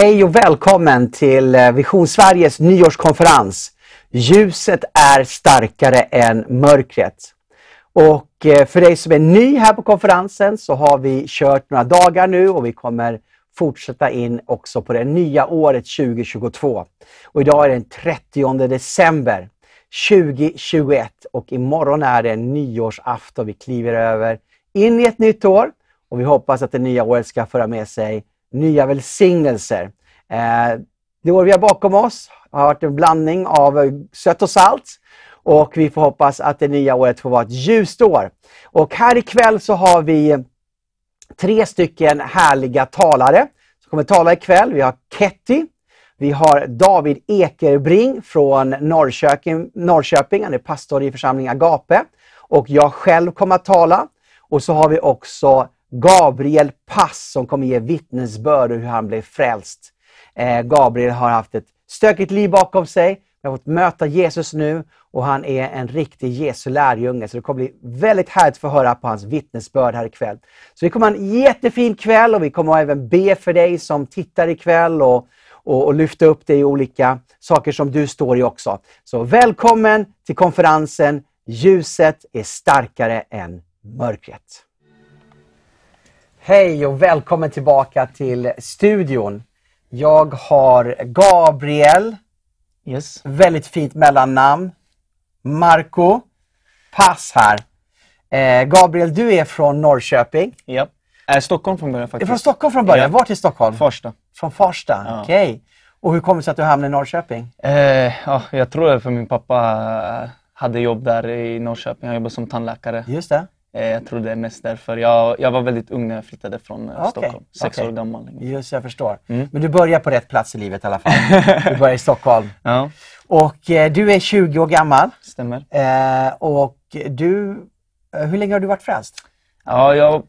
Hej och välkommen till eh, Vision Sveriges nyårskonferens. Ljuset är starkare än mörkret. Och eh, för dig som är ny här på konferensen så har vi kört några dagar nu och vi kommer fortsätta in också på det nya året 2022. Och idag är det den 30 december 2021 och imorgon är det nyårsafton. Vi kliver över in i ett nytt år och vi hoppas att det nya året ska föra med sig nya välsignelser. Eh, det år vi har bakom oss har varit en blandning av eh, sött och salt och vi får hoppas att det nya året får vara ett ljust år. Och här ikväll så har vi tre stycken härliga talare som kommer tala ikväll. Vi har Ketty, vi har David Ekerbring från Norrköping, Norrköping, han är pastor i församlingen Agape och jag själv kommer att tala. Och så har vi också Gabriel Pass som kommer ge vittnesbörd hur han blev frälst. Eh, Gabriel har haft ett stökigt liv bakom sig. han har fått möta Jesus nu och han är en riktig Jesu lärjunge. Så det kommer bli väldigt härligt att få höra på hans vittnesbörd här ikväll. Så vi kommer ha en jättefin kväll och vi kommer även be för dig som tittar ikväll och, och, och lyfta upp dig i olika saker som du står i också. Så välkommen till konferensen Ljuset är starkare än mörkret. Hej och välkommen tillbaka till studion. Jag har Gabriel, Yes. väldigt fint mellannamn. Marco, pass här. Eh, Gabriel, du är från Norrköping. Ja. Äh, Stockholm från början faktiskt. från Stockholm från början. Ja. Vart i Stockholm? Farsta. Från Farsta, Ja. okej. Och hur kommer det sig att du hamnade i Norrköping? Eh, ja, jag tror det för min pappa hade jobb där i Norrköping. Han jobbade som tandläkare. Just det. Eh, jag tror det är mest därför. Jag, jag var väldigt ung när jag flyttade från eh, Okej, Stockholm. Sex okej. år gammal. Just jag förstår. Mm. Men du börjar på rätt plats i livet i alla fall. Du börjar i Stockholm. Ja, Och eh, du är 20 år gammal. stämmer. Eh, och du, eh, hur länge har du varit frälst? Ja, jag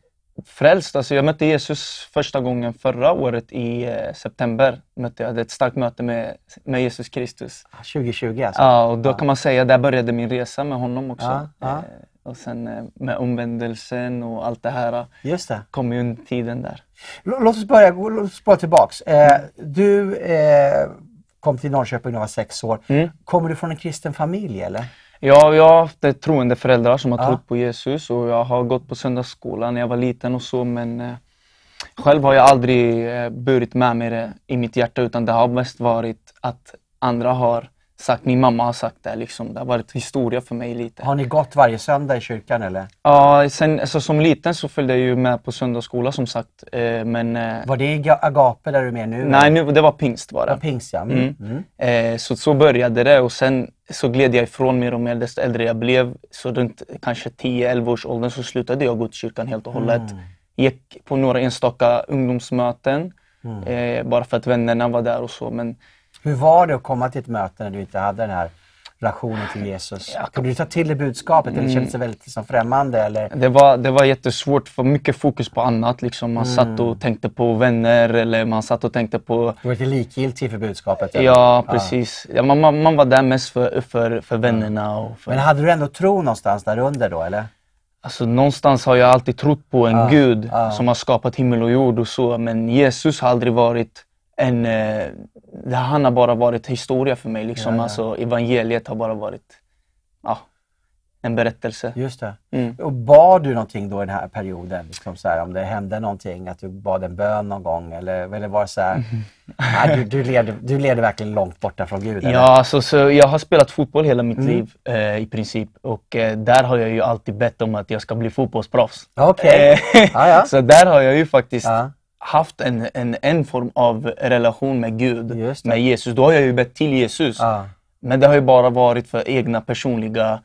frälst. Alltså, jag mötte Jesus första gången förra året i eh, september. Mötte jag hade ett starkt möte med, med Jesus Kristus. 2020 alltså? Ja, och då kan man säga där började min resa med honom också. Ja, ja. Eh, och sen eh, med omvändelsen och allt det här. Just det. kom ju under tiden där. Låt oss börja, låt oss spåra tillbaks. Eh, du eh, kom till Norrköping när du var sex år. Mm. Kommer du från en kristen familj eller? Ja, jag har haft ett troende föräldrar som har Ja. trott på Jesus och jag har gått på söndagsskolan när jag var liten och så men eh, själv har jag aldrig eh, burit med mig det i mitt hjärta utan det har mest varit att andra har sagt, min mamma har sagt det liksom. Det har varit historia för mig lite. Har ni gått varje söndag i kyrkan eller? Ja, sen, alltså, som liten så följde jag ju med på söndagsskola som sagt eh, men eh, Var det i Ga- Agape där du är med nu? nej, nu, det var pingst bara. Ja, pingst ja. Mm. Mm. Mm. Eh, så, så började det och sen så gled jag ifrån mer och mer desto äldre jag blev. Så runt kanske 10-11 års åldern så slutade jag gå till kyrkan helt och hållet. Mm. Gick på några enstaka ungdomsmöten Mm. bara för att vännerna var där och så. Men Hur var det att komma till ett möte när du inte hade den här relationen till Jesus? Ja. Kunde du ta till dig budskapet eller Mm. kändes det väldigt liksom, främmande? Eller? det var, det var jättesvårt för mycket fokus på annat. Liksom. Man Mm. satt och tänkte på vänner eller man satt och tänkte på Du var lite likgiltig för budskapet? eller? Ja, precis. Ja, man, man, man var där mest för, för, för vännerna. Och för, Men hade du ändå tro någonstans där under då eller? Alltså någonstans har jag alltid trott på en Ja, gud ja. som har skapat himmel och jord och så. Men Jesus har aldrig varit en... Eh, det- han har bara varit historia för mig. Liksom. Ja, ja. Alltså, evangeliet har bara varit ja, en berättelse. Just det. Mm. Och bad du någonting då i den här perioden? Liksom så här, om det hände någonting, att du bad en bön någon gång? Eller, eller var det så här, nej, du, du, leder, du verkligen långt borta från Gud? Eller? Ja, alltså, så jag har spelat fotboll hela mitt Mm. liv eh, i princip. Och eh, där har jag ju alltid bett om att jag ska bli fotbollsproffs. Okej. Eh, Ja, ja. Så där har jag ju faktiskt. Haft en, en, en form av relation med Gud, med Jesus. Då har jag ju bett till Jesus. Ja. Men det har ju bara varit för egna personliga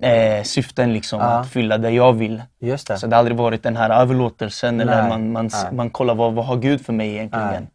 eh, syften, liksom, Ja. att fylla det jag vill. Just det. Så det har aldrig varit den här överlåtelsen eller Nej, man, man, nej. man kollar vad, vad har Gud för mig egentligen. Nej.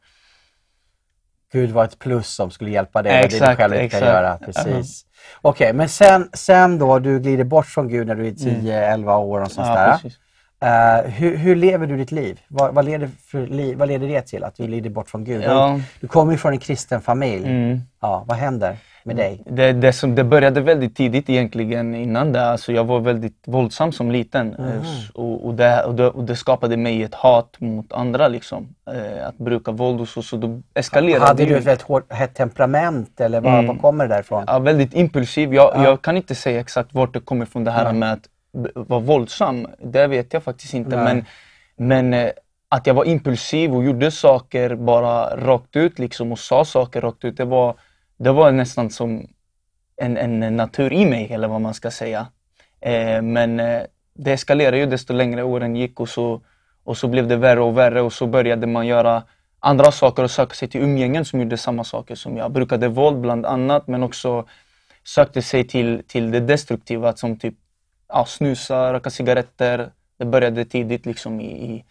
Gud var ett plus som skulle hjälpa dig med det du exakt, själv inte kan exakt. göra. Precis. Okej, men sen, sen då, du glider bort från Gud när du är 10-11 år och sånt Mm. Ja, där. precis. Eh, hur, hur lever du ditt liv? Vad, vad, leder liv? vad leder det till, att du glider bort från Gud? Ja. Du kommer ju från en kristen familj. Mm. Ja, vad händer? med dig? Det, det, som, det började väldigt tidigt egentligen innan det. Alltså jag var väldigt våldsam som liten mm. och, och, det, och, det, och, det, skapade mig ett hat mot andra. Liksom. Eh, att bruka våld och så, så då eskalerade Hade du ett väldigt hårt, hett temperament eller var, mm. var kommer det därifrån? Ja, väldigt impulsiv. Jag, ja. jag kan inte säga exakt vart det kommer ifrån det här med att vara våldsam. Det vet jag faktiskt inte. Men, men eh, att jag var impulsiv och gjorde saker bara rakt ut liksom och sa saker rakt ut. Det var, det var nästan som en, en natur i mig eller vad man ska säga. Eh, men eh, det eskalerade ju desto längre åren gick och så, och så blev det värre och värre och så började man göra andra saker och söka sig till umgängen som gjorde samma saker som jag. Brukade våld bland annat men också sökte sig till, till det destruktiva som typ ja, snusa, röka cigaretter. Det började tidigt liksom i, i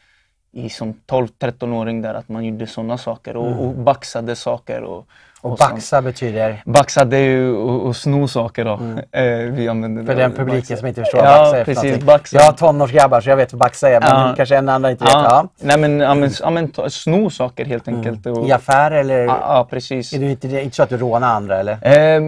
i som 12-13-åring där att man gjorde sådana saker och, mm. och baxade saker. Och, och, och baxa sånt. betyder? Baxade är ju och, sno saker då. Mm. Eh, vi använder För den publiken baxa. som inte förstår vad baxa är precis, baxa. Jag har tonårsgrabbar så jag vet vad baxa är men ja. kanske en annan inte vet. Ja. Nej men, ja, men, ja, men sno saker helt mm. enkelt. Mm. I affärer eller? Ja, precis. Är det inte, inte så att du rånar andra eller? Eh,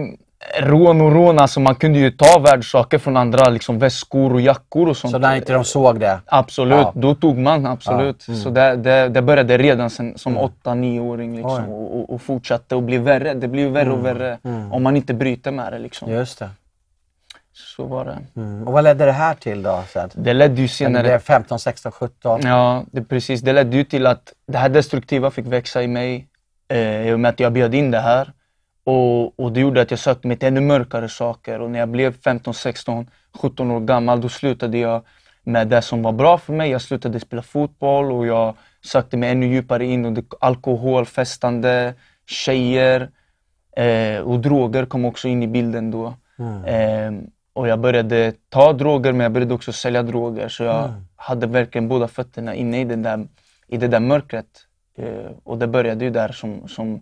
rån och rån, alltså man kunde ju ta värdesaker från andra, liksom väskor och jackor och sånt. Så när inte de såg det? Absolut, ja. då tog man absolut. Ja. Mm. Så det, det, det, började redan sen, som mm. 8-9-åring liksom, och, och, och, fortsatte att bli värre. Det blir värre mm. och värre mm. om man inte bryter med det. Liksom. Just det. Så var det. Mm. Och vad ledde det här till då? Sen? Det ledde ju senare... Det 15, 16, 17? Ja, det, precis. Det ledde ju till att det här destruktiva fick växa i mig eh, i och med att jag bjöd in det här. Och, och det gjorde att jag sökte mig till ännu mörkare saker. Och när jag blev 15, 16, 17 år gammal då slutade jag med det som var bra för mig. Jag slutade spela fotboll och jag sökte mig ännu djupare in under alkohol, festande, tjejer eh, och droger kom också in i bilden då. Mm. Eh, och jag började ta droger men jag började också sälja droger så jag mm. hade verkligen båda fötterna inne i det där, i det där mörkret. Eh, och det började ju där som, som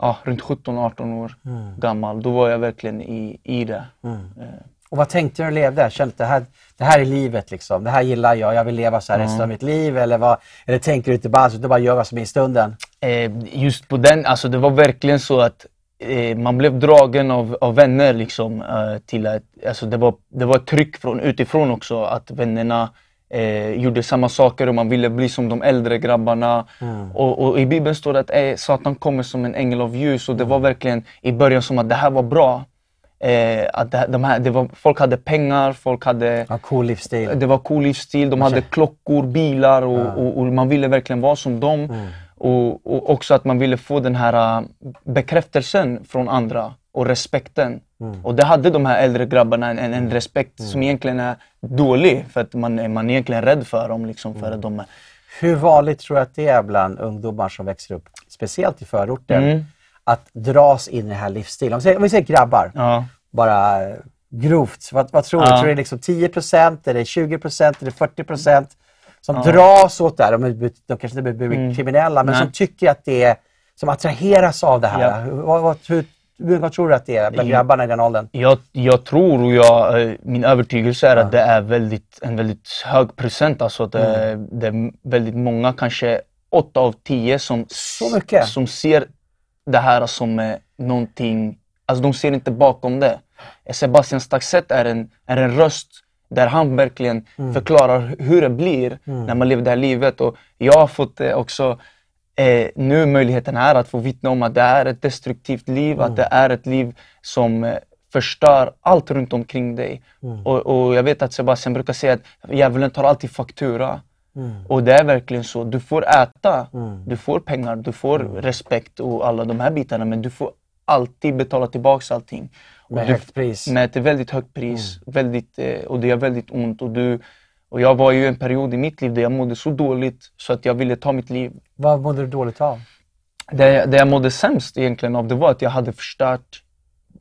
ja, runt 17-18 år mm. gammal. Då var jag verkligen i, i det. Mm. Eh. Och vad tänkte du när du levde? Kände det här, det här är livet liksom. Det här gillar jag. Jag vill leva så här resten av mitt liv. Eller, vad, eller tänkte du inte bara, du bara gör vad som är i stunden? Eh, just på den, alltså det var verkligen så att eh, man blev dragen av, av vänner liksom. Eh, till att, alltså det, var, det var ett tryck från utifrån också att vännerna eh, gjorde samma saker och man ville bli som de äldre grabbarna. Mm. Och, och, i Bibeln står det att eh, Satan kommer som en ängel av ljus och det var mm. verkligen i början som att det här var bra. Eh, att det, de här, det var, folk hade pengar, folk hade... Ja, cool livsstil. Det var cool livsstil, de hade klockor, bilar och, ja. och, och, man ville verkligen vara som dem. Mm. Och, och, också att man ville få den här uh, bekräftelsen från andra och respekten. Mm. Och det hade de här äldre grabbarna en, en, en respekt mm. som egentligen är dålig för att man, man är egentligen rädd för dem. Liksom, för mm. de är... Hur vanligt tror du att det är bland ungdomar som växer upp, speciellt i förorten, mm. att dras in i den här livsstilen? Om vi säger, om vi säger grabbar, ja. bara grovt. Vad, vad tror du? Ja. Tror du det är liksom 10% eller 20% eller 40% som ja. dras åt det här? De, de kanske inte blir mm. kriminella, men Nej. som tycker att det är, som attraheras av det här. Ja. Vad, vad, hur vad tror du att det är bland grabbarna i den åldern? Jag, jag tror och jag, eh, min övertygelse är ja. att det är väldigt, en väldigt hög procent. Alltså det, mm. det är väldigt många, kanske 8 av 10 som, som ser det här som eh, någonting, alltså de ser inte bakom det. Sebastian Staxet är en, är en röst där han verkligen mm. förklarar hur det blir mm. när man lever det här livet. Och jag har fått eh, också eh, nu möjligheten är att få vittna om att det är ett destruktivt liv, mm. att det är ett liv som eh, förstör allt runt omkring dig. Mm. Och, och, jag vet att Sebastian brukar säga att djävulen tar alltid faktura. Mm. Och det är verkligen så. Du får äta, mm. du får pengar, du får mm. respekt och alla de här bitarna men du får alltid betala tillbaka allting. Med högt pris? Med ett väldigt högt pris. Mm. Väldigt, eh, och det gör väldigt ont. Och du, och jag var ju en period i mitt liv där jag mådde så dåligt så att jag ville ta mitt liv. Vad mådde du dåligt av? Det, det jag mådde sämst egentligen av det var att jag hade förstört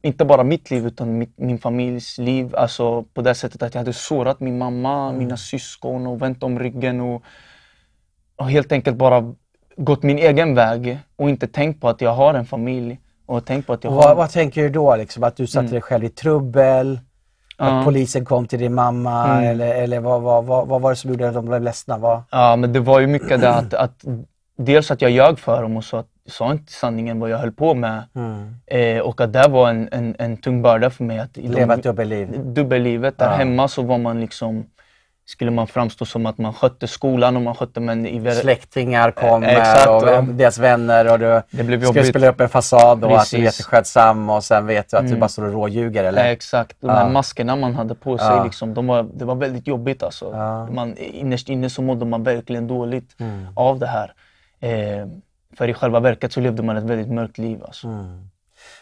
inte bara mitt liv utan mitt, min familjs liv. Alltså på det sättet att jag hade sårat min mamma, mm. mina syskon och vänt om ryggen och, och helt enkelt bara gått min egen väg och inte tänkt på att jag har en familj. Och tänkt på att jag vad, har... vad tänker du då? Liksom, att du satte mm. dig själv i trubbel? Att polisen kom till din mamma mm. eller, eller vad, vad, vad, vad, var det som gjorde att de blev ledsna? Vad? Ja, men det var ju mycket det att, att dels att jag ljög för dem och att, sa inte sanningen vad jag höll på med. Mm. Eh, och att det var en, en, en tung börda för mig. Att Leva ett dubbelliv. Dubbellivet. Där ja. hemma så var man liksom skulle man framstå som att man skötte skolan och man skötte men i Släktingar kommer eh, och, och deras vänner och du det blev skulle spela upp en fasad och Precis. att du är jätteskötsam och sen vet du att mm. du bara står och råljuger eller? Eh, exakt, de här maskerna man hade på sig ja. liksom, de var, det var väldigt jobbigt alltså. Ja. Man, innerst inne så mådde man verkligen dåligt mm. av det här. Eh, för i själva verket så levde man ett väldigt mörkt liv alltså. Mm.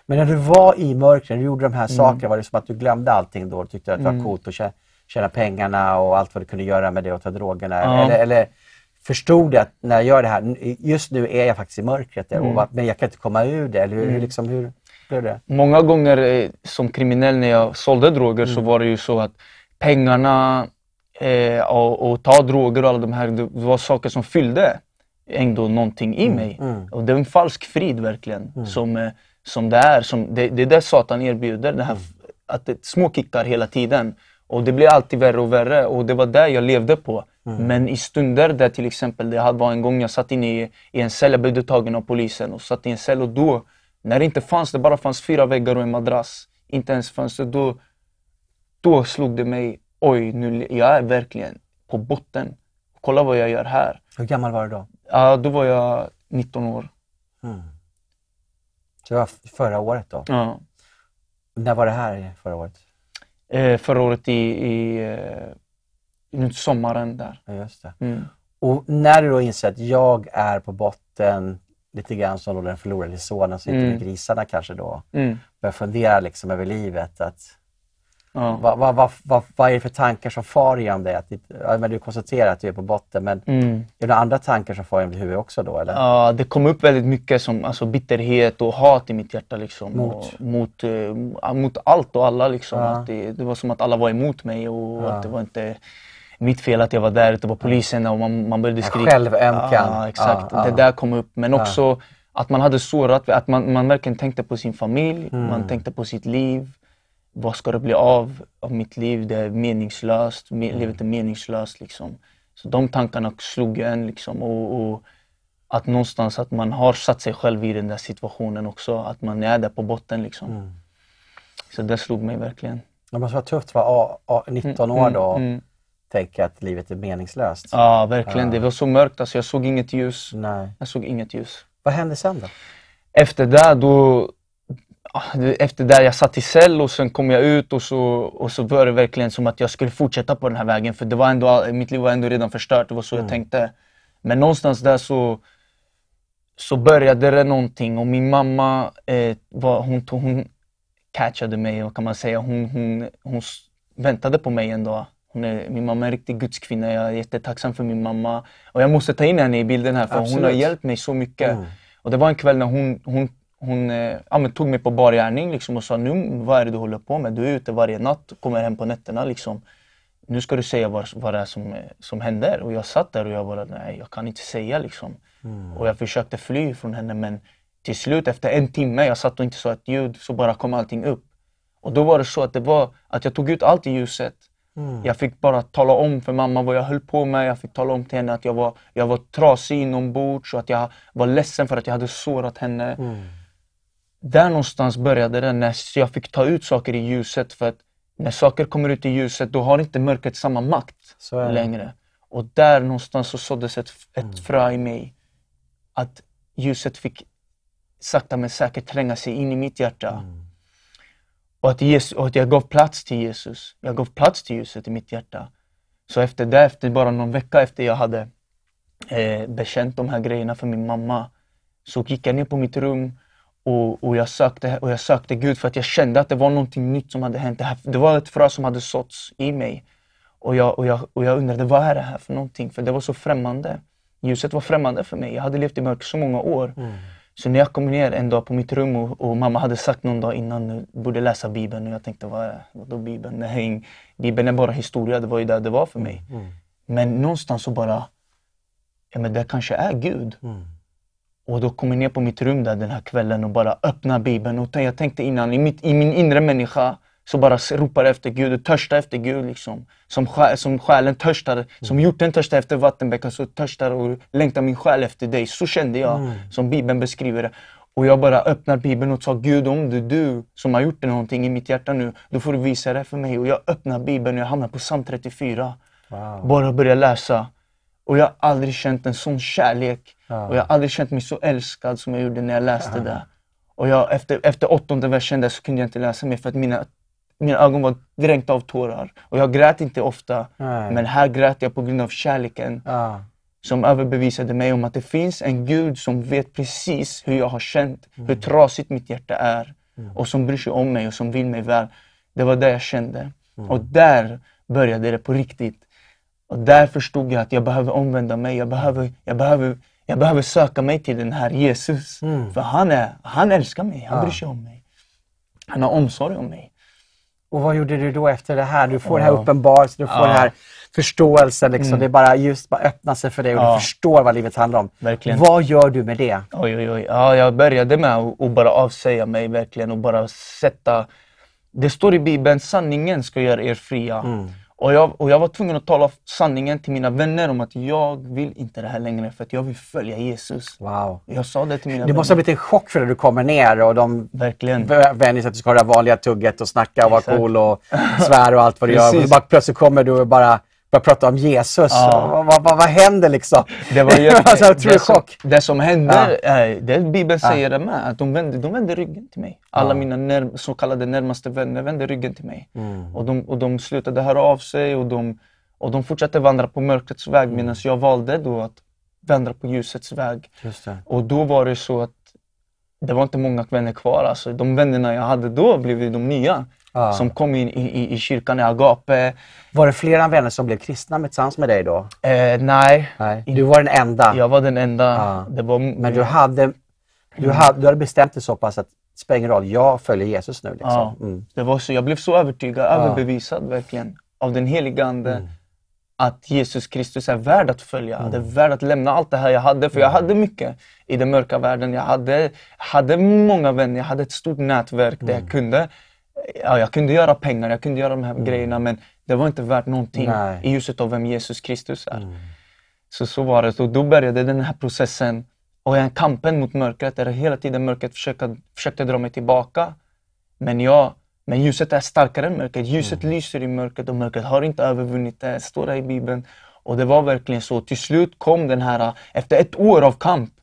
Men när du var i mörkret, när du gjorde de här mm. sakerna, var det som att du glömde allting då och tyckte att det var mm. coolt att tjäna pengarna och allt vad du kunde göra med det och ta drogerna? Ja. Eller, eller förstod du att när jag gör det här, just nu är jag faktiskt i mörkret mm. och, men jag kan inte komma ur det? Eller hur, mm. liksom, hur blev det? Många gånger eh, som kriminell när jag sålde droger mm. så var det ju så att pengarna eh, och, och, ta droger och alla de här, det var saker som fyllde ändå någonting i mm. mig. Mm. Och det är en falsk frid verkligen mm. som, eh, som det är. Som, det, det är det Satan erbjuder, det här, att det, små kickar hela tiden. Och det blir alltid värre och värre och det var det jag levde på. Mm. Men i stunder där till exempel, det var en gång jag satt inne i, i en cell, jag blev tagen av polisen och satt i en cell och då, när det inte fanns, det bara fanns fyra väggar och en madrass, inte ens fönster, då, då slog det mig, oj, nu, jag är verkligen på botten. Kolla vad jag gör här. Hur gammal var du då? Ja, då var jag 19 år. Mm. Så det var förra året då? Ja. När var det här förra året? Eh, förra året i, i eh, sommaren där. Ja, just det. Mm. Och när du då inser att jag är på botten, lite grann som då den förlorade sonen som sitter mm. med grisarna kanske då, mm. börjar fundera liksom över livet. att Ja. Vad, vad, vad, vad, vad är det för tankar som far genom dig? Att, ja, men du konstaterar att du är på botten, men mm. är det andra tankar som far genom ditt huvud också då? Eller? Ja, det kom upp väldigt mycket som alltså, bitterhet och hat i mitt hjärta. Liksom, mot? Och, mot, uh, mot allt och alla. Liksom. Ja. Att det, det, var som att alla var emot mig och ja. att det var inte mitt fel att jag var där, det var polisen och man, man började skrika. Självömkan. Ja, exakt. Det där kom upp. Men också att man hade sårat, att man, man verkligen tänkte på sin familj, mm. man tänkte på sitt liv vad ska det bli av, av mitt liv? Det är meningslöst, mm. livet är meningslöst. Liksom. Så de tankarna slog en liksom. Och, och, att någonstans att man har satt sig själv i den där situationen också. Att man är där på botten liksom. Mm. Så det slog mig verkligen. Det måste vara tufft att vara 19 år då och mm, mm. tänka att livet är meningslöst. Ja, verkligen. Ja. Det var så mörkt. Alltså, jag såg inget ljus. Nej. Jag såg inget ljus. Vad hände sen då? Efter det då efter det jag satt i cell och sen kom jag ut och så, och så var det verkligen som att jag skulle fortsätta på den här vägen för det var ändå, mitt liv var ändå redan förstört, det var så mm. jag tänkte. Men någonstans där så, så började det någonting och min mamma eh, var, hon, hon catchade mig och kan man säga. Hon, hon, hon väntade på mig en dag. Är, min mamma är en riktig gudskvinna, jag är jättetacksam för min mamma. Och jag måste ta in henne i bilden här för Absolut. hon har hjälpt mig så mycket. Mm. Och det var en kväll när hon, hon hon eh, ja, tog mig på bar gärning liksom, och sa nu, vad är det du håller på med? Du är ute varje natt, kommer hem på nätterna. Liksom. Nu ska du säga vad, vad det är som, eh, som händer. Och jag satt där och jag bara, nej jag kan inte säga liksom. Mm. Och jag försökte fly från henne men till slut efter en timme, jag satt och inte sa ett ljud, så bara kom allting upp. Och då var det så att det var att jag tog ut allt i ljuset. Mm. Jag fick bara tala om för mamma vad jag höll på med. Jag fick tala om till henne att jag var, jag var trasig inombords och att jag var ledsen för att jag hade sårat henne. Mm där någonstans började det när jag fick ta ut saker i ljuset för att när saker kommer ut i ljuset då har inte mörkret samma makt längre. Och där någonstans så såddes ett, ett mm. frö i mig. Att ljuset fick sakta men säkert tränga sig in i mitt hjärta. Mm. Och, att Jesus, och att jag gav plats till Jesus. Jag gav plats till ljuset i mitt hjärta. Så efter det, efter bara någon vecka efter jag hade eh, bekänt de här grejerna för min mamma, så gick jag ner på mitt rum och, och, jag sökte, och jag sökte Gud för att jag kände att det var någonting nytt som hade hänt. Det, var ett frö som hade såtts i mig. Och jag, och, jag, och jag undrade, vad är det här för någonting? För det var så främmande. Ljuset var främmande för mig. Jag hade levt i mörker så många år. Mm. Så när jag kom ner en dag på mitt rum och, och mamma hade sagt någon dag innan, du borde läsa Bibeln. Och jag tänkte, vad är vadå Bibeln? Nej, Bibeln är bara historia, det var ju det det var för mig. Mm. Men någonstans så bara, ja men det kanske är Gud. Mm. Och då kom jag ner på mitt rum där den här kvällen och bara öppnade Bibeln. Och jag tänkte innan, i, mitt, i min inre människa så bara ropar efter Gud och törstar efter Gud. Liksom. Som, som själen törstar, som hjorten törstar efter vattenbäckar så törstar och längtar min själ efter dig. Så kände jag, som Bibeln beskriver det. Och jag bara öppnar Bibeln och sa Gud om det är du som har gjort någonting i mitt hjärta nu, då får du visa det för mig. Och jag öppnar Bibeln och jag hamnar på psalm 34. Wow. Bara börjar läsa. Och jag har aldrig känt en sån kärlek. Ja. Och jag har aldrig känt mig så älskad som jag gjorde när jag läste det. Och jag, efter, efter åttonde versen där så kunde jag inte läsa mer för att mina, mina ögon var dränkta av tårar. Och jag grät inte ofta, Nej. men här grät jag på grund av kärleken Ja. som överbevisade mig om att det finns en Gud som vet precis hur jag har känt, hur trasigt mitt hjärta är och som bryr sig om mig och som vill mig väl. Det var det jag kände. Och där började det på riktigt. Och där förstod jag att jag behöver omvända mig. Jag behöver, jag behöver, jag behöver söka mig till den här Jesus. För han, är, han älskar mig, han bryr sig om mig. Han har omsorg om mig. Och vad gjorde du då efter det här? Du får den här Ja. uppenbarelsen, du får Ja. den här förståelsen. Liksom. Mm. Det är bara just bara öppna sig för dig och Ja. du förstår vad livet handlar om. Verkligen. Vad gör du med det? Oj, oj, oj. Ja, jag började med att bara avsäga mig verkligen och bara sätta... Det står i Bibeln, sanningen ska göra er fria. Mm. Och, jag, och jag var tvungen att tala sanningen till mina vänner om att jag vill inte det här längre för att jag vill följa Jesus. Wow. Jag sa det till mina Det måste ha vänner. blivit en chock för dig när du kommer ner och de Verkligen. vänjer sig att du ska ha det vanliga tugget och snacka och vara cool och svär och allt vad du gör. Och bara, plötsligt kommer du och bara börjar prata om Jesus. Ja. Vad, vad, vad, vad händer liksom? Det var ju, alltså, det det, som, det som hände, eh, det Bibeln säger det med, att de vände, de vände ryggen till mig. Alla Ja. mina när, så kallade närmaste vänner vände ryggen till mig. Mm. Och, de, och de slutade höra av sig och de, och de fortsatte vandra på mörkrets väg medan jag valde då att vandra på ljusets väg. Och då var det så att det var inte många vänner kvar. Alltså, de vännerna jag hade då blev de nya. Ja. Som kom in i, i, i kyrkan i Agape. Var det flera vänner som blev kristna med- tillsammans med dig då? Eh, nej, Nej. Du var den enda. jag var den enda. Ja. Det var, Men du hade, du, hade, du hade bestämt dig så pass att det spelar ingen roll, jag följer Jesus nu. Liksom. Ja. Mm. Det var så, jag blev så övertygad, överbevisad verkligen av den helige Ande Mm. att Jesus Kristus är värd att följa. Det är värd att lämna allt det här jag hade, för jag hade mycket i den mörka världen. Jag hade, hade många vänner, jag hade ett stort nätverk där Mm. jag kunde Ja, jag kunde göra pengar, jag kunde göra de här grejerna men det var inte värt någonting Mm. Nej. i ljuset av vem Jesus Kristus är. Mm. Så så var det. Och då började den här processen och den kampen mot mörkret, där hela tiden mörkret försökte, försökte dra mig tillbaka. Men, jag, men ljuset är starkare än mörkret. Ljuset lyser i mörkret och mörkret har inte övervunnit det. står det i Bibeln. Och det var verkligen så. Till slut kom den här, efter ett år av kamp,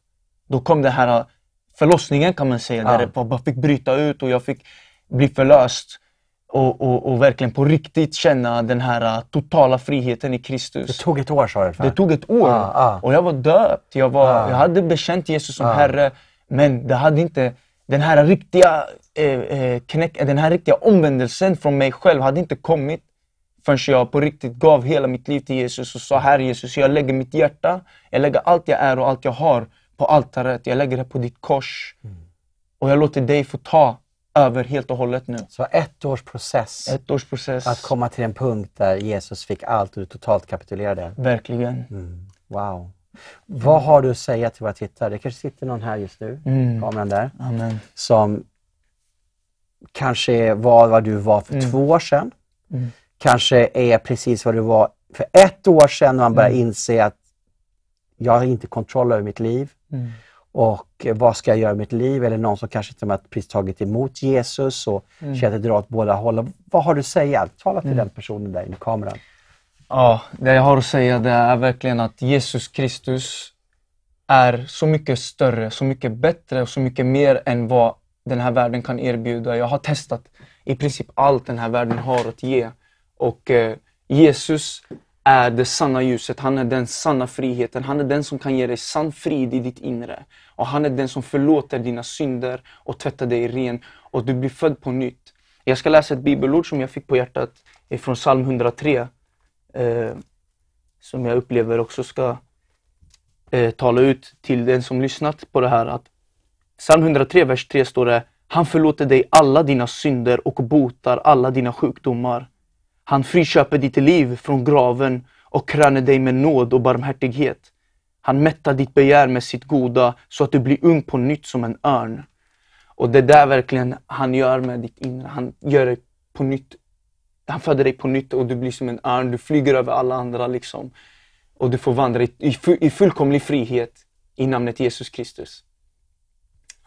då kom den här förlossningen kan man säga. Ja. Där det bara fick bryta ut och jag fick bli förlöst. Och, och, och verkligen på riktigt känna den här totala friheten i Kristus. Det tog ett år sa du. Det tog ett år Ja, ja. och jag var döpt. Jag, var, Ja. jag hade bekänt Jesus som Ja. Herre, men det hade inte den här riktiga eh, eh, knäck, den här riktiga omvändelsen från mig själv hade inte kommit förrän jag på riktigt gav hela mitt liv till Jesus och sa Herre Jesus, jag lägger mitt hjärta, jag lägger allt jag är och allt jag har på altaret. Jag lägger det på ditt kors Mm. och jag låter dig få ta över helt och hållet nu. Så ett års process Ett års process. att komma till en punkt där Jesus fick allt och du totalt kapitulerade. Verkligen. Mm. Wow. Vad har du att säga till våra tittare? Det kanske sitter någon här just nu, Mm. kameran där, Amen. som kanske var vad du var för Mm. två år sedan. Mm. Kanske är precis vad du var för ett år sedan när man börjar Mm. inse att jag har inte kontroll över mitt liv. Och eh, vad ska jag göra med mitt liv? Eller någon som kanske till och med precis tagit emot Jesus och Mm. känner att det drar åt båda hållen. Vad har du att säga? Tala till Mm. den personen där i kameran. Ja, det jag har att säga det är verkligen att Jesus Kristus är så mycket större, så mycket bättre och så mycket mer än vad den här världen kan erbjuda. Jag har testat i princip allt den här världen har att ge. Och eh, Jesus är det sanna ljuset, han är den sanna friheten, han är den som kan ge dig sann frid i ditt inre. Och han är den som förlåter dina synder och tvättar dig ren och du blir född på nytt. Jag ska läsa ett bibelord som jag fick på hjärtat från psalm 103 eh, som jag upplever också ska eh, tala ut till den som lyssnat på det här. Att psalm 103, vers 3 står det Han förlåter dig alla dina synder och botar alla dina sjukdomar. Han friköper ditt liv från graven och kröner dig med nåd och barmhärtighet. Han mättar ditt begär med sitt goda så att du blir ung på nytt som en örn. Och det är där verkligen han gör med ditt inre. Han gör dig på nytt. Han föder dig på nytt och du blir som en örn. Du flyger över alla andra liksom. Och du får vandra i, i, i fullkomlig frihet i namnet Jesus Kristus.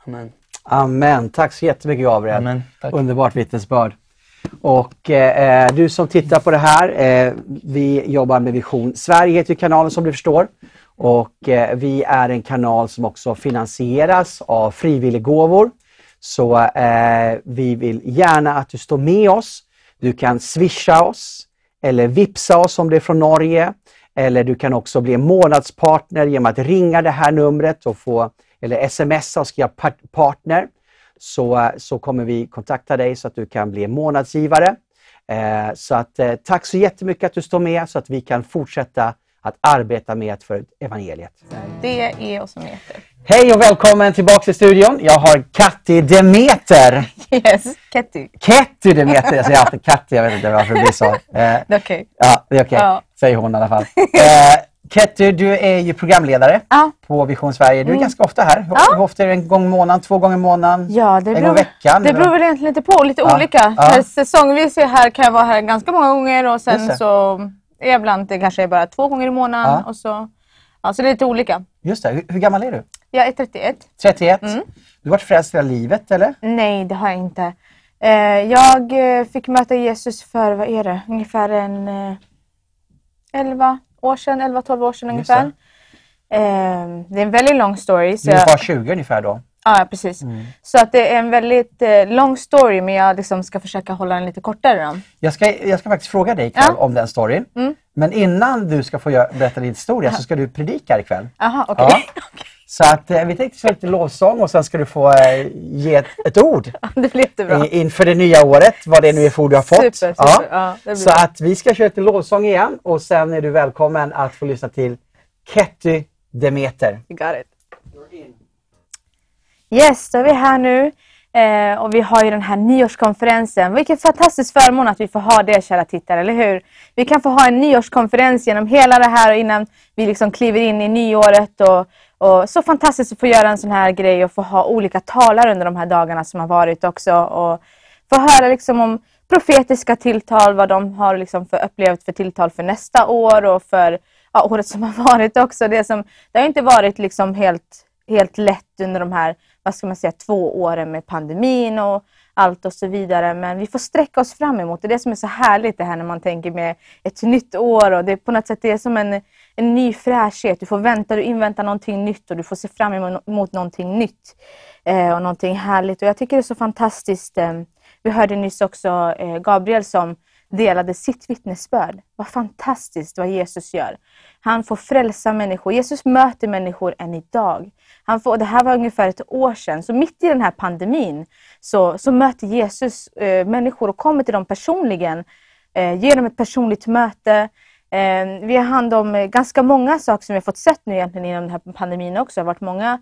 Amen. Amen. Tack så jättemycket Gabriel. Amen. Tack. Underbart vittnesbörd. Och eh, du som tittar på det här, eh, vi jobbar med Vision Sverige heter kanalen som du förstår. Och eh, vi är en kanal som också finansieras av frivilliggåvor. Så eh, vi vill gärna att du står med oss. Du kan swisha oss eller vipsa oss om det är från Norge. Eller du kan också bli månadspartner genom att ringa det här numret och få, eller smsa och skriva partner. Så, eh, så kommer vi kontakta dig så att du kan bli månadsgivare. Eh, så att, eh, tack så jättemycket att du står med så att vi kan fortsätta att arbeta med för evangeliet. Det är oss som heter. Hej och välkommen tillbaka till studion. Jag har Katti Demeter. Yes, Ketty. Ketty Demeter. Jag säger alltid Katti, jag vet inte varför det blir så. Eh, Det är okej. ja, det är okej. Ja. Säger hon i alla fall. Eh, Ketty, du är ju programledare Ja. på Vision Sverige. Du är ganska ofta här. Hur, Ja. ofta är det? En gång i månaden? Två gånger i månaden? Ja, det en gång i veckan? det beror väl egentligen lite på, lite olika. Säsongvis är här, kan jag vara här ganska många gånger och sen så ibland det kanske är bara två gånger i månaden. Ja. Och så, ja, så det är lite olika. Just det. Hur, hur gammal är du? Jag är 31. 31? Mm. Du har varit frälst hela livet eller? Nej, det har jag inte. Eh, jag eh, fick möta Jesus för, vad är det, ungefär en eh, 11 år sedan, 11-12 år sedan Just ungefär. Eh, det är en väldigt lång story. Så Du jag, var 20 ungefär då? Ja, precis. Mm. Så att det är en väldigt eh, lång story men jag liksom ska försöka hålla den lite kortare. Då. Jag ska, jag ska faktiskt fråga dig ikväll Ja. om den storyn. Mm. Men innan du ska få göra, berätta din historia så ska du predika ikväll. Jaha, okej. Ja. Så att eh, vi tänkte köra lite lovsång och sen ska du få eh, ge ett, ett ord det blir jättebra. inför det nya året, vad det nu är för ord du har fått. Super, super. Ja. Ja, det blir Så bra. att vi ska köra lite lovsång igen och sen är du välkommen att få lyssna till Ketty Demeter. You got it. Yes, då är vi här nu. Eh, och vi har ju den här nyårskonferensen. Vilken fantastisk förmån att vi får ha det kära tittare, eller hur? Vi kan få ha en nyårskonferens genom hela det här och innan vi liksom kliver in i nyåret. Och, och så fantastiskt att få göra en sån här grej och få ha olika talare under de här dagarna som har varit också. Och få höra liksom om profetiska tilltal, vad de har liksom för upplevt för tilltal för nästa år och för ja, året som har varit också. Det, som, det har inte varit liksom helt, helt lätt under de här vad ska man säga, två åren med pandemin och allt och så vidare. Men vi får sträcka oss fram emot det. är det som är så härligt det här när man tänker med ett nytt år och det är på något sätt det är som en, en ny fräschhet. Du får vänta, du inväntar någonting nytt och du får se fram emot någonting nytt eh, och någonting härligt. Och jag tycker det är så fantastiskt. Eh, vi hörde nyss också eh, Gabriel som delade sitt vittnesbörd. Vad fantastiskt vad Jesus gör. Han får frälsa människor. Jesus möter människor än idag. Han får, det här var ungefär ett år sedan. Så mitt i den här pandemin så, så möter Jesus eh, människor och kommer till dem personligen. Eh, ger dem ett personligt möte. Eh, vi har hand om eh, ganska många saker som vi har fått sett nu egentligen inom den här pandemin också. Det har varit många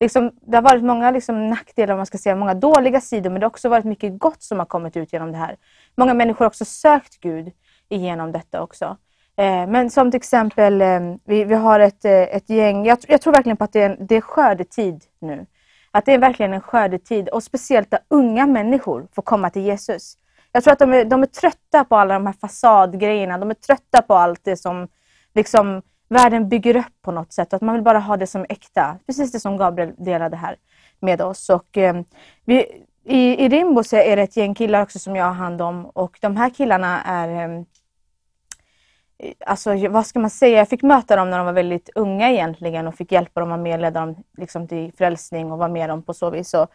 Liksom, det har varit många liksom, nackdelar, om man ska säga, många dåliga sidor, men det har också varit mycket gott som har kommit ut genom det här. Många människor har också sökt Gud igenom detta också. Eh, men som till exempel, eh, vi, vi har ett, eh, ett gäng, jag, jag tror verkligen på att det är, en, det är skördetid nu. Att det är verkligen en skördetid och speciellt där unga människor får komma till Jesus. Jag tror att de är, de är trötta på alla de här fasadgrejerna, de är trötta på allt det som liksom världen bygger upp på något sätt. Att man vill bara ha det som äkta. Precis det som Gabriel delade här med oss. Och, eh, vi, i, I Rimbo så är det ett gäng killar också som jag har hand om och de här killarna är ehm, Alltså vad ska man säga, jag fick möta dem när de var väldigt unga egentligen och fick hjälpa dem och medleda dem liksom, till frälsning och vara med dem på så vis. Så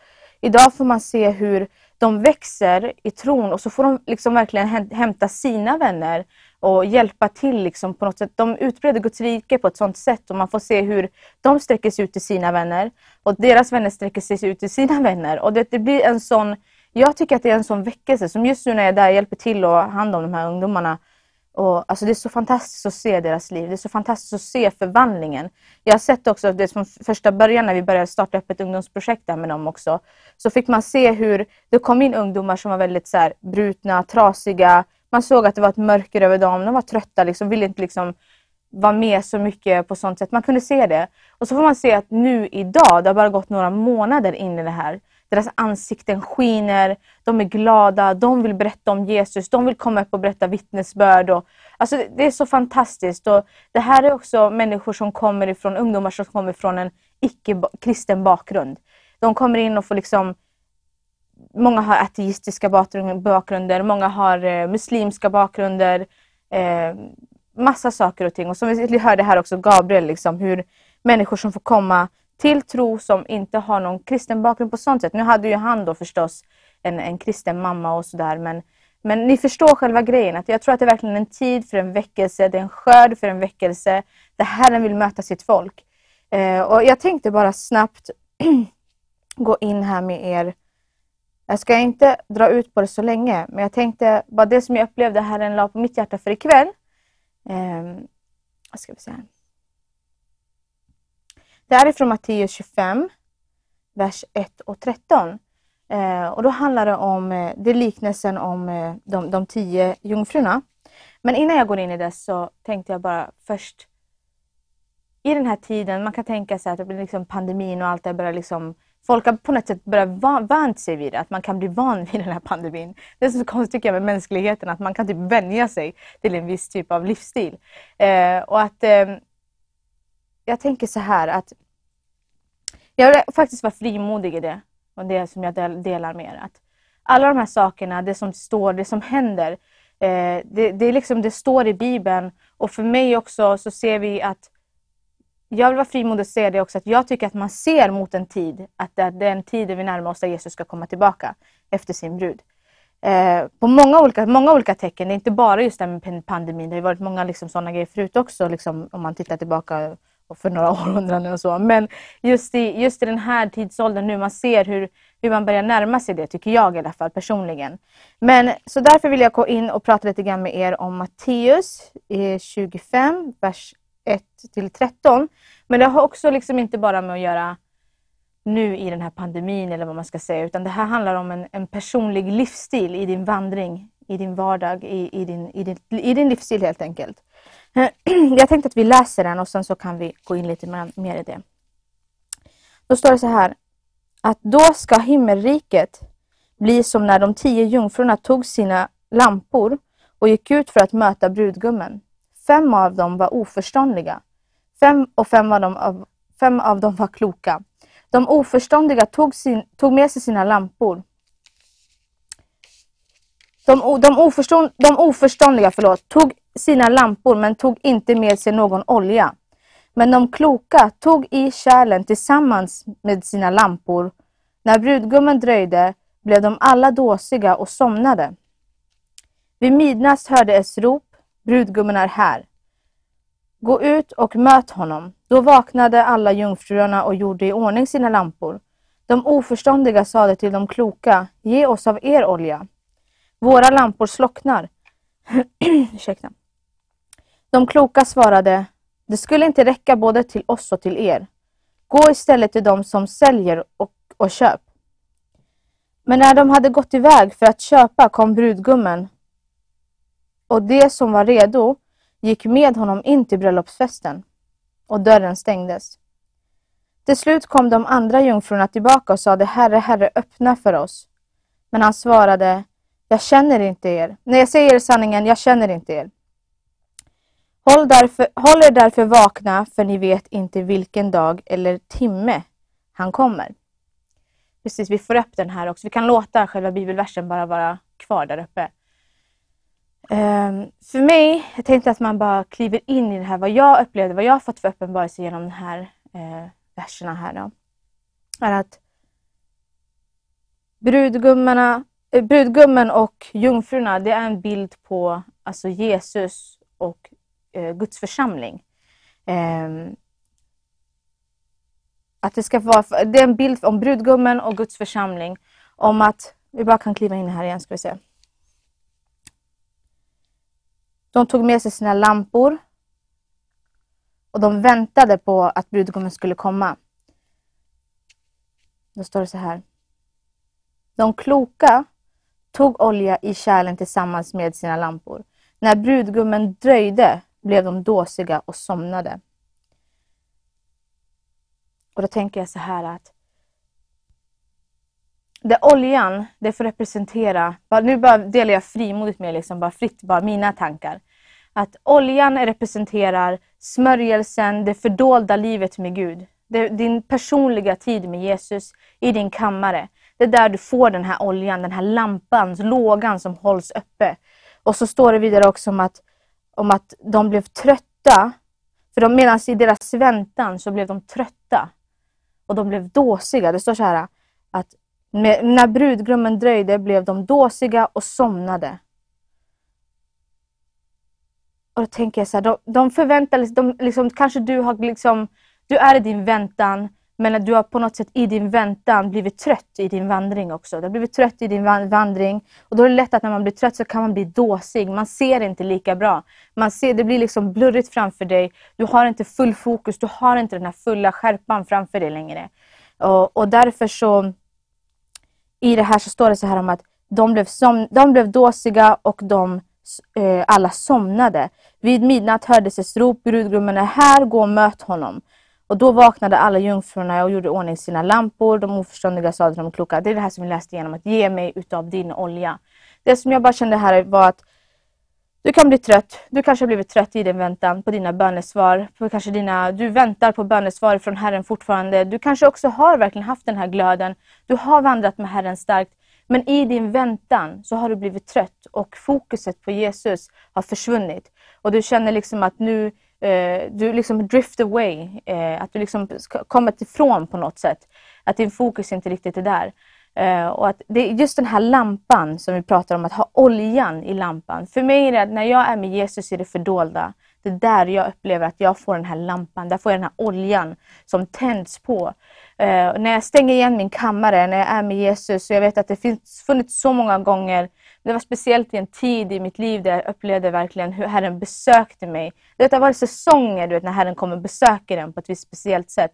idag får man se hur de växer i tron och så får de liksom verkligen hämta sina vänner och hjälpa till liksom på något sätt. De utbreder Guds rike på ett sådant sätt och man får se hur de sträcker sig ut till sina vänner och deras vänner sträcker sig ut till sina vänner. Och det, det blir en sån, jag tycker att det är en sån väckelse som just nu när jag är där och hjälper till och har hand om de här ungdomarna och, alltså det är så fantastiskt att se deras liv. Det är så fantastiskt att se förvandlingen. Jag har sett också det från första början när vi började starta upp ett ungdomsprojekt där med dem också. Så fick man se hur det kom in ungdomar som var väldigt så här, brutna, trasiga. Man såg att det var ett mörker över dem. De var trötta, liksom, ville inte liksom vara med så mycket på sånt sätt. Man kunde se det. Och så får man se att nu idag, det har bara gått några månader in i det här. deras ansikten skiner, de är glada, de vill berätta om Jesus, de vill komma upp och berätta vittnesbörd. Och, alltså, det är så fantastiskt. Och det här är också människor som kommer ifrån, ungdomar som kommer från en icke-kristen bakgrund. De kommer in och får liksom Många har ateistiska bakgrunder, många har eh, muslimska bakgrunder. Eh, massa saker och ting. Och som vi hörde här också, Gabriel, liksom, hur människor som får komma till tro som inte har någon kristen bakgrund på sånt sätt. Nu hade ju han då förstås en, en kristen mamma och sådär men, men ni förstår själva grejen. Att jag tror att det är verkligen en tid för en väckelse, det är en skörd för en väckelse där Herren vill möta sitt folk. Eh, och Jag tänkte bara snabbt gå in här med er. Jag ska inte dra ut på det så länge men jag tänkte bara det som jag upplevde Herren la på mitt hjärta för ikväll. Eh, ska vi se här. Är från Matteus 25, vers 1 och 13. Eh, och då handlar det om eh, det liknelsen om eh, de, de tio jungfrurna. Men innan jag går in i det så tänkte jag bara först i den här tiden, man kan tänka sig att det blir liksom pandemin och allt det börjar liksom Folk har på något sätt börjat vant sig vid det, att man kan bli van vid den här pandemin. Det är så konstigt tycker jag med mänskligheten, att man kan typ vänja sig till en viss typ av livsstil. Eh, och att eh, jag tänker så här att jag vill faktiskt vara frimodig i det. Och det som jag delar med er. Att alla de här sakerna, det som står, det som händer. Eh, det, det, är liksom, det står i Bibeln. Och för mig också så ser vi att jag vill vara frimodig och säga det också att jag tycker att man ser mot en tid, att det är den tiden vi närmar oss där Jesus ska komma tillbaka efter sin brud. Eh, på många olika, många olika tecken, det är inte bara just det med pandemin, det har varit många liksom sådana grejer förut också, liksom, om man tittar tillbaka för några århundraden och så. Men just i, just i den här tidsåldern nu, man ser hur, hur man börjar närma sig det, tycker jag i alla fall personligen. Men så därför vill jag gå in och prata lite grann med er om Matteus eh, 25, vers 1 till 13. Men det har också liksom inte bara med att göra nu i den här pandemin eller vad man ska säga, utan det här handlar om en, en personlig livsstil i din vandring, i din vardag, i, i, din, i, din, i din livsstil helt enkelt. Jag tänkte att vi läser den och sen så kan vi gå in lite mer i det. Då står det så här, att då ska himmelriket bli som när de tio jungfrurna tog sina lampor och gick ut för att möta brudgummen. Fem av dem var oförståndiga fem och fem av dem, fem av dem var kloka. De oförståndiga tog, sin, tog med sig sina lampor. De, de, oförstånd, de oförståndiga förlåt, tog sina lampor men tog inte med sig någon olja. Men de kloka tog i kärlen tillsammans med sina lampor. När brudgummen dröjde blev de alla dåsiga och somnade. Vid midnatt hördes rop, brudgummen är här. Gå ut och möt honom. Då vaknade alla jungfrurna och gjorde i ordning sina lampor. De oförståndiga sade till de kloka, ge oss av er olja. Våra lampor slocknar. Ursäkta. De kloka svarade, det skulle inte räcka både till oss och till er. Gå istället till dem som säljer och, och köp. Men när de hade gått iväg för att köpa kom brudgummen och det som var redo gick med honom in till bröllopsfesten och dörren stängdes. Till slut kom de andra jungfrurna tillbaka och sade Herre, Herre, öppna för oss. Men han svarade, jag känner inte er. När jag säger sanningen, jag känner inte er. Håll, därför, håll er därför vakna, för ni vet inte vilken dag eller timme han kommer. Precis, vi får upp den här också. Vi kan låta själva bibelversen bara vara kvar där uppe. Um, för mig, jag tänkte att man bara kliver in i det här, vad jag upplevde, vad jag har fått för uppenbarelse genom de här uh, verserna här då, är att brudgummarna, eh, brudgummen och jungfrurna, det är en bild på alltså Jesus och eh, Guds församling. Eh, att det ska vara, det är en bild om brudgummen och Guds församling. Om att, vi bara kan kliva in här igen ska vi se. De tog med sig sina lampor och de väntade på att brudgummen skulle komma. Då står det så här. De kloka tog olja i kärlen tillsammans med sina lampor. När brudgummen dröjde blev de dåsiga och somnade. Och då tänker jag så här att det oljan, det får representera, bara, nu bara delar jag frimodigt med liksom, bara fritt, bara mina tankar. Att oljan representerar smörjelsen, det fördolda livet med Gud. Det, din personliga tid med Jesus i din kammare. Det är där du får den här oljan, den här lampan, lågan som hålls uppe. Och så står det vidare också om att, om att de blev trötta, för de, medan i deras väntan så blev de trötta. Och de blev dåsiga. Det står så här att med, när brudgummen dröjde blev de dåsiga och somnade. Och då tänker jag så här, de, de förväntar sig, de, liksom, kanske du har liksom, du är i din väntan, men du har på något sätt i din väntan blivit trött i din vandring också. Du har blivit trött i din vandring och då är det lätt att när man blir trött så kan man bli dåsig. Man ser inte lika bra. Man ser, det blir liksom blurrigt framför dig. Du har inte full fokus, du har inte den här fulla skärpan framför dig längre. Och, och därför så, i det här så står det så här om att de blev, som, de blev dåsiga och de eh, alla somnade. Vid midnatt hördes ett rop, brudgummen är här, gå och möt honom. Och då vaknade alla jungfrurna och gjorde ordning sina lampor. De oförståndiga sade till de kloka, det är det här som vi läste igenom, att ge mig utav din olja. Det som jag bara kände här var att du kan bli trött. Du kanske har blivit trött i din väntan på dina bönesvar. På kanske dina, du väntar på bönesvar från Herren fortfarande. Du kanske också har verkligen haft den här glöden. Du har vandrat med Herren starkt. Men i din väntan så har du blivit trött och fokuset på Jesus har försvunnit. Och du känner liksom att nu, eh, du liksom drift away, eh, att du liksom kommit ifrån på något sätt. Att din fokus inte riktigt är där. Uh, och att det är just den här lampan som vi pratar om, att ha oljan i lampan. För mig är det att när jag är med Jesus i det fördolda, det är där jag upplever att jag får den här lampan, där får jag den här oljan som tänds på. Uh, när jag stänger igen min kammare, när jag är med Jesus, och jag vet att det finns funnits så många gånger, det var speciellt i en tid i mitt liv där jag upplevde verkligen hur Herren besökte mig. Det har varit säsonger du vet, när Herren kommer och besöker en på ett visst speciellt sätt.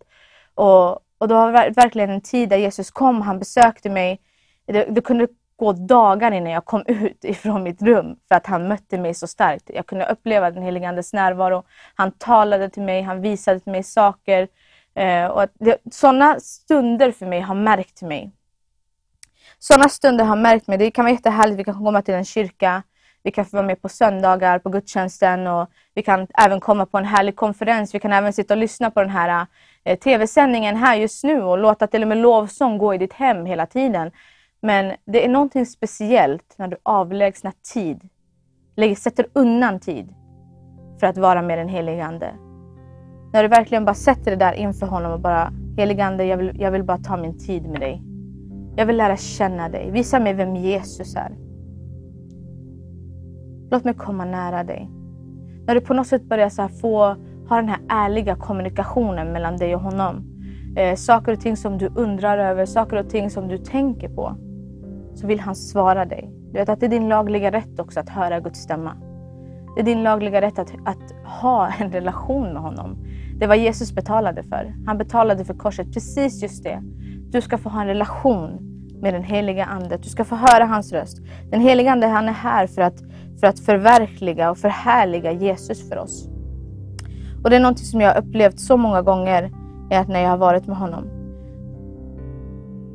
Och, och det var verkligen en tid där Jesus kom, han besökte mig. Det, det, kunde gå dagar innan jag kom ut ifrån mitt rum för att han mötte mig så starkt. Jag kunde uppleva den helige Andes närvaro. Han talade till mig, han visade till mig saker. Eh, och det, sådana stunder för mig har märkt mig. Sådana stunder har märkt mig. Det kan vara jättehärligt. Vi kan komma till en kyrka. Vi kan få vara med på söndagar på gudstjänsten och vi kan även komma på en härlig konferens. Vi kan även sitta och lyssna på den här Eh, tv-sändningen här just nu och låta till och med lovsång gå i ditt hem hela tiden. Men det är någonting speciellt när du avlägsnar tid, sätter undan tid för att vara med den helige Ande. När du verkligen bara sätter det där inför honom och bara, helige Ande, jag vill, jag vill bara ta min tid med dig. Jag vill lära känna dig. Visa mig vem Jesus är. Låt mig komma nära dig. När du på något sätt börjar så få ha den här ärliga kommunikationen mellan dig och honom. Eh, saker och ting som du undrar över, saker och ting som du tänker på. Så vill han svara dig. Du vet att det är din lagliga rätt också att höra Guds stämma. Det är din lagliga rätt att, att ha en relation med honom. Det var Jesus betalade för. Han betalade för korset, precis just det. Du ska få ha en relation med den heliga Ande. Du ska få höra hans röst. Den heliga Ande han är här för att, för att förverkliga och förhärliga Jesus för oss. Och det är något som jag har upplevt så många gånger när jag har varit med honom.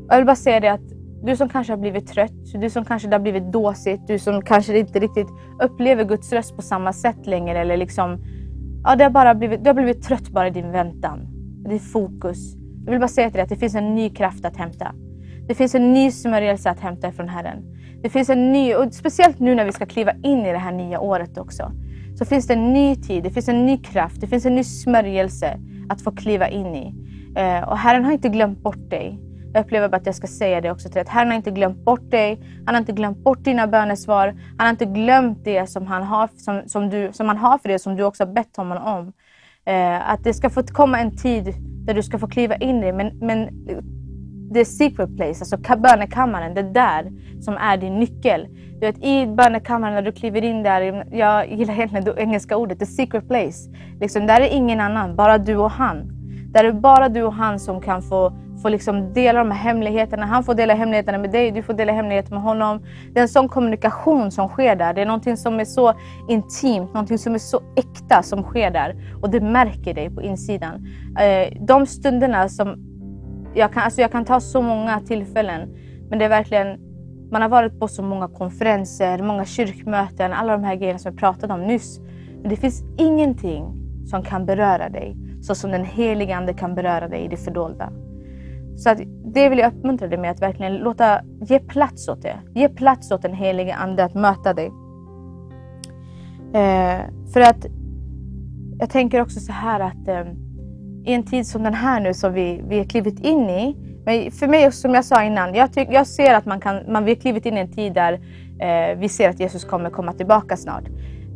Jag vill bara säga det att du som kanske har blivit trött, du som kanske det har blivit dåsigt, du som kanske inte riktigt upplever Guds röst på samma sätt längre eller liksom, ja, det har bara blivit, du har blivit trött bara i din väntan, i ditt fokus. Jag vill bara säga till dig att det finns en ny kraft att hämta. Det finns en ny smörjelse att hämta från Herren. Det finns en ny, och speciellt nu när vi ska kliva in i det här nya året också så finns det en ny tid, det finns en ny kraft, det finns en ny smörjelse att få kliva in i. Eh, och Herren har inte glömt bort dig. Jag upplever bara att jag ska säga det också till dig. Herren har inte glömt bort dig. Han har inte glömt bort dina bönesvar. Han har inte glömt det som han har, som, som du, som han har för dig, som du också har bett honom om. Eh, att det ska få komma en tid där du ska få kliva in i det. Men, men the secret place, alltså bönekammaren, det är där som är din nyckel. Du vet, I bönekammaren när du kliver in där, jag gillar egentligen det engelska ordet, the secret place. Liksom, där är ingen annan, bara du och han. Där är bara du och han som kan få, få liksom dela de här hemligheterna. Han får dela hemligheterna med dig, du får dela hemligheter med honom. Det är en sån kommunikation som sker där. Det är någonting som är så intimt, någonting som är så äkta som sker där. Och det märker dig på insidan. Eh, de stunderna som jag kan, alltså jag kan ta så många tillfällen Men det är verkligen, man har varit på så många konferenser, många kyrkmöten, alla de här grejerna som jag pratade om nyss. Men det finns ingenting som kan beröra dig så som den helige Ande kan beröra dig i det fördolda. Så att det vill jag uppmuntra dig med, att verkligen låta, ge plats åt det. Ge plats åt den helige Ande att möta dig. Eh, för att jag tänker också så här att eh, i en tid som den här nu som vi, vi har klivit in i. Men för mig, som jag sa innan, jag, tyck, jag ser att man kan, man, vi har klivit in i en tid där eh, vi ser att Jesus kommer komma tillbaka snart.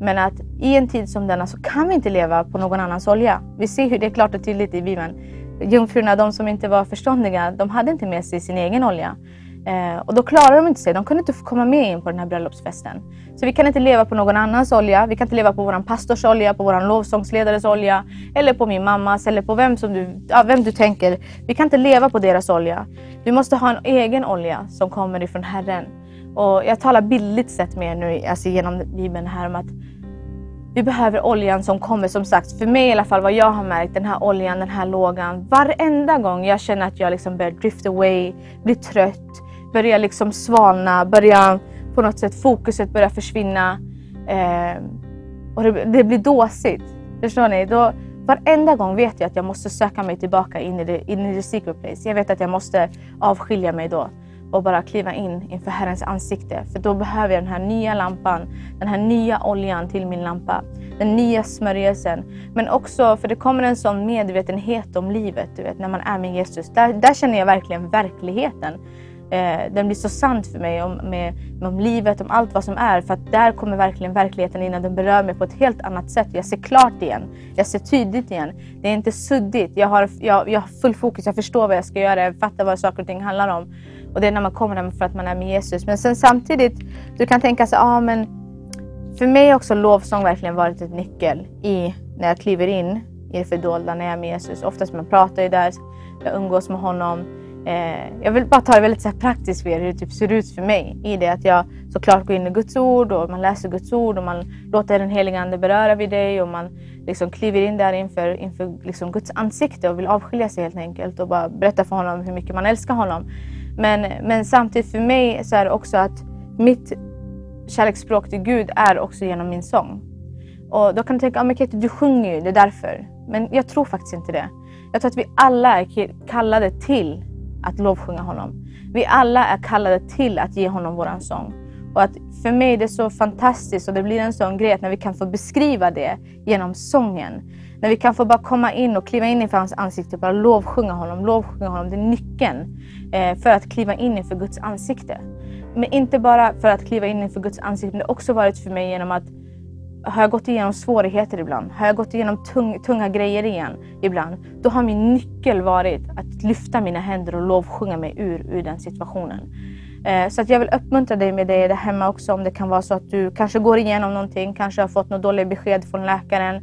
Men att i en tid som denna så kan vi inte leva på någon annans olja. Vi ser hur det är klart och tydligt i Bibeln. Jungfrurna, de som inte var förståndiga, de hade inte med sig sin egen olja. Eh, och då klarade de inte sig. De kunde inte komma med in på den här bröllopsfesten. Så vi kan inte leva på någon annans olja. Vi kan inte leva på vår pastors olja, på vår lovsångsledares olja, eller på min mammas, eller på vem, som du, ja, vem du tänker. Vi kan inte leva på deras olja. Vi måste ha en egen olja som kommer ifrån Herren. Och jag talar bildligt sett med er nu, alltså genom Bibeln här om att vi behöver oljan som kommer, som sagt, för mig i alla fall, vad jag har märkt, den här oljan, den här lågan. Varenda gång jag känner att jag liksom börjar drift away, blir trött, börjar liksom svalna, börjar på något sätt fokuset börjar försvinna. Eh, och det, det, blir dåsigt. Förstår ni? Då, varenda gång vet jag att jag måste söka mig tillbaka in i, det in i the secret place. Jag vet att jag måste avskilja mig då och bara kliva in inför Herrens ansikte. För då behöver jag den här nya lampan, den här nya oljan till min lampa. Den nya smörjelsen. Men också, för det kommer en sån medvetenhet om livet, du vet, när man är med Jesus. Där, där känner jag verkligen verkligheten. Eh, den blir så sant för mig om, med, om livet, om allt vad som är. För att där kommer verkligen verkligheten in och den berör mig på ett helt annat sätt. Jag ser klart igen. Jag ser tydligt igen. Det är inte suddigt. Jag har, jag, jag har full fokus. Jag förstår vad jag ska göra. Jag fattar vad saker och ting handlar om. Och det är när man kommer för att man är med Jesus. Men sen samtidigt, du kan tänka sig, ah, men för mig har också lovsång verkligen varit ett nyckel i när jag kliver in i det fördolda när jag är med Jesus. Oftast man pratar ju där, jag umgås med honom. Eh, jag vill bara ta det väldigt så praktiskt för er hur det typ ser ut för mig. I det att jag såklart går in i Guds ord och man läser Guds ord och man låter den heliga Ande beröra vid dig och man liksom kliver in där inför, inför liksom Guds ansikte och vill avskilja sig helt enkelt och bara berätta för honom hur mycket man älskar honom. Men, men samtidigt för mig så är det också att mitt kärleksspråk till Gud är också genom min sång. Och då kan du tänka, ah, men Katie, du sjunger ju, det är därför. Men jag tror faktiskt inte det. Jag tror att vi alla är kallade till att lovsjunga honom. Vi alla är kallade till att ge honom våran sång. Och att för mig är det så fantastiskt och det blir en sån grej att när vi kan få beskriva det genom sången. När vi kan få bara komma in och kliva in inför hans ansikte och bara lovsjunga honom. Lovsjunga honom, det är nyckeln eh, för att kliva in inför Guds ansikte. Men inte bara för att kliva in inför Guds ansikte, men det har också varit för mig genom att har jag gått igenom svårigheter ibland, har jag gått igenom tung, tunga grejer igen ibland, då har min nyckel varit att lyfta mina händer och lovsjunga mig ur, ur den situationen. Eh, så att jag vill uppmuntra dig med det där hemma också om det kan vara så att du kanske går igenom någonting, kanske har fått något dåligt besked från läkaren,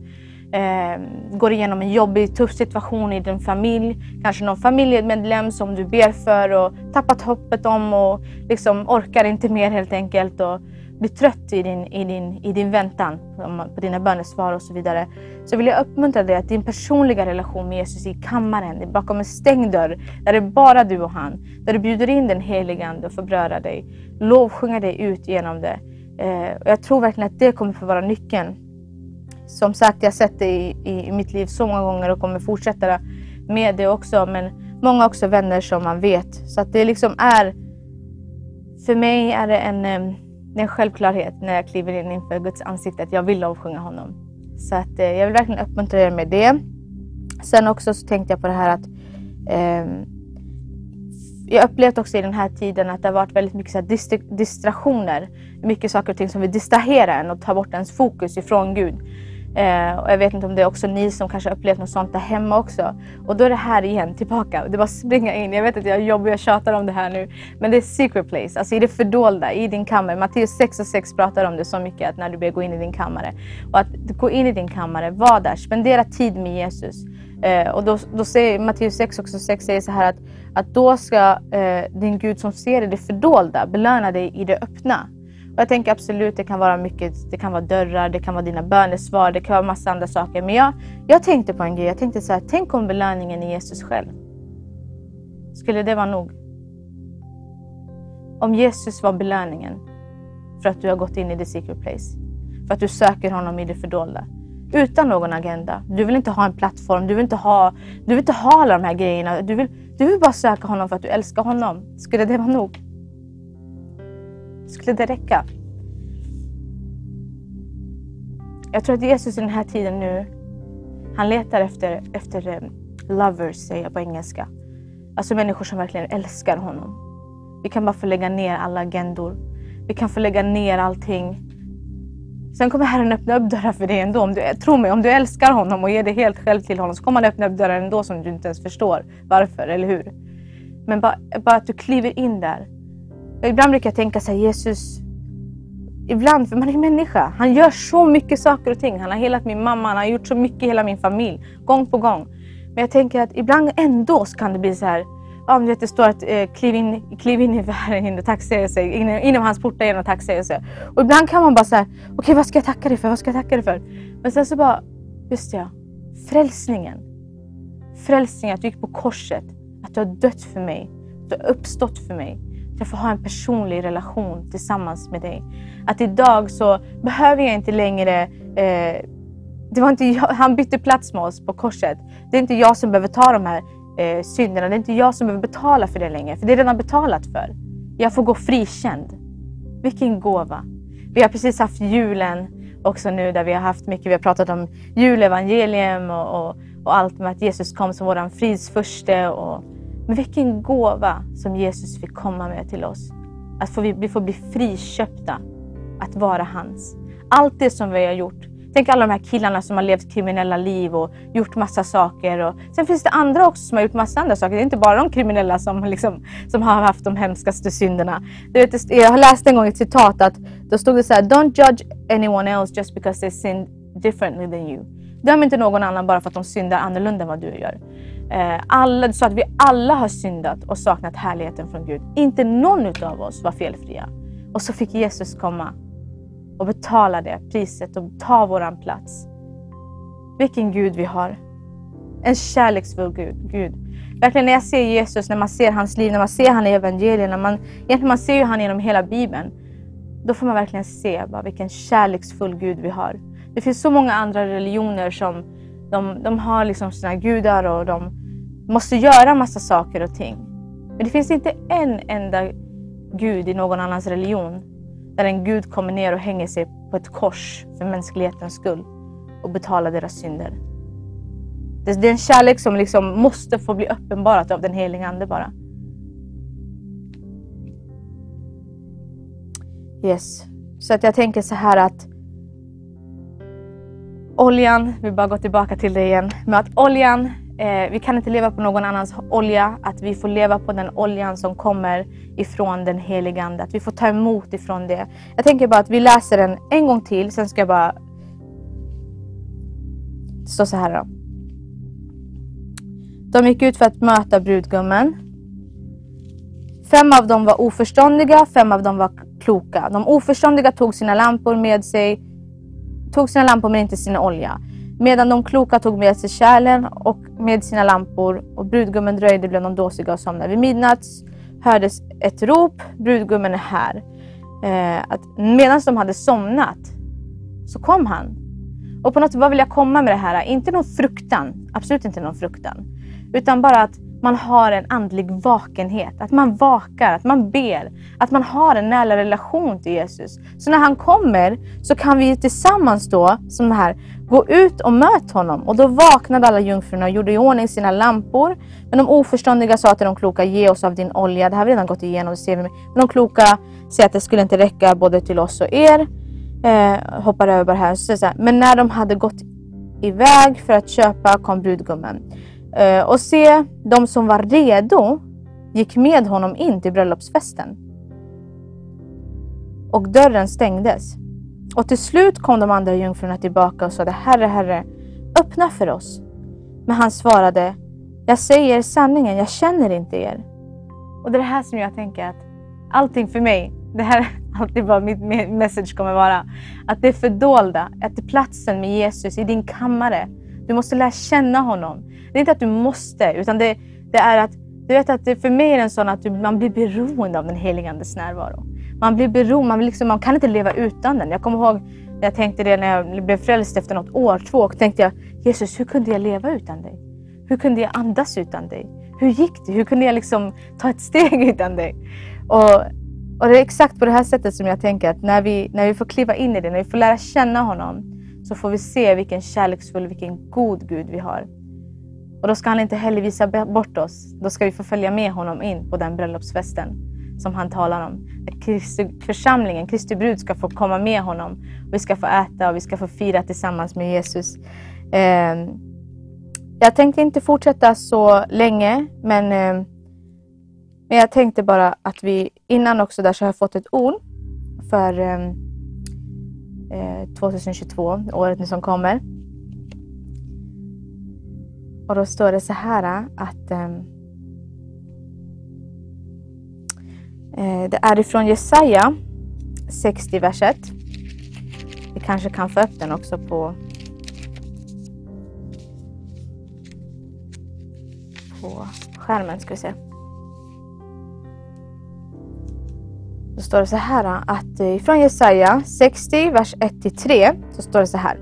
eh, går igenom en jobbig, tuff situation i din familj. Kanske någon familjemedlem som du ber för och tappat hoppet om och liksom orkar inte mer helt enkelt. Och blir trött i din, i din, i din väntan på dina bönesvar och så vidare. Så vill jag uppmuntra dig att din personliga relation med Jesus i kammaren, bakom en stängd dörr, där det är bara du och han, där du bjuder in den helige Ande och får dig, lovsjunga dig ut genom det. Eh, och jag tror verkligen att det kommer få vara nyckeln som sagt, jag har sett det i, i, mitt liv så många gånger och kommer fortsätta med det också. Men många också vänner som man vet. Så att det liksom är... För mig är det en, det är en självklarhet när jag kliver in inför Guds ansikte att jag vill lovsjunga honom. Så att eh, jag vill verkligen uppmuntra er med det. Sen också så tänkte jag på det här att eh, jag upplevt också i den här tiden att det har varit väldigt mycket så distraktioner. Mycket saker och ting som vill distrahera en och ta bort ens fokus ifrån Gud. Eh, och jag vet inte om det är också ni som kanske upplevt något sånt där hemma också. Och då är det här igen, tillbaka. Det är bara att springa in. Jag vet att jag jobbar och tjatar om det här nu. Men det är secret place, alltså i det fördolda, i din kammare. Matteus 6 och 6 pratar om det så mycket, att när du börjar gå in i din kammare. Och att gå in i din kammare, var där, spendera tid med Jesus. Eh, och då, då säger Matteus 6 också 6 säger så här att, att då ska eh, din Gud som ser i det fördolda belöna dig i det öppna. Och jag tänker absolut, det kan vara mycket. Det kan vara dörrar, det kan vara dina bönesvar, det kan vara massa andra saker. Men jag, jag tänkte på en grej. Jag tänkte så här, tänk om belöningen är Jesus själv. Skulle det vara nog? Om Jesus var belöningen för att du har gått in i the secret place. För att du söker honom i det fördolda. Utan någon agenda. Du vill inte ha en plattform, du vill inte ha, du vill inte ha alla de här grejerna. Du vill, du vill bara söka honom för att du älskar honom. Skulle det vara nog? Skulle det räcka? Jag tror att Jesus i den här tiden nu, han letar efter, efter eh, lovers, säger jag på engelska. Alltså människor som verkligen älskar honom. Vi kan bara få lägga ner alla agendor. Vi kan få lägga ner allting. Sen kommer Herren öppna upp dörrar för dig ändå. Om du, tro mig, om du älskar honom och ger dig helt själv till honom så kommer han öppna upp dörrar ändå som du inte ens förstår varför, eller hur? Men bara, bara att du kliver in där ibland brukar jag tänka så här, Jesus, ibland, för man är människa. Han gör så mycket saker och ting. Han har helat min mamma, han har gjort så mycket i hela min familj, gång på gång. Men jag tänker att ibland ändå så kan det bli så här, ja, vet, det står att eh, kliv, in, kliv in i världen genom tacksägelse, inom, inom hans portar genom tacksägelse. Och ibland kan man bara säga, okej okay, vad ska jag tacka dig för? Vad ska jag tacka dig för? Men sen så bara, just det ja, frälsningen. Frälsningen, att du gick på korset, att du har dött för mig, att du har uppstått för mig. Att jag får ha en personlig relation tillsammans med dig. Att idag så behöver jag inte längre eh, det var inte jag, han bytte plats med oss på korset. Det är inte jag som behöver ta de här eh, synderna. Det är inte jag som behöver betala för det längre, för det är redan betalat för. Jag får gå frikänd. Vilken gåva! Vi har precis haft julen också nu där vi har haft mycket, vi har pratat om julevangelium och, och, och allt med att Jesus kom som våran fridsförste. Och, men vilken gåva som Jesus fick komma med till oss. Att få, vi får bli friköpta att vara hans. Allt det som vi har gjort, Tänk alla de här killarna som har levt kriminella liv och gjort massa saker. Och sen finns det andra också som har gjort massa andra saker. Det är inte bara de kriminella som, liksom, som har haft de hemskaste synderna. Du vet, jag läste en gång ett citat att då stod det så här, Don't judge anyone else just because they sin differently than you. Döm inte någon annan bara för att de syndar annorlunda än vad du gör. Eh, alla, så sa att vi alla har syndat och saknat härligheten från Gud. Inte någon av oss var felfria. Och så fick Jesus komma och betala det priset och ta våran plats. Vilken Gud vi har. En kärleksfull Gud. Gud. Verkligen när jag ser Jesus, när man ser hans liv, när man ser han i evangelierna, man, egentligen man ser ju han genom hela Bibeln. Då får man verkligen se bara vilken kärleksfull Gud vi har. Det finns så många andra religioner som de, de har liksom sina gudar och de måste göra massa saker och ting. Men det finns inte en enda Gud i någon annans religion där en Gud kommer ner och hänger sig på ett kors för mänsklighetens skull och betalar deras synder. Det är en kärlek som liksom måste få bli uppenbarat av den heliga Ande bara. Yes. Så att jag tänker så här att oljan, vi bara går tillbaka till det igen, med att oljan Eh, vi kan inte leva på någon annans olja, att vi får leva på den oljan som kommer ifrån den helige Ande. Att vi får ta emot ifrån det. Jag tänker bara att vi läser den en gång till, sen ska jag bara... Det står så här då. De gick ut för att möta brudgummen. Fem av dem var oförståndiga, fem av dem var kloka. De oförståndiga tog sina lampor med sig, tog sina lampor men inte sin olja. Medan de kloka tog med sig kärlen och med sina lampor och brudgummen dröjde blev de dåsiga och somnade. Vid midnatt hördes ett rop, brudgummen är här. Eh, medan de hade somnat så kom han. Och på något sätt, vad vill jag komma med det här? Inte någon fruktan, absolut inte någon fruktan. Utan bara att man har en andlig vakenhet, att man vakar, att man ber, att man har en nära relation till Jesus. Så när han kommer så kan vi tillsammans då, som här, gå ut och möta honom. Och då vaknade alla jungfrurna och gjorde i ordning sina lampor. Men de oförståndiga sa till de kloka, ge oss av din olja. Det här har vi redan gått igenom, det ser vi. Men de kloka säger att det skulle inte räcka både till oss och er. Eh, hoppar över bara här. Så, så här. Men när de hade gått iväg för att köpa kom brudgummen. Eh, och se, de som var redo gick med honom in till bröllopsfesten. Och dörren stängdes. Och till slut kom de andra jungfrurna tillbaka och sade Herre, Herre, öppna för oss. Men han svarade Jag säger sanningen, jag känner inte er. Och det är det här som jag tänker att allting för mig, det här är alltid vad mitt message kommer vara. Att det är fördolda, att det är platsen med Jesus i din kammare. Du måste lära känna honom. Det är inte att du måste, utan det, det är att Du vet att det för mig är det en sån att man blir beroende av den helige Andes närvaro. Man blir beroende, man, liksom, man kan inte leva utan den. Jag kommer ihåg när jag tänkte det när jag blev frälst efter något år, två, och tänkte jag Jesus, hur kunde jag leva utan dig? Hur kunde jag andas utan dig? Hur gick det? Hur kunde jag liksom ta ett steg utan dig? Och, och det är exakt på det här sättet som jag tänker att när vi, när vi får kliva in i det, när vi får lära känna honom, så får vi se vilken kärleksfull, vilken god Gud vi har. Och då ska han inte heller visa bort oss. Då ska vi få följa med honom in på den bröllopsfesten som han talar om. Kristi, församlingen, Kristi brud, ska få komma med honom. Vi ska få äta och vi ska få fira tillsammans med Jesus. Ehm, jag tänkte inte fortsätta så länge, men, ehm, men jag tänkte bara att vi innan också där så har jag fått ett ord för ehm, Eh, 2022, året året som kommer. Och då står det så här eh, att eh, eh, det är ifrån Jesaja 60 vers 1. Vi kanske kan få upp den också på på skärmen ska vi se. Då står det så här att eh, ifrån Jesaja 60 vers 1 3 så står det så här.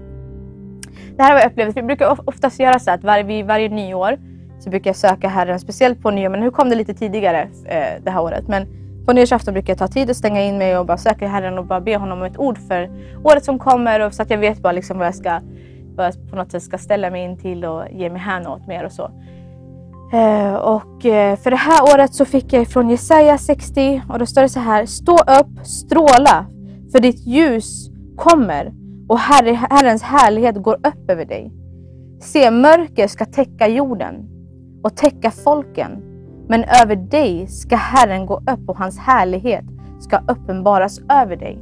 Det här har jag upplevt. Vi brukar oftast göra så att varje, varje nyår så brukar jag söka Herren, speciellt på nyår, men nu kom det lite tidigare eh, det här året. Men på nyårsafton brukar jag ta tid och stänga in mig och bara söka Herren och bara be honom om ett ord för året som kommer och så att jag vet bara liksom vad jag ska vad jag på något sätt ska ställa mig in till och ge mig hän åt mer och så. Eh, och eh, för det här året så fick jag från Jesaja 60 och då står det så här. Stå upp, stråla, för ditt ljus kommer och Herrens härlighet går upp över dig. Se, mörker ska täcka jorden och täcka folken, men över dig ska Herren gå upp och hans härlighet ska uppenbaras över dig.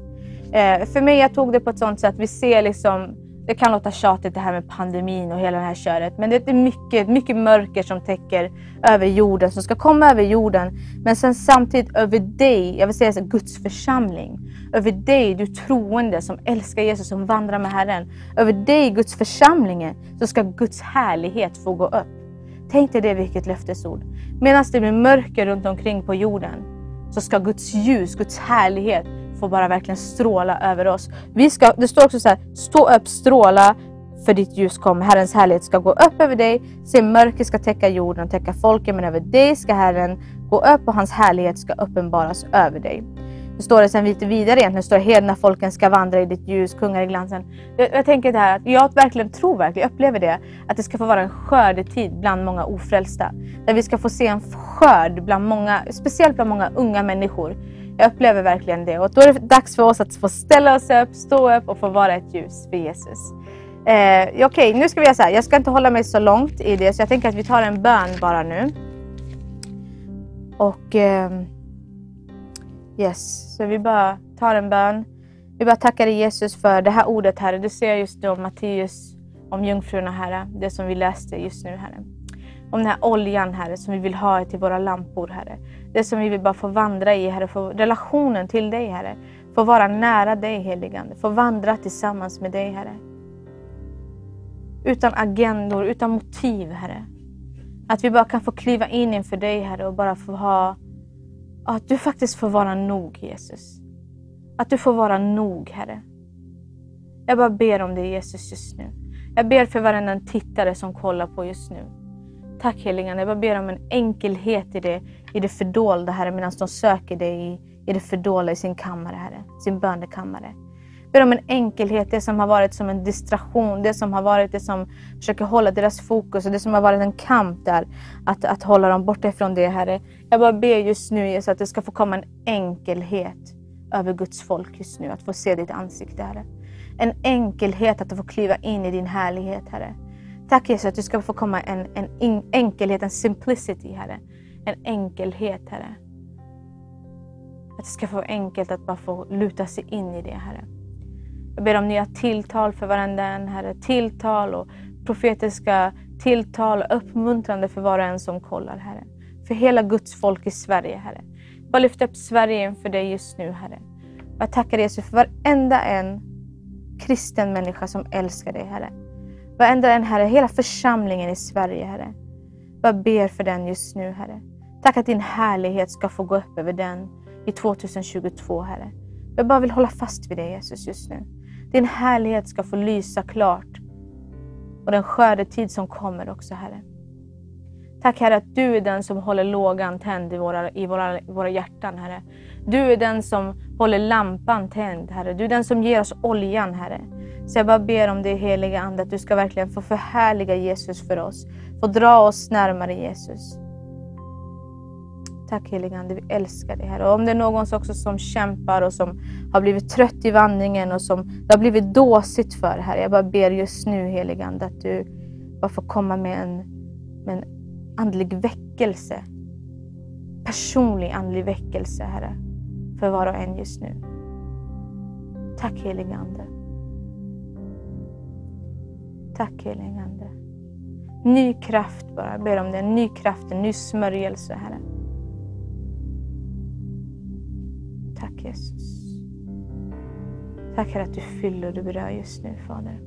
Eh, för mig, jag tog det på ett sånt sätt, vi ser liksom det kan låta tjatigt det här med pandemin och hela det här köret. Men det är mycket, mycket mörker som täcker över jorden, som ska komma över jorden. Men sen samtidigt över dig, jag vill säga så, Guds församling. Över dig, du troende som älskar Jesus, som vandrar med Herren. Över dig, Guds församling, så ska Guds härlighet få gå upp. Tänk dig det, vilket löftesord. Medan det blir mörker runt omkring på jorden, så ska Guds ljus, Guds härlighet får bara verkligen stråla över oss. Vi ska, det står också så här, stå upp, stråla, för ditt ljus kommer. Herrens härlighet ska gå upp över dig. Se, mörker ska täcka jorden och täcka folken, men över dig ska Herren gå upp och hans härlighet ska uppenbaras över dig. Nu står det sen lite vidare egentligen, det står hedna folken ska vandra i ditt ljus, kungar i glansen. Jag, jag tänker det här att jag verkligen tror, verkligen, upplever det, att det ska få vara en skördetid bland många ofrälsta. Där vi ska få se en skörd bland många, speciellt bland många unga människor jag upplever verkligen det. Och då är det dags för oss att få ställa oss upp, stå upp och få vara ett ljus för Jesus. Eh, Okej, okay, nu ska vi göra så här. Jag ska inte hålla mig så långt i det, så jag tänker att vi tar en bön bara nu. Och eh, yes, så vi bara tar en bön. Vi bara tackar dig Jesus för det här ordet Herre. Du ser just nu om Matteus, om jungfrurna Herre. Det som vi läste just nu Herre. Om den här oljan Herre som vi vill ha till våra lampor Herre. Det som vi vill bara få vandra i, Herre, få relationen till dig, Herre. Få vara nära dig, heligande. Få vandra tillsammans med dig, Herre. Utan agendor, utan motiv, Herre. Att vi bara kan få kliva in inför dig, Herre, och bara få ha... Att du faktiskt får vara nog, Jesus. Att du får vara nog, Herre. Jag bara ber om det, Jesus, just nu. Jag ber för varenda tittare som kollar på just nu. Tack heligande. Jag bara ber om en enkelhet i det, i det fördolda Herre, medan de söker dig i, i det fördolda i sin kammare Herre, sin bönekammare. Jag ber om en enkelhet, det som har varit som en distraktion, det som har varit det som försöker hålla deras fokus och det som har varit en kamp där, att, att hålla dem borta ifrån det Herre. Jag bara ber just nu Jesus, att det ska få komma en enkelhet över Guds folk just nu, att få se ditt ansikte Herre. En enkelhet att få kliva in i din härlighet Herre. Tack Jesus att du ska få komma en, en enkelhet, en simplicity Herre. En enkelhet Herre. Att det ska få enkelt att bara få luta sig in i det Herre. Jag ber om nya tilltal för varenda en Herre. Tilltal och profetiska tilltal och uppmuntrande för var och en som kollar Herre. För hela Guds folk i Sverige Herre. Bara lyft upp Sverige inför dig just nu Herre. Jag tackar Jesus för varenda en kristen människa som älskar dig Herre. Varenda en Herre, hela församlingen i Sverige Herre. Jag ber för den just nu Herre. Tack att din härlighet ska få gå upp över den i 2022, Herre. Jag bara vill hålla fast vid dig Jesus just nu. Din härlighet ska få lysa klart. Och den skördetid som kommer också, Herre. Tack Herre att du är den som håller lågan tänd i våra, i våra, våra hjärtan, Herre. Du är den som håller lampan tänd, Herre. Du är den som ger oss oljan, Herre. Så jag bara ber om det heliga Ande, att du ska verkligen få förhärliga Jesus för oss. Få dra oss närmare Jesus. Tack helige Ande, vi älskar dig Herre. Och om det är någon också som kämpar och som har blivit trött i vandringen och som det har blivit dåsigt för Herre. Jag bara ber just nu helige Ande att du bara får komma med en, med en andlig väckelse. Personlig andlig väckelse Herre. För var och en just nu. Tack helige Ande. Tack helige Ande. Ny kraft bara, jag ber om det. Ny kraft, en ny smörjelse Herre. Tack Jesus. Tack Herre att du fyller och du berör just nu Fader.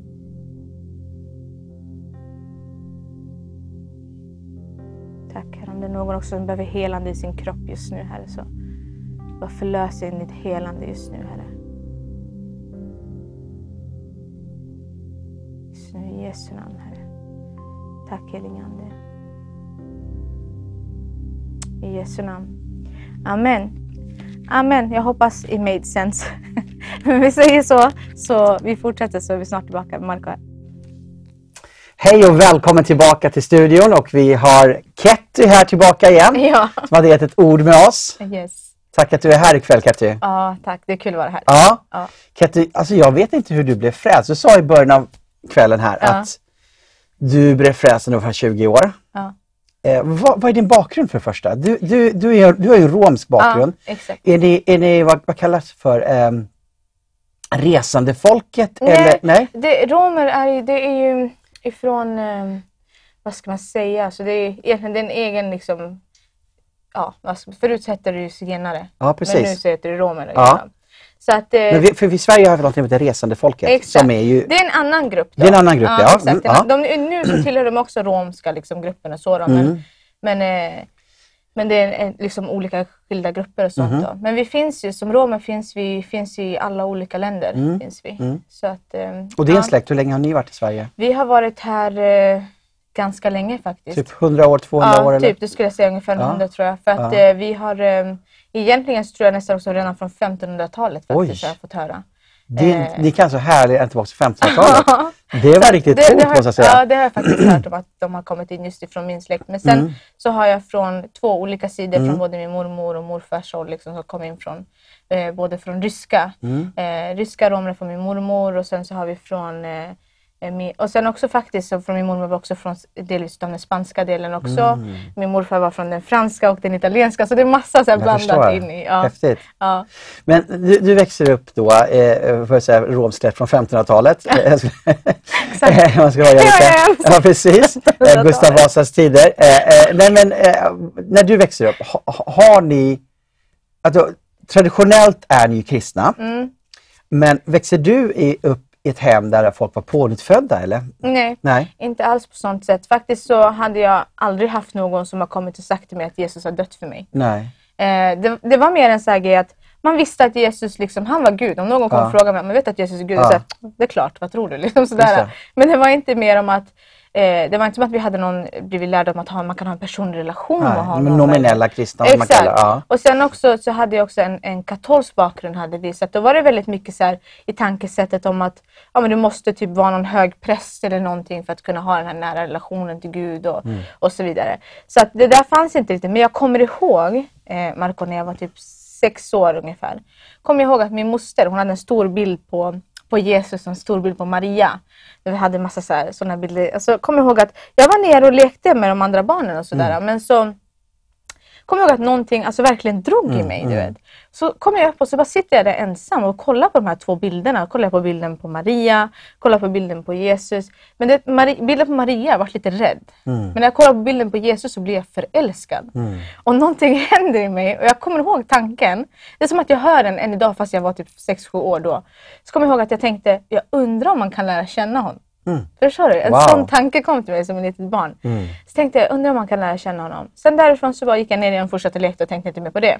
Tack Herre. Om det är någon också som behöver helande i sin kropp just nu Herre så bara förlös in ditt helande just nu Herre. Just nu i Jesu namn Herre. Tack helige Ande. I Jesu namn. Amen. Amen. Jag hoppas it made sense. Men vi säger så, så vi fortsätter så är vi snart tillbaka. Marco. Hej och välkommen tillbaka till studion och vi har Ketty här tillbaka igen Ja. som har delat ett ord med oss. Yes. Tack att du är här ikväll Ketty. Ja, tack. Det är kul att vara här. Ja. Ja. Ketty, alltså jag vet inte hur du blev frälst. Du sa i början av kvällen här Ja. att du blev frälst när du var 20 år. Ja. Eh, vad, vad är din bakgrund för det första? Du, du, du, är, du har ju romsk bakgrund. Ja, exakt. Är ni, är ni vad, vad kallas för ehm, resandefolket? Nej. Eller, nej? Det, romer är, det är ju ifrån, eh, vad ska man säga, så det är egentligen en egen liksom, ja, ska- förut hette det ju zigenare. Ja, Men nu precis. så heter det romer. Ja. liksom. Så att, eh, Men vi, för vi i Sverige har vi något som heter resandefolket. Exakt. Som är ju, Det är en annan grupp. Då. Det är en annan grupp, ja. exakt. Mm, ja. De, nu så tillhör de också romska liksom, grupperna. Så då, Mm. men, men, eh, men det är liksom olika skilda grupper och sånt. Då. Men vi finns ju, som romer finns vi finns i alla olika länder. Mm. Finns vi. Mm. Så att, eh, och det är en ja. släkt. Hur länge har ni varit i Sverige? Vi har varit här eh, ganska länge faktiskt. Typ 100 år, 200 ja, år? Eller? typ. Det skulle jag säga ungefär Ja. 100 tror jag. För att Ja. eh, vi har eh, egentligen så tror jag nästan också redan från 1500-talet Oj. faktiskt har jag fått höra. Det, eh. Ni kan så härligt ända tillbaka till 1500-talet. Det var riktigt det, coolt måste jag säga. Ja, det har jag faktiskt hört om att de har kommit in just ifrån min släkt. Men sen Mm. så har jag från två olika sidor, Mm. från både min mormor och morfars håll, liksom, som kom in från eh, både från ryska, Mm. eh, ryska romer från min mormor och sen så har vi från min, och sen också faktiskt så från min mormor var också från delvis den spanska delen också. Mm. Min morfar var från den franska och den italienska så det är massa så här blandat förstår. in i. Ja, Häftigt. ja. Men du, du växer upp då, eh, får jag säga, romsläkt från 1500-talet. Exakt. Man ska vara lite. Ja, precis. Eh, 1500-talet. Gustav Vasas tider. Eh, eh, nej, men, eh, när du växer upp, ha, har ni... Alltså, traditionellt är ni kristna, Mm. men växer du i, upp i ett hem där folk var pånyttfödda eller? Nej. Nej. Inte alls på sånt sätt. Faktiskt så hade jag aldrig haft någon som har kommit och sagt till mig att Jesus har dött för mig. Nej. Eh, det, det var mer en sån här grej att man visste att Jesus, liksom, han var Gud. Om någon kom Ja. och frågade mig, men vet att Jesus är Gud? Ja. Så här, det är klart, vad tror du? Liksom sådär. Men det var inte mer om att eh, det var inte som att vi hade någon, blivit lärda om att ha, man kan ha en personlig relation med Nej. honom. Men nominella kristna Exakt. kallar ja. Och sen också så hade jag också en, en katolsk bakgrund hade vi. Så då var det väldigt mycket så här, i tankesättet om att ja, men du måste typ vara någon hög präst eller någonting för att kunna ha den här nära relationen till Gud och, Mm. och så vidare. Så att det där fanns inte riktigt. Men jag kommer ihåg, eh, Marco, när jag var typ sex år ungefär. Kommer jag ihåg att min moster, hon hade en stor bild på på Jesus och en stor bild på Maria. Vi hade massa sådana bilder. Alltså, jag ihåg att jag var nere och lekte med de andra barnen och sådär. Mm. Men så kommer jag ihåg att någonting alltså, verkligen drog Mm, i mig. Du vet. Så kommer jag upp och så bara sitter jag där ensam och kollar på de här två bilderna. Kollar jag på bilden på Maria, kollar på bilden på Jesus. Men det, Mari, bilden på Maria var lite rädd. Mm. Men när jag kollar på bilden på Jesus så blir jag förälskad. Mm. Och någonting händer i mig och jag kommer ihåg tanken. Det är som att jag hör den än idag fast jag var typ 6-7 år då. Så kommer jag ihåg att jag tänkte, jag undrar om man kan lära känna honom. Förstår du? En Wow. sån tanke kom till mig som ett litet barn. Så tänkte jag, undrar om man kan lära känna honom. Sen därifrån så bara gick jag ner igen och fortsatte leka och tänkte inte mer på det.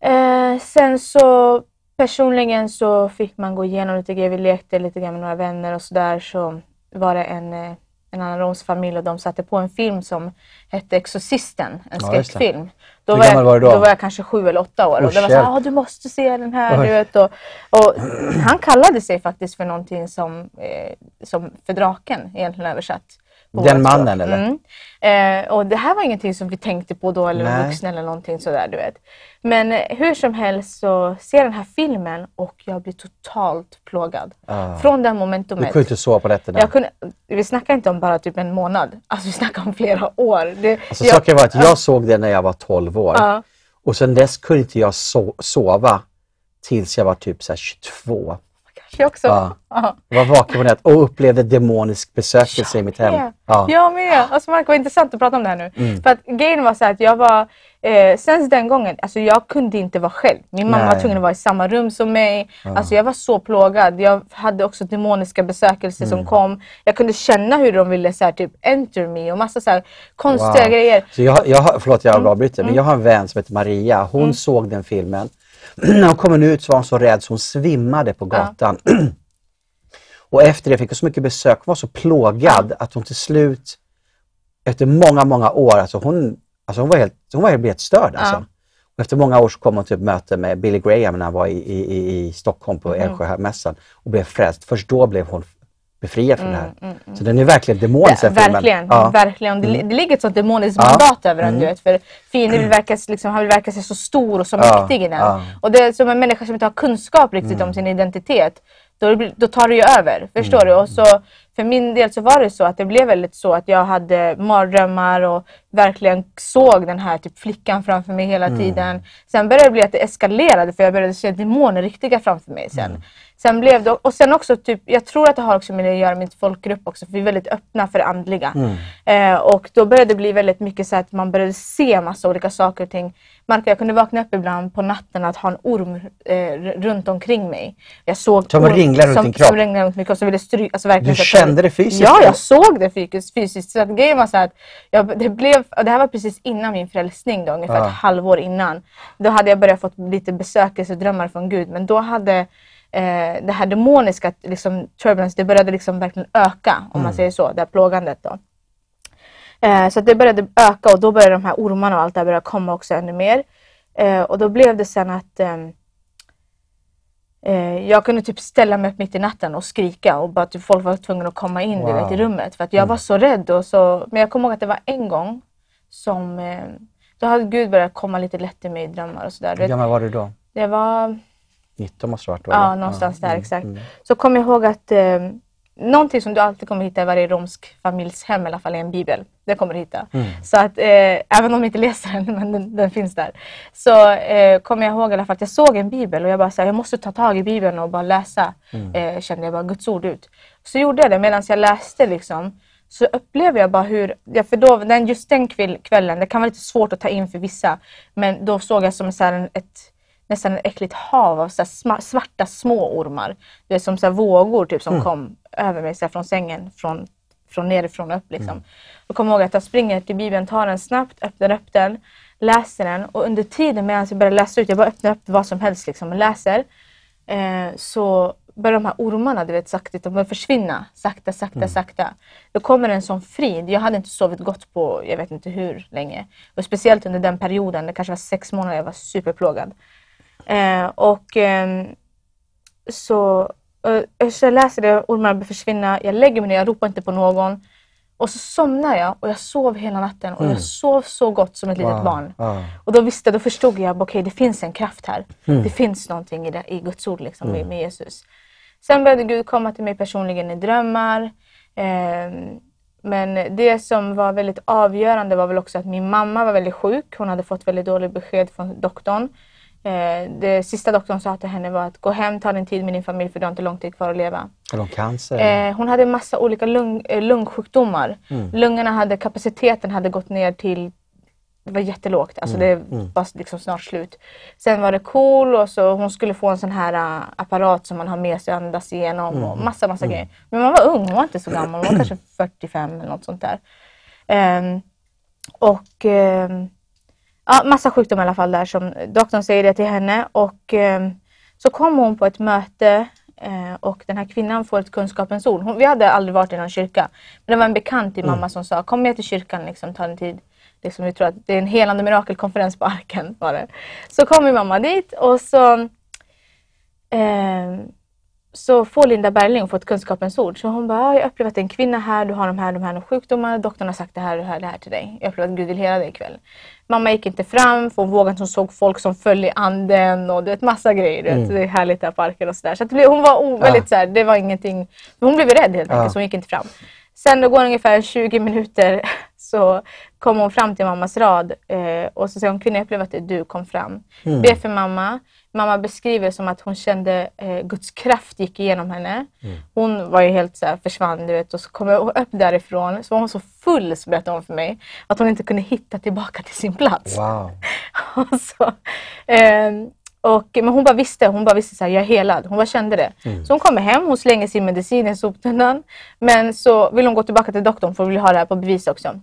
Eh, sen så personligen så fick man gå igenom lite grejer. Vi lekte lite grann med några vänner och sådär. Så var det en, eh, en annan romsk familj och de satte på en film som hette Exorcisten, en Ja, skräckfilm. Då Hur var, jag, var du då? var jag kanske sju eller åtta år. och Usch, det var så här, ah, du måste se den här. Oj. Du vet, och, och han kallade sig faktiskt för någonting som, eh, som för draken egentligen översatt. Den mannen, eller? Mm. Eh, och det här var ingenting som vi tänkte på då eller var vuxna eller någonting sådär du vet. Men eh, hur som helst så ser jag den här filmen och jag blir totalt plågad. Ah. Från den Du momentumet. kunde inte sova på nätterna. Jag kunde, vi snackar inte om bara typ en månad. Alltså vi snackar om flera år. Det, Alltså, jag- saken var att jag såg det när jag var 12 år. Ja. Och sen dess kunde inte jag so sova tills jag var typ så här 22. Jag också. Ja. Ja. Jag var vaken på nätet och upplevde demonisk besökelse i mitt hem. med. Ja. Mm. Jag med. Alltså Mark, vad intressant att prata om det här nu. För att grejen var så att jag var, eh, sen den gången, alltså jag kunde inte vara själv. Min mamma Nej. var tvungen att vara i samma rum som mig. Alltså jag var så plågad. Jag hade också demoniska besökelser Mm. som kom. Jag kunde känna hur de ville så här, typ enter me och massa så här konstiga Wow. grejer. Så jag, jag, förlåt Mm. jag avbryter, men jag har en vän som heter Maria. Hon såg den filmen. När hon kom ut så var hon så rädd så hon svimmade på gatan. och efter det fick hon så mycket besök, hon var så plågad att hon till slut, efter många, många år, alltså hon, alltså hon var helt, hon var helt, helt störd. Alltså. Och efter många år så kom hon till ett möte med Billy Graham när han var i, i, i, i Stockholm på Mm. Älvsjömässan och blev frälst. Först då blev hon befriad från det här. Så den är verkligen demonisk. Mm, Verkligen, Ja. Mm. verkligen. Det, det ligger ett sånt demoniskt Ja. mandat över den. Du vet, för fienden vill verka, liksom, han vill verka sig så stor och så Ja, mäktig i den. ja. Och det är som en människa som inte har kunskap riktigt om sin identitet. Då, då tar det ju över. Förstår Mm. du? Och så, för min del så var det så att det blev väldigt så att jag hade mardrömmar och verkligen såg den här typ, flickan framför mig hela Mm. tiden. Sen började det bli att det eskalerade för jag började se demoner riktiga framför mig sen. Sen blev det, och sen också, typ, jag tror att det har också med det att göra med folkgrupp också, för vi är väldigt öppna för det andliga. Mm. Eh, och då började det bli väldigt mycket så att man började se massa olika saker och ting. Marka, jag kunde vakna upp ibland på natten att ha en orm eh, runt omkring mig. Jag såg Som orm- ringlar runt som, din kropp? Som ringlade runt min kropp, som ville stryka. Alltså verkligen Du kände det fysiskt, Ja, jag såg det fysiskt. fysiskt. Så att grejen var så att jag, det, blev, det här var precis innan min frälsning, då, ungefär Ja. ett halvår innan. Då hade jag börjat få lite besökelsedrömmar från Gud. Men då hade eh, det här demoniska liksom, turbulence, det började liksom verkligen öka, om man säger så, det här plågandet. Då. Eh, så att det började öka och då började de här ormarna och allt det här börja komma också ännu mer. Eh, och då blev det sen att ehm, eh, jag kunde typ ställa mig upp mitt i natten och skrika och bara typ folk var tvungna att komma in Wow. vet, i rummet. För att jag var så rädd. Och så, men jag kommer ihåg att det var en gång som eh, då hade Gud börjat komma lite lätt till mig i drömmar och sådär. Hur gammal var du då? Det var 19 måste ha varit? Ja, någonstans där mm, exakt. mm. Så kom jag ihåg att eh, någonting som du alltid kommer hitta i varje romsk familjs hem i alla fall är en bibel. Det kommer du hitta. Mm. Så att eh, även om du inte läser den, men den, den finns där. Så eh, kommer jag ihåg i alla fall att jag såg en bibel och jag bara här, jag måste ta tag i bibeln och bara läsa. Mm. Eh, kände jag bara Guds ord ut. Så gjorde jag det medan jag läste liksom. Så upplevde jag bara hur, ja, för då, den, just den kväll, kvällen, det kan vara lite svårt att ta in för vissa. Men då såg jag som så här, ett nästan ett äckligt hav av så svarta små ormar. Det är som så vågor typ, som kom över mig så från sängen, från, från nerifrån och upp. Liksom. Jag kommer ihåg att jag springer till Bibeln, tar den snabbt, öppnar upp den, läser den och under tiden medan jag börjar läsa ut, jag bara öppnar upp vad som helst liksom, och läser, eh, så börjar de här ormarna du vet, sakta, de börjar försvinna. Sakta, sakta, sakta. Då kommer en sån frid. Jag hade inte sovit gott på jag vet inte hur länge. Och speciellt under den perioden, det kanske var sex månader, jag var superplågad. Eh, och ehm, så, eh, så jag läser det, ormarna börjar försvinna. Jag lägger mig ner, jag ropar inte på någon. Och så somnar jag och jag sov hela natten och jag sov så gott som ett litet Wow. barn. Ja. Och då visste då förstod jag, okej det finns en kraft här. Det finns någonting i, det, i Guds ord liksom, med, med Jesus. Sen började Gud komma till mig personligen i drömmar. Ehm, men det som var väldigt avgörande var väl också att min mamma var väldigt sjuk. Hon hade fått väldigt dåligt besked från doktorn. Eh, det sista doktorn sa till henne var att gå hem, ta din tid med din familj för du har inte lång tid kvar att leva. Har de cancer? Eh, hon hade en massa olika lung, eh, lungsjukdomar. Lungorna hade, kapaciteten hade gått ner till det var jättelågt. Alltså det var liksom snart slut. Sen var det KOL och så hon skulle få en sån här uh, apparat som man har med sig och andas igenom och massa massa grejer. Men man var ung, hon var inte så gammal. Hon var kanske 45 eller något sånt där. Ehm, och ehm, ja, massa sjukdomar i alla fall där som doktorn säger det till henne och ehm, så kom hon på ett möte eh, och den här kvinnan får ett kunskapens ord. Hon, vi hade aldrig varit i någon kyrka. Men det var en bekant till mamma som sa kom med till kyrkan, liksom, ta en tid. Liksom, vi tror att det är en helande mirakelkonferens på Arken. Var det. Så kom min mamma dit och så ehm, så får Linda Berling fått kunskapens ord. Så hon bara, "Ja, jag upplever att det är en kvinna här, du har de här, de här sjukdomarna, doktorn har sagt det här och det här, det här till dig. Jag upplever att Gud vill hela dig ikväll. Mamma gick inte fram för hon vågade inte, hon såg folk som föll i anden och du vet massa grejer. Du vet, det är härligt där på Arken och sådär. Så det blev, hon var väldigt såhär, det var ingenting, hon blev rädd helt enkelt så hon gick inte fram. Sen då går det ungefär 20 minuter så kommer hon fram till mammas rad eh, och så säger hon, kvinna jag upplever att det är du, kom fram. Be för mamma. Mamma beskriver som att hon kände eh, Guds kraft gick igenom henne. Hon var ju helt så här, försvann du vet och så kom jag upp därifrån så var hon så full så berättade hon för mig att hon inte kunde hitta tillbaka till sin plats. Wow. och så, ehm, och, men hon bara visste, hon bara visste att jag är helad. Hon bara kände det. Så hon kommer hem, hon slänger sin medicin i soptunnan. Men så vill hon gå tillbaka till doktorn för hon vill ha det här på bevis också.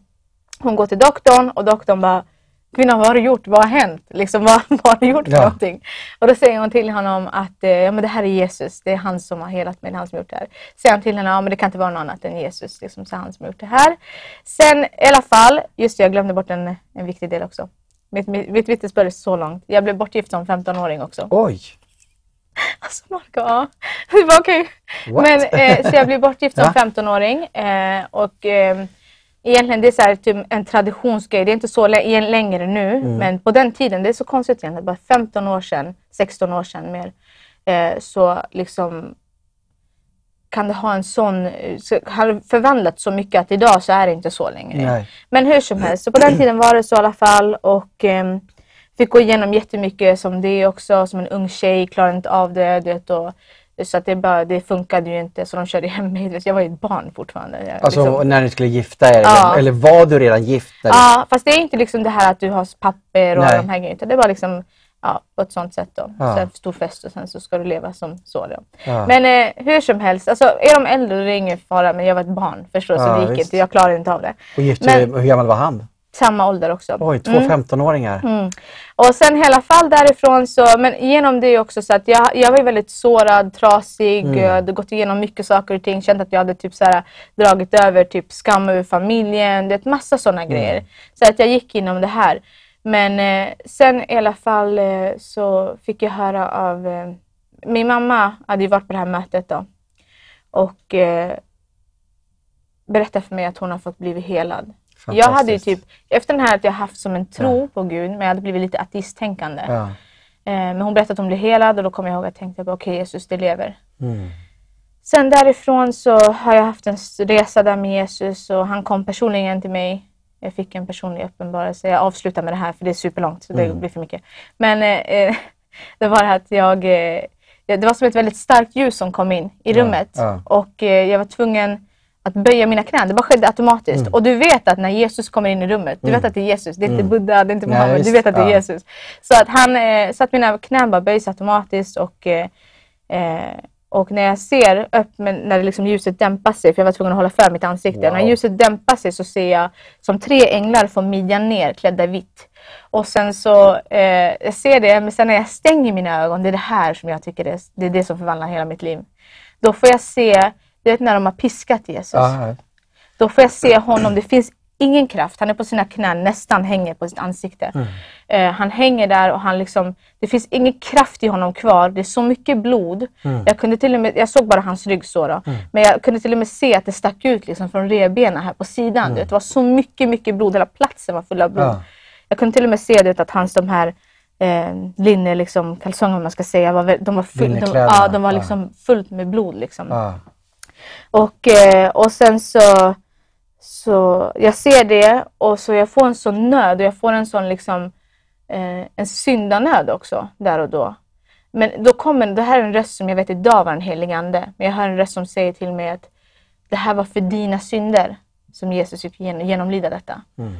Hon går till doktorn och doktorn bara Kvinna, vad har du gjort? Vad har hänt? Liksom, vad, vad har du gjort för Ja. någonting? Och då säger hon till honom att eh, ja, men det här är Jesus. Det är han som har helat mig. Det är han som har gjort det här. Säger han till henne, ja men det kan inte vara någon annat än Jesus. Liksom, så han som har gjort det här. Sen i alla fall, just det, jag glömde bort en, en viktig del också. Mitt, mitt, mitt vittnesbörd är så långt. Jag blev bortgift som 15-åring också. Oj. Alltså Marco, ja. Det var okej. Men, eh, så jag blev bortgift som Ja. 15-åring. Eh, och eh, egentligen det är så här, typ en traditionsgrej. Det är inte så lä- längre nu. Mm. Men på den tiden, det är så konstigt egentligen. Bara 15 år sedan, 16 år sedan mer. Eh, så liksom kan det ha en sån, eh, så, har förvandlats så mycket att idag så är det inte så längre. Nej. Men hur som helst, så på den tiden var det så i alla fall och ehm, fick gå igenom jättemycket som det också, som en ung tjej, klarade inte av det. Du vet, och, så att det, bara, det funkade ju inte så de körde hem mig. Jag var ju ett barn fortfarande. Jag, Alltså liksom- när ni skulle gifta er, Ja. eller, var du redan gift? Eller? Ja, fast det är inte liksom det här att du har papper och Nej. de här grejerna. Det var liksom ja, på ett sånt sätt då. Ja. Så en stor fest och sen så ska du leva som så då. Ja. Men eh, hur som helst, alltså, är de äldre då är det ingen fara men jag var ett barn förstås Ja, så det gick visst. inte. Jag klarade inte av det. Och gifte Men- hur gammal var han? Samma ålder också. Oj, två Mm. 15-åringar. Mm. Och sen i alla fall därifrån så, men genom det också så att jag, jag var väldigt sårad, trasig, Mm. jag hade gått igenom mycket saker och ting, känt att jag hade typ så här, dragit över typ skam över familjen, det är massa sådana grejer. Så att jag gick inom det här. Men eh, sen i alla fall eh, så fick jag höra av, eh, min mamma hade ju varit på det här mötet då och eh, berättade för mig att hon har fått blivit helad. Jag hade ju typ, efter den här att jag haft som en tro på Gud, men jag hade blivit lite ateisttänkande. Ja. Eh, men hon berättade att hon blev helad och då kom jag ihåg att jag tänkte, okej Jesus, det lever. Mm. Sen därifrån så har jag haft en resa där med Jesus och han kom personligen till mig. Jag fick en personlig uppenbarelse. Jag avslutar med det här för det är superlångt så det Mm. blir för mycket. Men eh, eh, det var att jag, eh, det var som ett väldigt starkt ljus som kom in i Ja, rummet ja. och eh, jag var tvungen att böja mina knän. Det bara skedde automatiskt. Mm. Och du vet att när Jesus kommer in i rummet, du vet att det är Jesus. Det är inte Buddha, det är inte Nej, Muhammed. Du vet att det är Ja. Jesus. Så att han, eh, så att mina knän bara böjs automatiskt och eh, eh, och när jag ser upp, men när det liksom ljuset dämpar sig, för jag var tvungen att hålla för mitt ansikte. Wow. När ljuset dämpar sig så ser jag som tre änglar från midjan ner klädda i vitt. Och sen så, eh, jag ser det, men sen när jag stänger mina ögon, det är det här som jag tycker är, det är det som förvandlar hela mitt liv. Då får jag se, du vet när de har piskat Jesus. Ja, Då får jag se honom, det finns ingen kraft. Han är på sina knän, nästan hänger på sitt ansikte. Eh, han hänger där och han liksom, det finns ingen kraft i honom kvar. Det är så mycket blod. Jag, kunde till och med, jag såg bara hans ryggsår, då. men jag kunde till och med se att det stack ut liksom från revbenen här på sidan. Vet, det var så mycket, mycket blod. Hela platsen var full av blod. Ja. Jag kunde till och med se du vet, att hans de här eh, linne, liksom, kalsonger man ska säga, var, de var, full, de, ja, de var liksom fullt med blod. Liksom. ja. Och, eh, och sen så, så jag ser det och så jag får en sån nöd och jag får en sån liksom eh, en syndanöd också där och då. Men då kommer, det här är en röst som jag vet idag var en helig ande. Men jag hör en röst som säger till mig att det här var för dina synder som Jesus fick genomlida detta. Mm.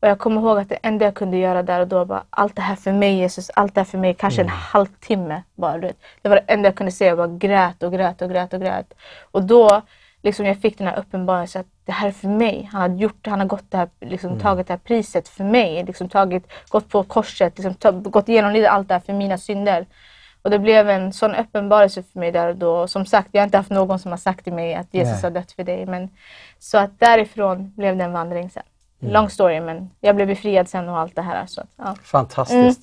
Och jag kommer ihåg att det enda jag kunde göra där och då var allt det här för mig Jesus, allt det här för mig, kanske en halvtimme bara. Det var det enda jag kunde se, jag bara grät och grät och grät och grät. Och då liksom jag fick den här uppenbarelsen att det här är för mig. Han har, gjort, han har gått det här, liksom, tagit det här priset för mig, liksom, tagit, gått på korset, liksom, gått igenom allt det här för mina synder. Och det blev en sån uppenbarelse för mig där och då. Som sagt, jag har inte haft någon som har sagt till mig att Jesus Nej. har dött för dig. Men, så att därifrån blev det en vandring sen. Long story, men jag blev befriad sen och allt det här. Så ja. Fantastiskt.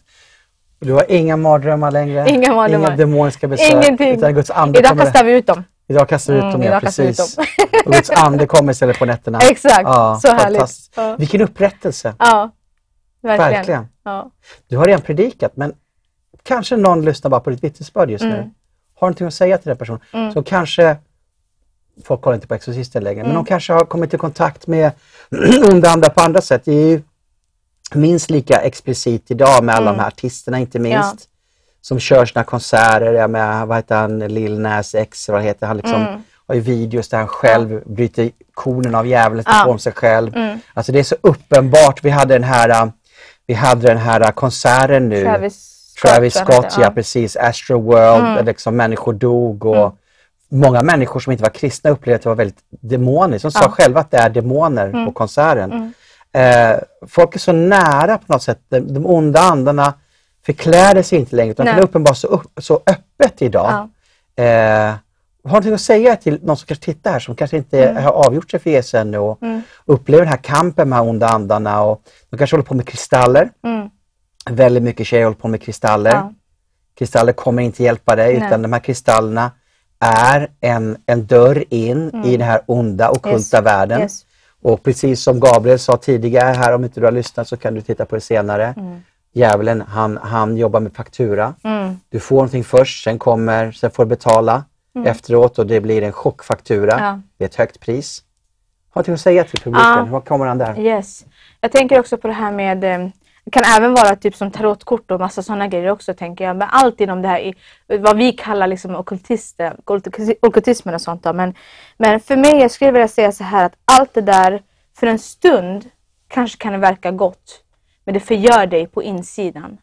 Du har inga mardrömmar längre? Mm. Inga mardrömmar. Inga demoniska besök? Ingenting. Utan Guds ande Idag kastar vi ut dem. Idag kastar vi ut Mm, dem, ja, vi ut precis. och Guds ande kommer istället på nätterna. Exakt, så härligt. Ja. Vilken upprättelse. Ja, verkligen. Verkligen. Ja. Du har redan predikat, men kanske någon lyssnar bara på ditt vittnesbörd just nu. Mm. Har någonting att säga till den personen. Så kanske, folk kollar inte på Exorcisten längre, Mm. men de kanske har kommit i kontakt med onda andra på andra sätt. Det är ju minst lika explicit idag med alla de här artisterna inte minst. Mm. Ja. Som kör sina konserter, jag med, vad heter han, Lil Nas X, vad heter han, liksom, Mm. har ju videos där han själv bryter konen av djävulen, Ja. Mm. på sig själv. Alltså det är så uppenbart. Vi hade den här, vi hade den här konserten nu. Travis Travis jag han Scott, ja precis. Astro World, där liksom människor dog och många människor som inte var kristna upplevde att det var väldigt demoniskt. De sa Ja. själva att det är demoner på konserten. Eh, folk är så nära på något sätt. De, de onda andarna förkläder sig inte längre utan Nej. kan uppenbara så, upp, så öppet idag. Eh, har du någonting att säga till någon som kanske tittar här som kanske inte Mm. har avgjort sig för Jesus ännu och upplever den här kampen med de onda andarna och de kanske håller på med kristaller. Mm. Väldigt mycket tjejer håller på med kristaller. Ja. Kristaller kommer inte hjälpa dig Nej. utan de här kristallerna är en, en dörr in i den här onda ockulta Yes. världen. Yes. Och precis som Gabriel sa tidigare här, om inte du har lyssnat så kan du titta på det senare. Mm. Djävulen, han, han jobbar med faktura. Mm. Du får någonting först, sen, kommer, sen får du betala efteråt och det blir en chockfaktura. Mm. Ja. Det är ett högt pris. Har du att säga till publiken? Ja. Vad kommer han där? Yes. Jag tänker också på det här med, eh, kan även vara typ som tarotkort och massa sådana grejer också tänker jag. Men allt inom det här, i, vad vi kallar liksom okultismen ockultismen och sånt. Då. Men, men för mig, jag skulle vilja säga så här att allt det där för en stund kanske kan verka gott. Men det förgör dig på insidan.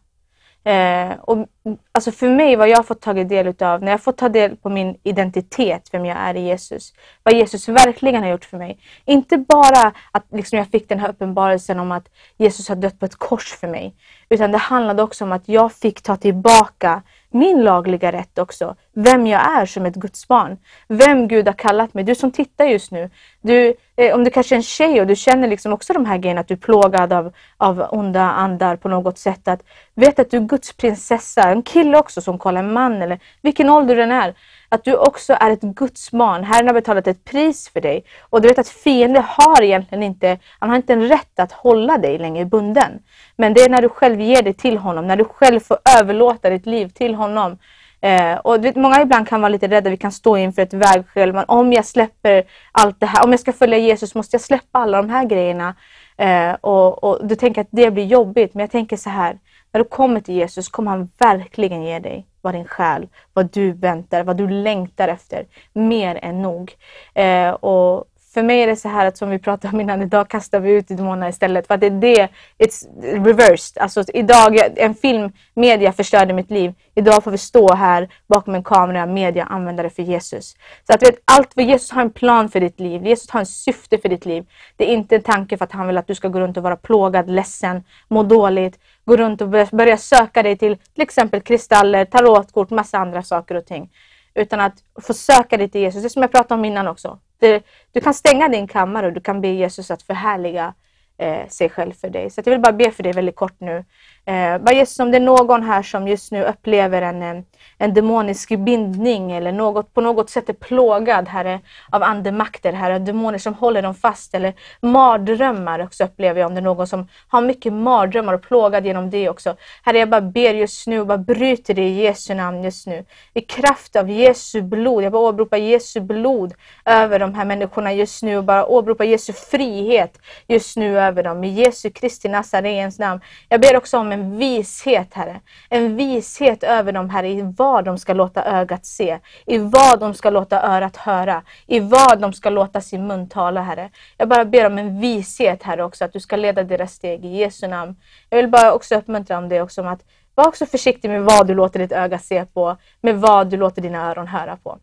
Eh, och, alltså för mig, vad jag har fått ta del utav, när jag fått ta del på min identitet, vem jag är i Jesus, vad Jesus verkligen har gjort för mig. Inte bara att liksom jag fick den här uppenbarelsen om att Jesus har dött på ett kors för mig, utan det handlade också om att jag fick ta tillbaka min lagliga rätt också. Vem jag är som ett Guds barn. Vem Gud har kallat mig. Du som tittar just nu. Du, eh, om du kanske är en tjej och du känner liksom också de här grejerna, att du är plågad av, av onda andar på något sätt. Att vet att du är Guds prinsessa. En kille också som kollar en man eller vilken ålder den är. Att du också är ett Guds barn. Herren har betalat ett pris för dig. Och du vet att fienden har egentligen inte, han har inte en rätt att hålla dig längre bunden. Men det är när du själv ger dig till honom, när du själv får överlåta ditt liv till honom. Eh, och du vet, många ibland kan vara lite rädda, vi kan stå inför ett vägskäl. Men om jag släpper allt det här, om jag ska följa Jesus måste jag släppa alla de här grejerna. Eh, och, och du tänker att det blir jobbigt, men jag tänker så här. När du kommer till Jesus kommer han verkligen ge dig vad din själ, vad du väntar, vad du längtar efter. Mer än nog. Eh, och för mig är det så här att som vi pratade om innan, idag kastar vi ut demonerna istället. För att det är det, it's reversed. Alltså idag, en film, media förstörde mitt liv. Idag får vi stå här bakom en kamera, media använder det för Jesus. Så att vet, allt för Jesus har en plan för ditt liv. Jesus har en syfte för ditt liv. Det är inte en tanke för att han vill att du ska gå runt och vara plågad, ledsen, må dåligt. Gå runt och börja- börja söka dig till till exempel kristaller, tarotkort, massa andra saker och ting. Utan att få söka dig till Jesus. Det som jag pratade om innan också. Det, eh, du kan stänga din kammare och du kan be Jesus att förhärliga eh, sig själv för dig. Så att jag vill bara be för dig väldigt kort nu. Eh, bara Jesus, om det är någon här som just nu upplever en, eh, en demonisk bindning eller något, på något sätt är plågad herre, av andemakter, herre, demoner som håller dem fast eller mardrömmar också upplever jag om det är någon som har mycket mardrömmar och plågad genom det också. Herre, jag bara ber just nu och bara bryter det i Jesu namn just nu. I kraft av Jesu blod, jag bara åberopar Jesu blod över de här människorna just nu och bara åberopar Jesu frihet just nu över dem. I Jesu Kristi Nazarens namn. Jag ber också om en vishet, Herre. En vishet över dem, Herre, i vad de ska låta ögat se, i vad de ska låta örat höra, i vad de ska låta sin mun tala, Herre. Jag bara ber om en vishet, Herre, också, att du ska leda deras steg i Jesu namn. Jag vill bara också uppmuntra om det också, om att var också försiktig med vad du låter ditt öga se på, med vad du låter dina öron höra på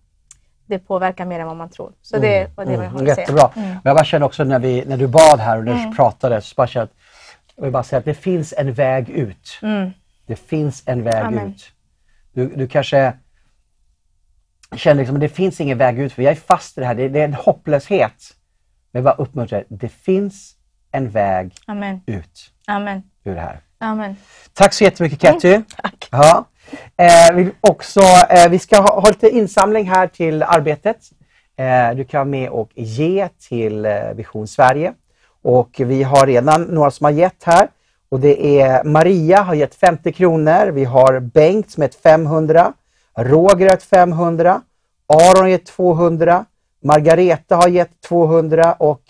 det påverkar mer än vad man tror. Så det Mm, var det jag mm, ville säga. Jättebra. Och jag bara känner också när, vi, när du bad här och när Mm. du pratade, så bara känner att, jag vill bara säga att det finns en väg ut. Det finns en väg Mm. Amen. ut. Du, du kanske känner liksom att det finns ingen väg ut för jag är fast i det här. Det, det är en hopplöshet. Men jag bara uppmuntrar, det finns en väg Amen. ut Amen. ur det här. Amen. Tack så jättemycket. Mm, tack. Ja. Eh, vi, också, eh, vi ska ha, ha lite insamling här till arbetet. Eh, du kan vara med och ge till eh, Vision Sverige. Och vi har redan några som har gett här. Och det är Maria har gett 50 kronor. Vi har Bengt som gett 500. Roger har gett 500. Aron har gett 200. Margareta har gett 200 och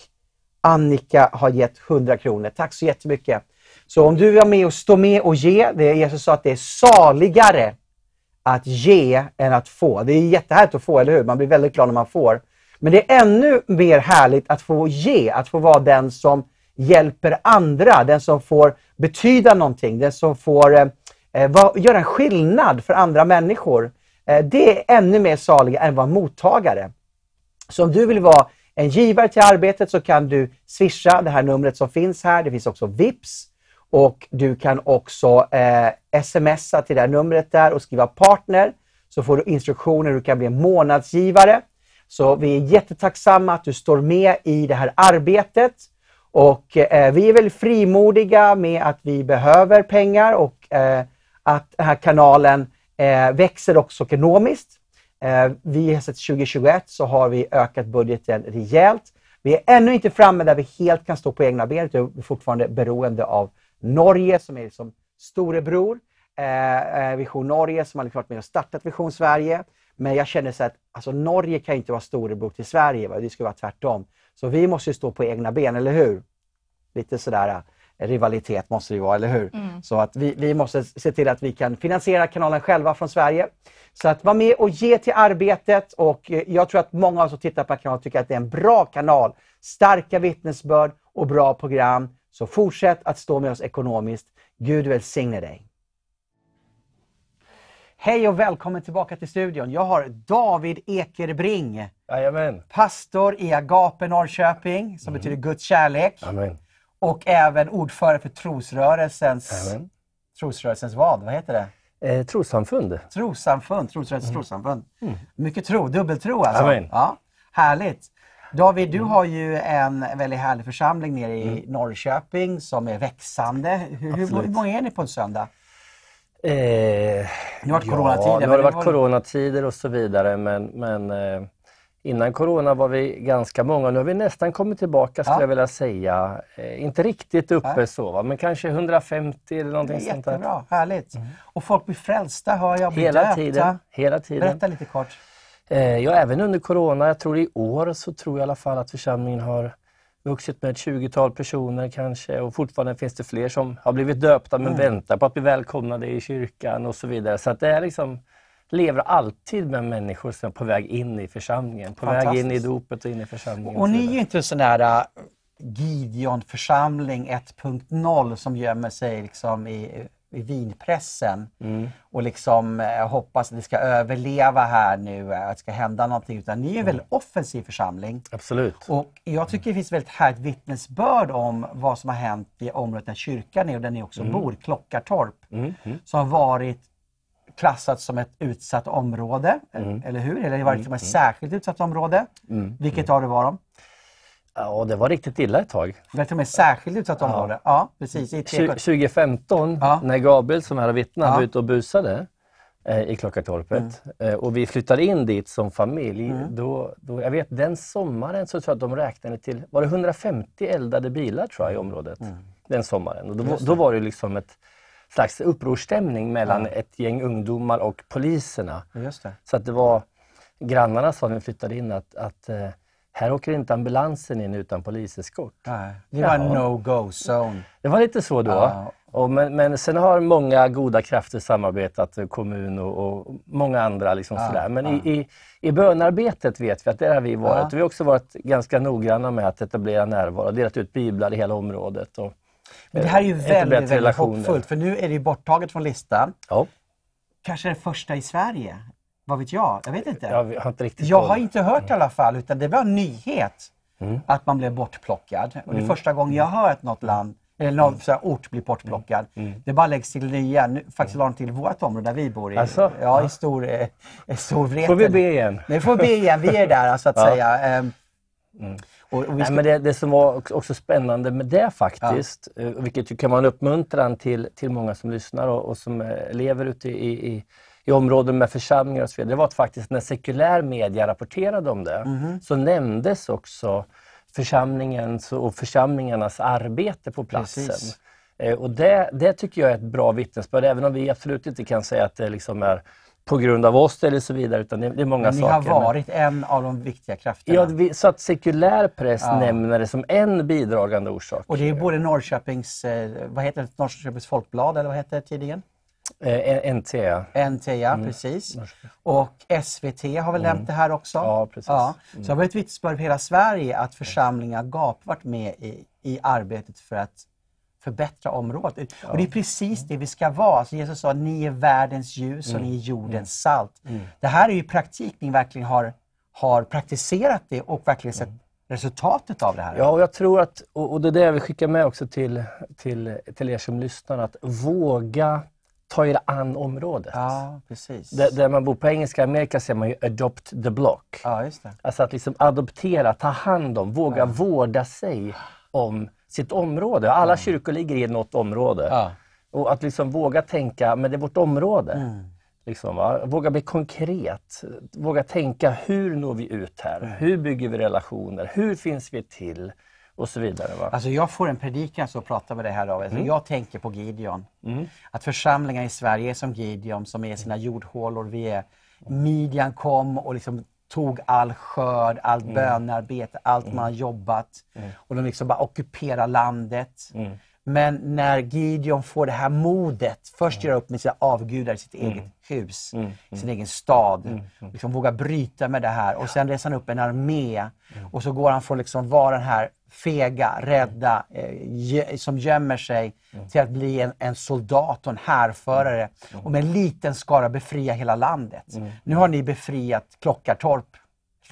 Annika har gett 100 kronor. Tack så jättemycket. Så om du är med och står med och ge, det är Jesus sa att det är saligare att ge än att få. Det är jättehärligt att få, eller hur? Man blir väldigt glad när man får. Men det är ännu mer härligt att få ge, att få vara den som hjälper andra, den som får betyda någonting, den som får eh, eh va, göra en skillnad för andra människor. Eh, det är ännu mer saliga än att vara mottagare. Så om du vill vara en givare till arbetet så kan du swisha det här numret som finns här. Det finns också VIPS och du kan också eh, smsa till det här numret där och skriva partner. Så får du instruktioner hur du kan bli en månadsgivare. Så vi är jättetacksamma att du står med i det här arbetet. Och eh, vi är väldigt frimodiga med att vi behöver pengar och eh, att den här kanalen eh, växer också ekonomiskt. Eh, vi har sett 2021 så har vi ökat budgeten rejält. Vi är ännu inte framme där vi helt kan stå på egna ben, utan vi är fortfarande beroende av Norge som är liksom storebror. Eh, eh, Vision Norge som har varit med och startat Vision Sverige. Men jag känner så att alltså, Norge kan inte vara storebror till Sverige, va? det ska vara tvärtom. Så vi måste ju stå på egna ben, eller hur? Lite sådär eh, rivalitet måste det vara, eller hur? Så att vi, vi måste se till att vi kan finansiera kanalen själva från Sverige. Så att vara med och ge till arbetet och eh, jag tror att många av oss som tittar på kanalen tycker att det är en bra kanal. Starka vittnesbörd och bra program. Så fortsätt att stå med oss ekonomiskt. Gud välsigne dig. Hej och välkommen tillbaka till studion. Jag har David Ekerbring, Jajamän. pastor i Agape Norrköping, som betyder Guds kärlek. Amen. Och även ordförande för trosrörelsens... Amen. Trosrörelsens vad? Vad heter det? Eh, trossamfund. Trossamfund, trosrörelsens trossamfund. Mycket tro, dubbeltro alltså. Amen. Ja, härligt. David, du har ju en väldigt härlig församling nere i Norrköping som är växande. Hur, hur många är ni på en söndag? Eh, Nu har det ja, coronatider, Nu har det varit var- coronatider och så vidare men, men eh, innan corona var vi ganska många. Nu har vi nästan kommit tillbaka skulle Ja. jag vilja säga. Eh, inte riktigt uppe Nej. så va? men kanske 150 eller någonting sånt där. jättebra, härligt. Och folk blir frälsta hör jag, blir Hela döpta. tiden. Hela tiden. Berätta lite kort. Eh, ja, även under corona, jag tror i år så tror jag i alla fall att församlingen har vuxit med ett 20-tal personer kanske och fortfarande finns det fler som har blivit döpta men väntar på att bli välkomnade i kyrkan och så vidare. Så att det är liksom lever alltid med människor som är på väg in i församlingen, på väg in i dopet och in i församlingen. Och så ni är ju inte en sån där äh, Gideon-församling 1.0 som gömmer sig liksom i, i vinpressen Mm. och liksom eh, hoppas att det ska överleva här nu, eh, att det ska hända någonting. Utan ni är en väldigt offensiv församling. Absolut. Och jag tycker det finns väldigt härligt vittnesbörd om vad som har hänt i området där kyrkan är och där ni också bor, Klockartorp. Mm. Mm. Som har varit klassat som ett utsatt område, eller hur? Eller det har varit som ett särskilt utsatt område. Mm. Vilket av det var de? Ja, det var riktigt illa ett tag. Det var till och med särskilt utsatt område. Ja, precis. I Tju- TK. 2015 Ja. när Gabriel som är här och vittnar Ja. var ute och busade eh, i Klockartorpet Mm. eh, och vi flyttade in dit som familj. Då, då, jag vet den sommaren så tror jag att de räknade till, var det 150 eldade bilar tror jag i området den sommaren. Och då, då var det liksom ett slags upprorsstämning mellan ett gäng ungdomar och poliserna. Så att det var grannarna sa när vi flyttade in att, att eh, här åker inte ambulansen in utan poliseskort. Nej, det var en Jaha. no-go zone. Det var lite så då. Ja. Och men, men sen har många goda krafter samarbetat, eh, kommun och, och många andra. Liksom Ja, sådär. Men ja. i, i, i bönarbetet vet vi att där har vi varit. Ja. Vi har också varit ganska noggranna med att etablera närvaro, delat ut biblar i hela området. Och, Men det här är ju eh, väldigt, väldigt hoppfullt för nu är det borttaget från listan. Ja, Kanske det första i Sverige. Vad vet jag? Jag vet inte. jag har inte riktigt Jag har inte hört i alla fall, utan det var en nyhet Mm. att man blev bortplockad. Och det är första gången jag har hört något land eller någon Mm. här ort bli bortplockad. Det bara läggs till nya. Nu, faktiskt de till vårt område där vi bor. I, Alltså? Ja, i stor, eh, i stor Vreten. Får vi be igen? Nej, får vi be igen. Vi är där så att Ja. säga. Ehm, och, och vi Nej, ska, men det, det som var också- spännande med det faktiskt, eh, vilket kan vara en uppmuntran till, till många som lyssnar och, och som eh, lever ute i, i, i områden med församlingar och så vidare, det var att faktiskt när sekulär media rapporterade om det Mhm. så nämndes också församlingens och församlingarnas arbete på platsen. Precis. Eh, Och det, det tycker jag är ett bra vittnesbörd, även om vi absolut inte kan säga att det liksom är på grund av oss eller så vidare, utan det, det är många men ni saker. har Men- varit en av de viktiga krafterna. Ja, vi, så att sekulär press Ja. nämner det som en bidragande orsak. Och det är både Norrköpings, eh, vad heter det, Norrköpings Folkblad eller vad heter tidningen? Eh, NT, ja. NT, ja, precis. Och SVT har väl nämnt det här också? Ja, precis. Så det har varit ett vittnesbörd för hela Sverige att församlingar GAP varit med i, i arbetet för att förbättra området. Och det är precis det vi ska vara. Alltså Jesus sa ni är världens ljus och ni är jordens salt. Det här är ju praktik ni verkligen har, har praktiserat det och verkligen sett resultatet av det här. Ja, och jag tror att, och, och det är det jag vill skicka med också till, till, till er som lyssnar, att våga ta er an området. Ja, precis. Där, där man bor på engelska Amerika säger man ju adopt the block. Ja, just det. Alltså att liksom adoptera, ta hand om, våga vårda sig om sitt område. Alla kyrkor ligger i något område. Ja. Och att liksom våga tänka, men det är vårt område. Mm. Liksom, va? Våga bli konkret. Våga tänka, hur når vi ut här? Mm. Hur bygger vi relationer? Hur finns vi till? Och så vidare. Va? Alltså jag får en predikan så pratar med det här David. Mm. Jag tänker på Gideon. Att församlingar i Sverige är som Gideon som är sina jordhålor. Vi är, midjan kom och liksom tog all skörd, allt Mm. bönarbete, allt man har jobbat. Och de liksom bara ockuperar landet. Mm. Men när Gideon får det här modet, först göra upp med sina avgudar i sitt Mm. eget hus, sin egen stad. Liksom våga bryta med det här och sen reser han upp en armé. Mm. Och så går han från liksom vara den här fega, rädda, eh, som gömmer sig till att bli en, en soldat och en härförare. Och med en liten skara befria hela landet. Nu har ni befriat Klockartorp.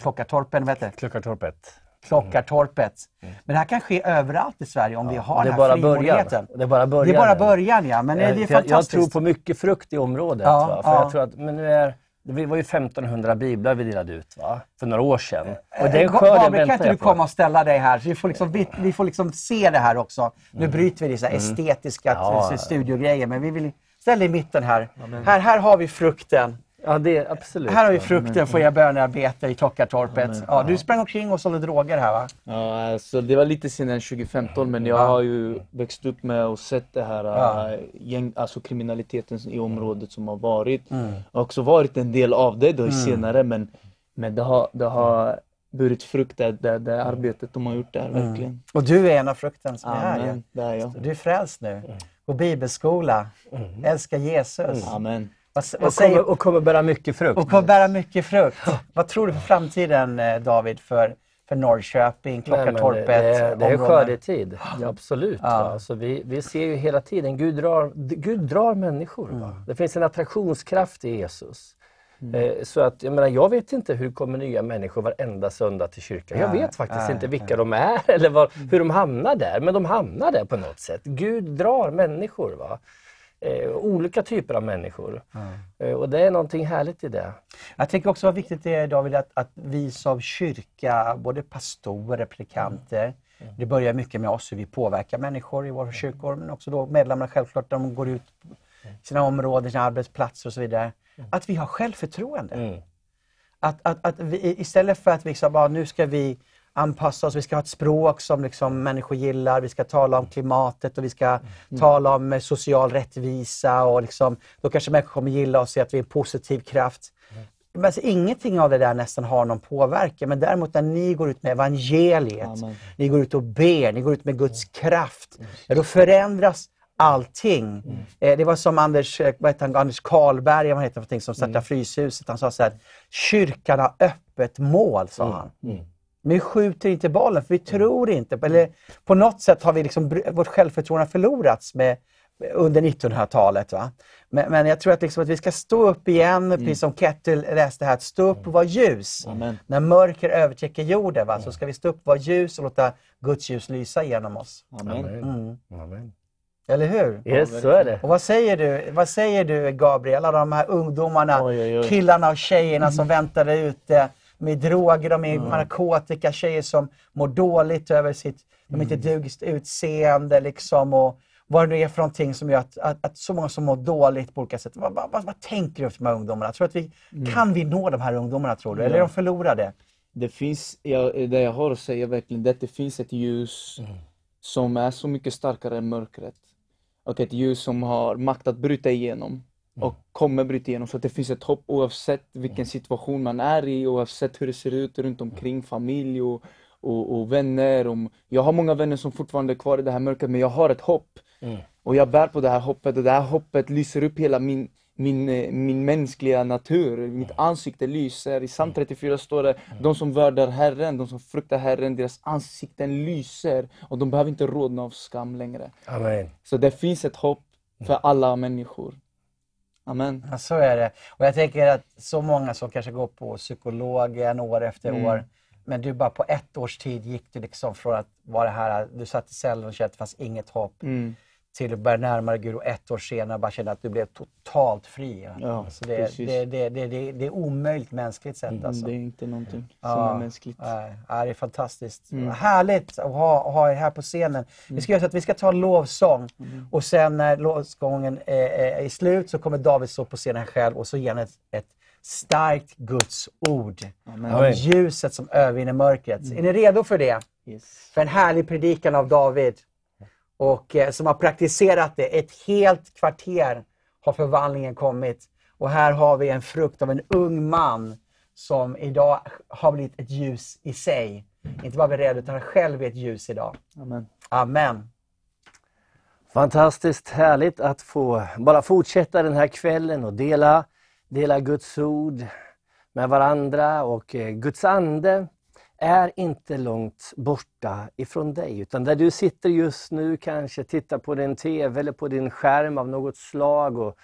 Klockartorpen, heter det? Klockartorpet. Klockartorpet. Men det här kan ske överallt i Sverige om vi har den här början. frimodigheten. Det är bara början. Det är bara början ja, men det, det är Eh, för jag, fantastiskt. tror på mycket frukt i området. Ja? För ja. jag tror att, men nu är, det var ju 1500 biblar vi delade ut va? för några år sedan. Och Eh, den Ga- skörden Gabriel, kan väntar inte du komma och ställa dig här? Så vi, får liksom, vi, vi får liksom se det här också. Nu bryter vi så här estetiska Mm. Ja. studiogrejer, men vi vill ställa i mitten här. här. Här har vi frukten. Ja, det är absolut. Här har vi frukten för era bönearbete i Klockartorpet. Ja, du sprang omkring och sålde droger här va? Ja, alltså, det var lite senare än 2015 men jag har ju växt upp med och sett det här Ja. äh, gäng, alltså kriminaliteten i området som har varit. Jag har också varit en del av det då senare men, men det, har, det har burit frukt det, det, det arbetet de har gjort där verkligen. Och du är en av frukten som är här ju. Amen. Det är jag. Du är frälst nu. På bibelskola. Älskar Jesus. Amen. Vad, vad Och säger, kommer, och kommer bära mycket frukt. och kommer bära mycket frukt. Vad tror du för framtiden eh, David för, för Norrköping, Nej, Klockartorpet? Det, det, är- det är skördetid, ja, absolut. Ja. Va? Så vi, vi ser ju hela tiden, Gud drar, Gud drar människor. Mm. Det finns en attraktionskraft i Jesus. Eh, så att, jag, menar, jag vet inte hur det kommer nya människor varenda söndag till kyrkan. Jag Nej, vet faktiskt nej, inte vilka de är eller var, hur de hamnar där. Men de hamnar där på något sätt. Gud drar människor. Va? Eh, olika typer av människor. Eh, och det är någonting härligt i det. Jag tänker också vad viktigt det är David att, att vi som kyrka, både pastorer, predikanter, det börjar mycket med oss hur vi påverkar människor i våra kyrkor men också då medlemmarna självklart de går ut i sina områden, sina arbetsplatser och så vidare. Att vi har självförtroende. Mm. Att, att, att vi, istället för att vi liksom bara, nu ska vi anpassa oss, vi ska ha ett språk som liksom människor gillar, vi ska tala om klimatet och vi ska tala om eh, social rättvisa och liksom, då kanske människor kommer gilla oss och se att vi är en positiv kraft. Men alltså, ingenting av det där nästan har någon påverkan, men däremot när ni går ut med evangeliet, Amen. ni går ut och ber, ni går ut med Guds kraft, ja, då förändras allting. Eh, det var som Anders, eh, vad heter han, Anders Karlberg, vad heter han som startade Fryshuset. Han sa så här, kyrkan har öppet mål, sa han. Men vi skjuter inte bollen för vi tror inte, eller på något sätt har vi liksom, vårt självförtroende förlorats med, under 1900-talet. Va? Men, men jag tror att, liksom att vi ska stå upp igen, precis som Kettil läste här, att stå upp och vara ljus. Amen. När mörker övertäcker jorden va? så ska vi stå upp och vara ljus och låta Guds ljus lysa genom oss. Amen. Amen. Amen. Eller hur? Yes, så är det. Och vad säger du, vad säger du Gabriel, alla de här ungdomarna, Oj, oj, oj. killarna och tjejerna som väntar där ute med droger och med narkotika, tjejer som mår dåligt över sitt, de inte duger sitt utseende liksom och vad det nu är för någonting som gör att, att, att så många som mår dåligt på olika sätt. Vad, vad, vad, vad tänker du för de här ungdomarna? Tror du att vi, Kan vi nå de här ungdomarna tror du? Eller är de förlorade? Det finns, jag, det jag har att säga verkligen, det är att det finns ett ljus som är så mycket starkare än mörkret. Och ett ljus som har makt att bryta igenom och kommer bryta igenom. Så att det finns ett hopp oavsett vilken situation man är i, oavsett hur det ser ut runt omkring familj och, och, och vänner. Om, jag har många vänner som fortfarande är kvar i det här mörkret, men jag har ett hopp. Och jag bär på det här hoppet och det här hoppet lyser upp hela min, min, eh, min mänskliga natur. Mitt ansikte lyser. I psalm 34 står det, de som värdar Herren, de som fruktar Herren, deras ansikten lyser och de behöver inte rodna av skam längre. Amen. Så det finns ett hopp för alla människor. Amen. Ja, så är det. Och jag tänker att så många som kanske går på psykologen år efter år, men du bara på ett års tid gick du liksom från att vara här, du satt i cellen och kände att det fanns inget hopp, Mm. Till att börja närma dig Gud och ett år senare bara känna att du blev totalt fri. Ja, alltså det, det, det, det, det, det är omöjligt mänskligt sett alltså. Det är inte någonting som Ja, är mänskligt. ja, det är fantastiskt. Mm. Härligt att ha, ha er här på scenen. Vi ska göra så att vi ska ta en lovsång Mm. och sen när lovsången är, är, är slut så kommer David stå på scenen själv och så ger han ett, ett starkt Guds ord. Amen. Om ljuset som övervinner mörkret. Är ni redo för det? Yes. För en härlig predikan av David. Och eh, som har praktiserat det. Ett helt kvarter har förvandlingen kommit. Och här har vi en frukt av en ung man som idag har blivit ett ljus i sig. Inte bara beredd utan själv är ett ljus idag. Amen. Amen. Fantastiskt härligt att få bara fortsätta den här kvällen och dela, dela Guds ord med varandra och eh, Guds ande är inte långt borta ifrån dig. Utan där du sitter just nu kanske tittar på din TV eller på din skärm av något slag och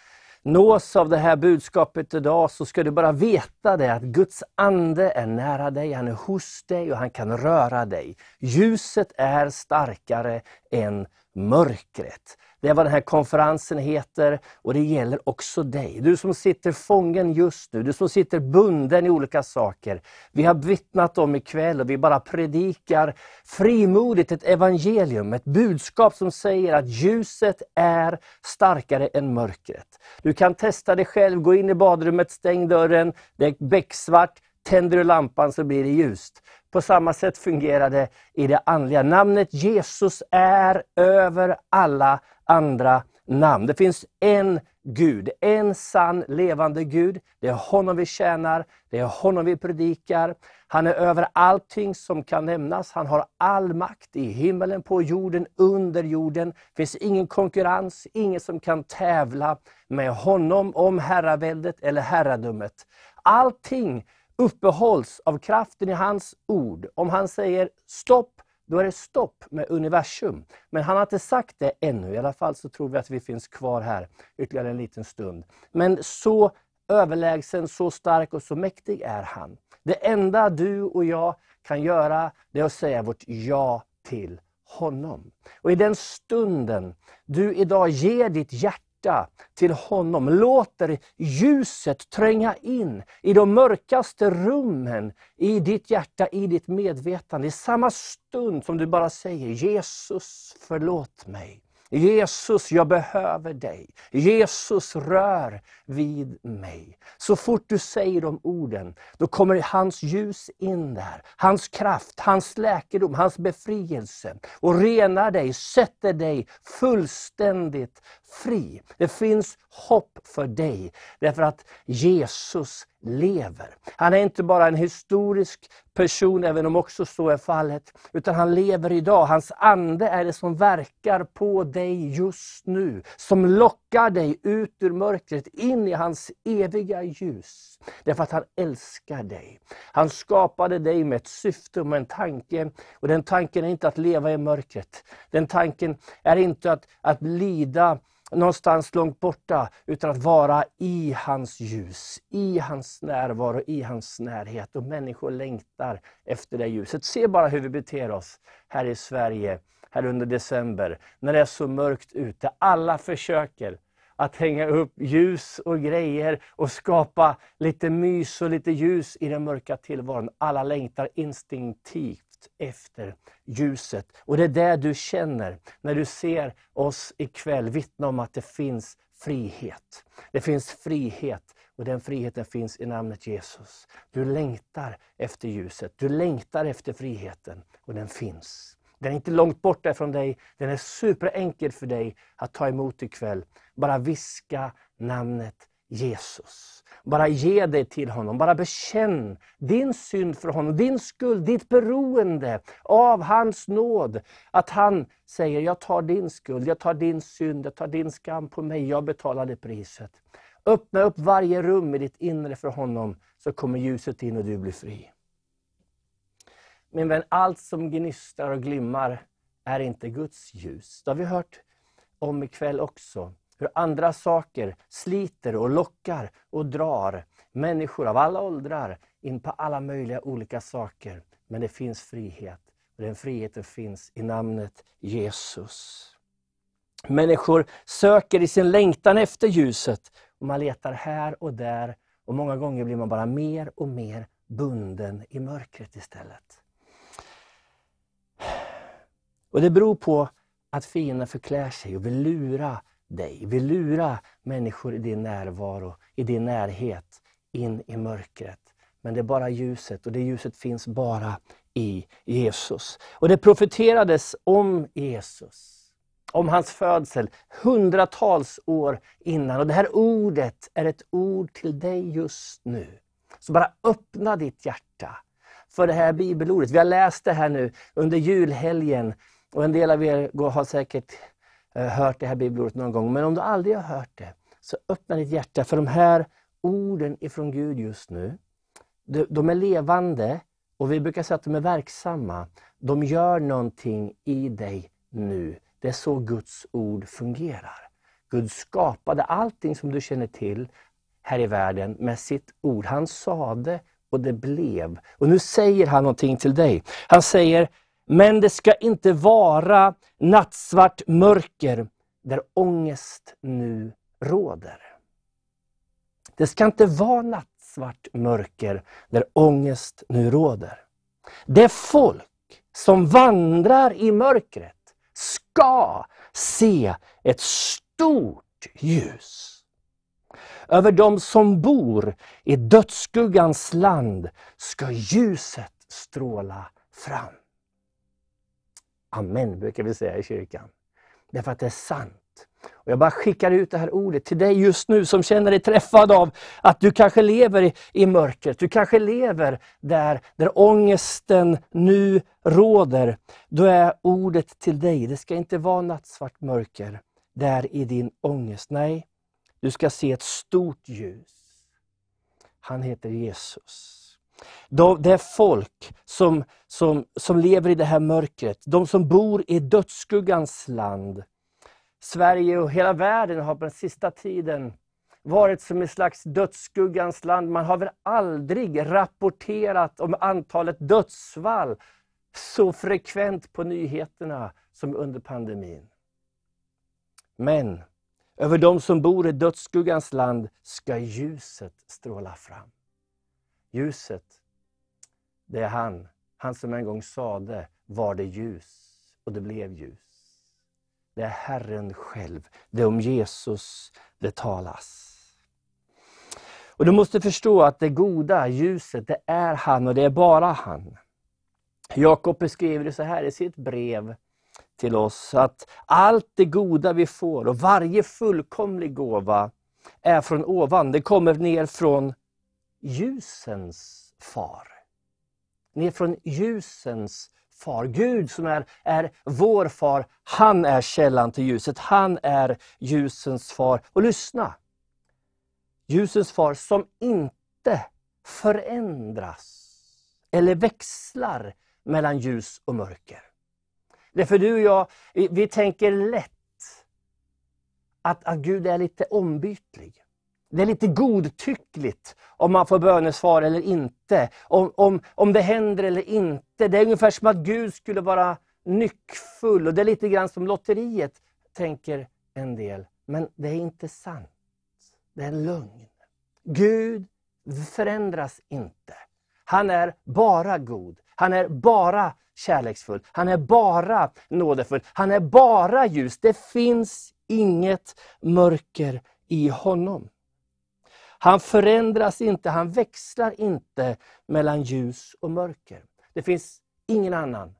nås av det här budskapet idag så ska du bara veta det att Guds ande är nära dig, han är hos dig och han kan röra dig. Ljuset är starkare än mörkret. Det är vad den här konferensen heter och det gäller också dig. Du som sitter fången just nu, du som sitter bunden i olika saker. Vi har vittnat om ikväll och vi bara predikar frimodigt ett evangelium, ett budskap som säger att ljuset är starkare än mörkret. Du kan testa dig själv, gå in i badrummet, stäng dörren, det är becksvart, tänder du lampan så blir det ljust. På samma sätt fungerar det i det andliga. Namnet Jesus är över alla andra namn. Det finns en Gud, en sann levande Gud. Det är honom vi tjänar, det är honom vi predikar. Han är över allting som kan nämnas. Han har all makt i himmelen, på jorden, under jorden. Det finns ingen konkurrens, ingen som kan tävla med honom om herraväldet eller herradömet. Allting uppehålls av kraften i hans ord. Om han säger stopp, då är det stopp med universum. Men han har inte sagt det ännu. I alla fall så tror vi att vi finns kvar här ytterligare en liten stund. Men så överlägsen, så stark och så mäktig är han. Det enda du och jag kan göra, det är att säga vårt ja till honom. Och i den stunden du idag ger ditt hjärta till honom, låter ljuset tränga in i de mörkaste rummen i ditt hjärta, i ditt medvetande. I samma stund som du bara säger Jesus förlåt mig. Jesus, jag behöver dig. Jesus, rör vid mig. Så fort du säger de orden, då kommer hans ljus in där. Hans kraft, hans läkedom, hans befrielse. Och renar dig, sätter dig fullständigt fri. Det finns hopp för dig. Därför att Jesus lever. Han är inte bara en historisk person, även om också så är fallet, utan han lever idag. Hans ande är det som verkar på dig just nu, som lockar dig ut ur mörkret, in i hans eviga ljus. Därför att han älskar dig. Han skapade dig med ett syfte och med en tanke. Och den tanken är inte att leva i mörkret. Den tanken är inte att, att lida någonstans långt borta, utan att vara i hans ljus, i hans närvaro, i hans närhet. Och människor längtar efter det ljuset. Se bara hur vi beter oss här i Sverige, här under december, när det är så mörkt ute. Alla försöker att hänga upp ljus och grejer och skapa lite mys och lite ljus i den mörka tillvaron. Alla längtar instinktivt efter ljuset. Och det är det du känner när du ser oss ikväll vittna om att det finns frihet. Det finns frihet och den friheten finns i namnet Jesus. Du längtar efter ljuset, du längtar efter friheten och den finns. Den är inte långt borta från dig, den är superenkel för dig att ta emot ikväll. Bara viska namnet Jesus. Bara ge dig till honom, bara bekänn din synd för honom, din skuld, ditt beroende av hans nåd. Att han säger, jag tar din skuld, jag tar din synd, jag tar din skam på mig, jag betalar det priset. Öppna upp varje rum i ditt inre för honom, så kommer ljuset in och du blir fri. Min vän, allt som gnistrar och glimmar är inte Guds ljus. Det har vi hört om ikväll också. Hur andra saker sliter och lockar och drar människor av alla åldrar in på alla möjliga olika saker. Men det finns frihet. Och den friheten finns i namnet Jesus. Människor söker i sin längtan efter ljuset. och Man letar här och där och många gånger blir man bara mer och mer bunden i mörkret istället. Och Det beror på att fienden förklär sig och vill lura dig, vill lura människor i din närvaro, i din närhet, in i mörkret. Men det är bara ljuset och det ljuset finns bara i Jesus. Och det profeterades om Jesus, om hans födsel, hundratals år innan. Och det här ordet är ett ord till dig just nu. Så bara öppna ditt hjärta för det här bibelordet. Vi har läst det här nu under julhelgen och en del av er har säkert Eh, hört det här bibelordet någon gång. Men om du aldrig har hört det, så öppna ditt hjärta för de här orden ifrån Gud just nu. De, de är levande och vi brukar säga att de är verksamma. De gör någonting i dig nu. Det är så Guds ord fungerar. Gud skapade allting som du känner till här i världen med sitt ord. Han sade och det blev. Och nu säger han någonting till dig. Han säger men det ska inte vara nattsvart mörker där ångest nu råder. Det ska inte vara nattsvart mörker där ångest nu råder. Det folk som vandrar i mörkret ska se ett stort ljus. Över dem som bor i dödsskuggans land ska ljuset stråla fram. Amen, brukar vi säga i kyrkan. Därför att det är sant. Och jag bara skickar ut det här ordet till dig just nu som känner dig träffad av att du kanske lever i, i mörkret. Du kanske lever där, där ångesten nu råder. Då är ordet till dig. Det ska inte vara nattsvart mörker där i din ångest. Nej, du ska se ett stort ljus. Han heter Jesus. Det är folk som, som, som lever i det här mörkret. De som bor i dödsskuggans land. Sverige och hela världen har på den sista tiden varit som ett slags dödsskuggans land. Man har väl aldrig rapporterat om antalet dödsfall så frekvent på nyheterna som under pandemin. Men över de som bor i dödsskuggans land ska ljuset stråla fram. Ljuset, det är han. Han som en gång sade, var det ljus och det blev ljus. Det är Herren själv. Det är om Jesus det talas. Och Du måste förstå att det goda ljuset, det är han och det är bara han. Jakob beskriver det så här i sitt brev till oss, att allt det goda vi får och varje fullkomlig gåva är från ovan. Det kommer ner från ljusens far. Ni är från ljusens far. Gud som är, är vår far, han är källan till ljuset. Han är ljusens far. Och lyssna! Ljusens far som inte förändras eller växlar mellan ljus och mörker. Därför du och jag, vi, vi tänker lätt att, att Gud är lite ombytlig. Det är lite godtyckligt om man får bönesvar eller inte. Om, om, om det händer eller inte. Det är ungefär som att Gud skulle vara nyckfull. Och det är lite grann som lotteriet, tänker en del. Men det är inte sant. Det är en lögn. Gud förändras inte. Han är bara god. Han är bara kärleksfull. Han är bara nådefull. Han är bara ljus. Det finns inget mörker i honom. Han förändras inte, han växlar inte mellan ljus och mörker. Det finns ingen annan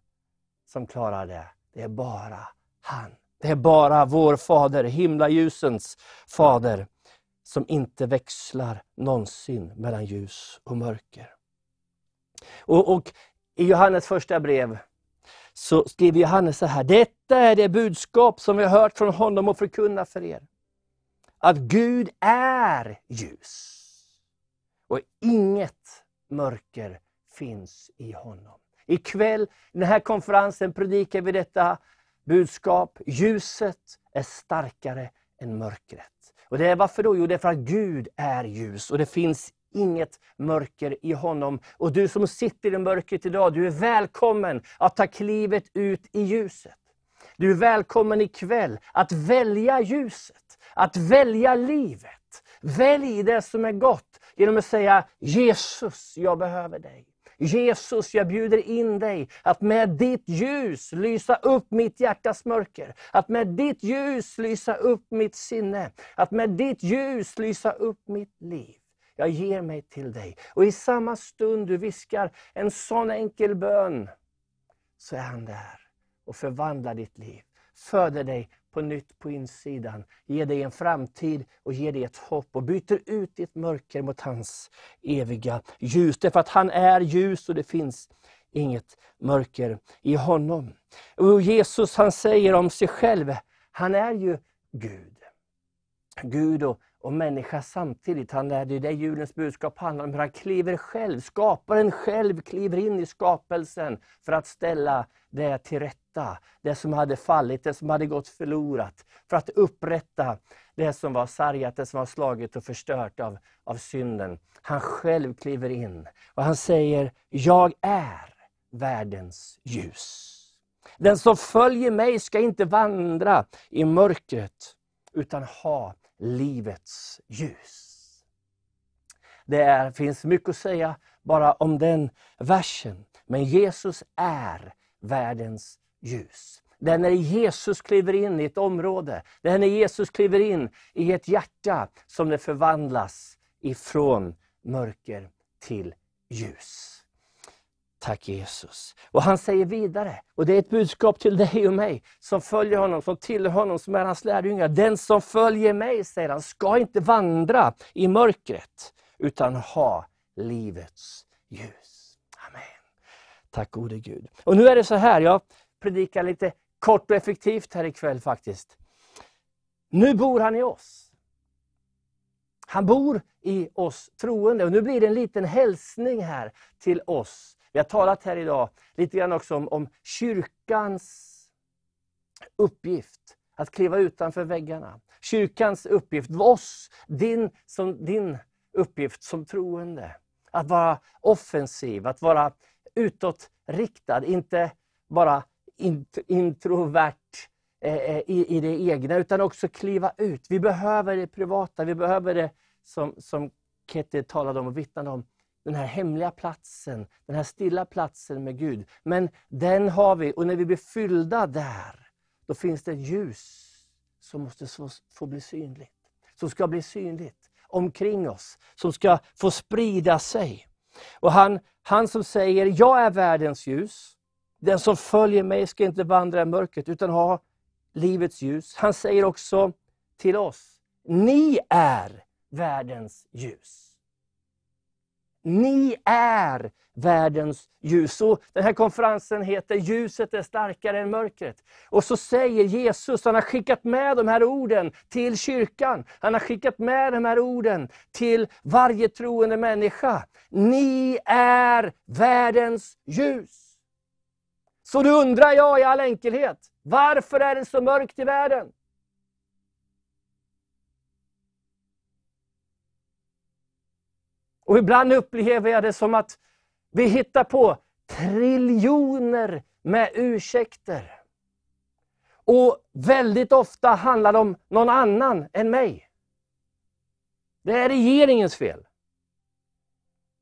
som klarar det. Det är bara han. Det är bara vår Fader, himlaljusens Fader, som inte växlar någonsin mellan ljus och mörker. Och, och I Johannes första brev så skriver Johannes så här. Detta är det budskap som vi har hört från honom och förkunnar för er. Att Gud är ljus. Och inget mörker finns i honom. Ikväll, i den här konferensen, predikar vi detta budskap. Ljuset är starkare än mörkret. Och det är Varför då? Jo, det är för att Gud är ljus och det finns inget mörker i honom. Och du som sitter i mörkret idag, du är välkommen att ta klivet ut i ljuset. Du är välkommen ikväll att välja ljuset, att välja livet. Välj det som är gott genom att säga Jesus, jag behöver dig. Jesus, jag bjuder in dig att med ditt ljus lysa upp mitt hjärtas mörker. Att med ditt ljus lysa upp mitt sinne. Att med ditt ljus lysa upp mitt liv. Jag ger mig till dig. Och i samma stund du viskar en sån enkel bön, så är han där och förvandlar ditt liv. Föder dig på nytt på insidan, ger dig en framtid och ger dig ett hopp och byter ut ditt mörker mot hans eviga ljus. Därför att han är ljus och det finns inget mörker i honom. Och Jesus han säger om sig själv, han är ju Gud. Gud och och människa samtidigt. Han är det är det julens budskap handlar om. Hur han kliver själv, skaparen själv kliver in i skapelsen för att ställa det till rätta. Det som hade fallit, det som hade gått förlorat. För att upprätta det som var sargat, det som var slaget och förstört av, av synden. Han själv kliver in och han säger, jag är världens ljus. Den som följer mig ska inte vandra i mörkret utan ha livets ljus. Det är, finns mycket att säga bara om den versen. Men Jesus är världens ljus. Det är när Jesus kliver in i ett område, det är när Jesus kliver in i ett hjärta som det förvandlas ifrån mörker till ljus. Tack Jesus. Och han säger vidare, och det är ett budskap till dig och mig som följer honom, som tillhör honom, som är hans lärjungar. Den som följer mig, säger han, ska inte vandra i mörkret, utan ha livets ljus. Amen. Tack gode Gud. Och nu är det så här, jag predikar lite kort och effektivt här ikväll faktiskt. Nu bor han i oss. Han bor i oss troende och nu blir det en liten hälsning här till oss vi har talat här idag lite grann också om, om kyrkans uppgift, att kliva utanför väggarna. Kyrkans uppgift, oss, din, som, din uppgift som troende. Att vara offensiv, att vara utåtriktad, inte bara introvert eh, eh, i, i det egna, utan också kliva ut. Vi behöver det privata, vi behöver det som, som Ketty talade om och vittnade om, den här hemliga platsen, den här stilla platsen med Gud. Men den har vi och när vi blir fyllda där, då finns det ett ljus som måste få bli synligt. Som ska bli synligt omkring oss, som ska få sprida sig. Och han, han som säger, jag är världens ljus. Den som följer mig ska inte vandra i mörkret utan ha livets ljus. Han säger också till oss, ni är världens ljus. ni är världens ljus. Och den här konferensen heter Ljuset är starkare än mörkret. Och så säger Jesus, han har skickat med de här orden till kyrkan. Han har skickat med de här orden till varje troende människa. Ni är världens ljus. Så då undrar jag i all enkelhet, varför är det så mörkt i världen? Och ibland upplever jag det som att vi hittar på triljoner med ursäkter. Och väldigt ofta handlar det om någon annan än mig. Det är regeringens fel.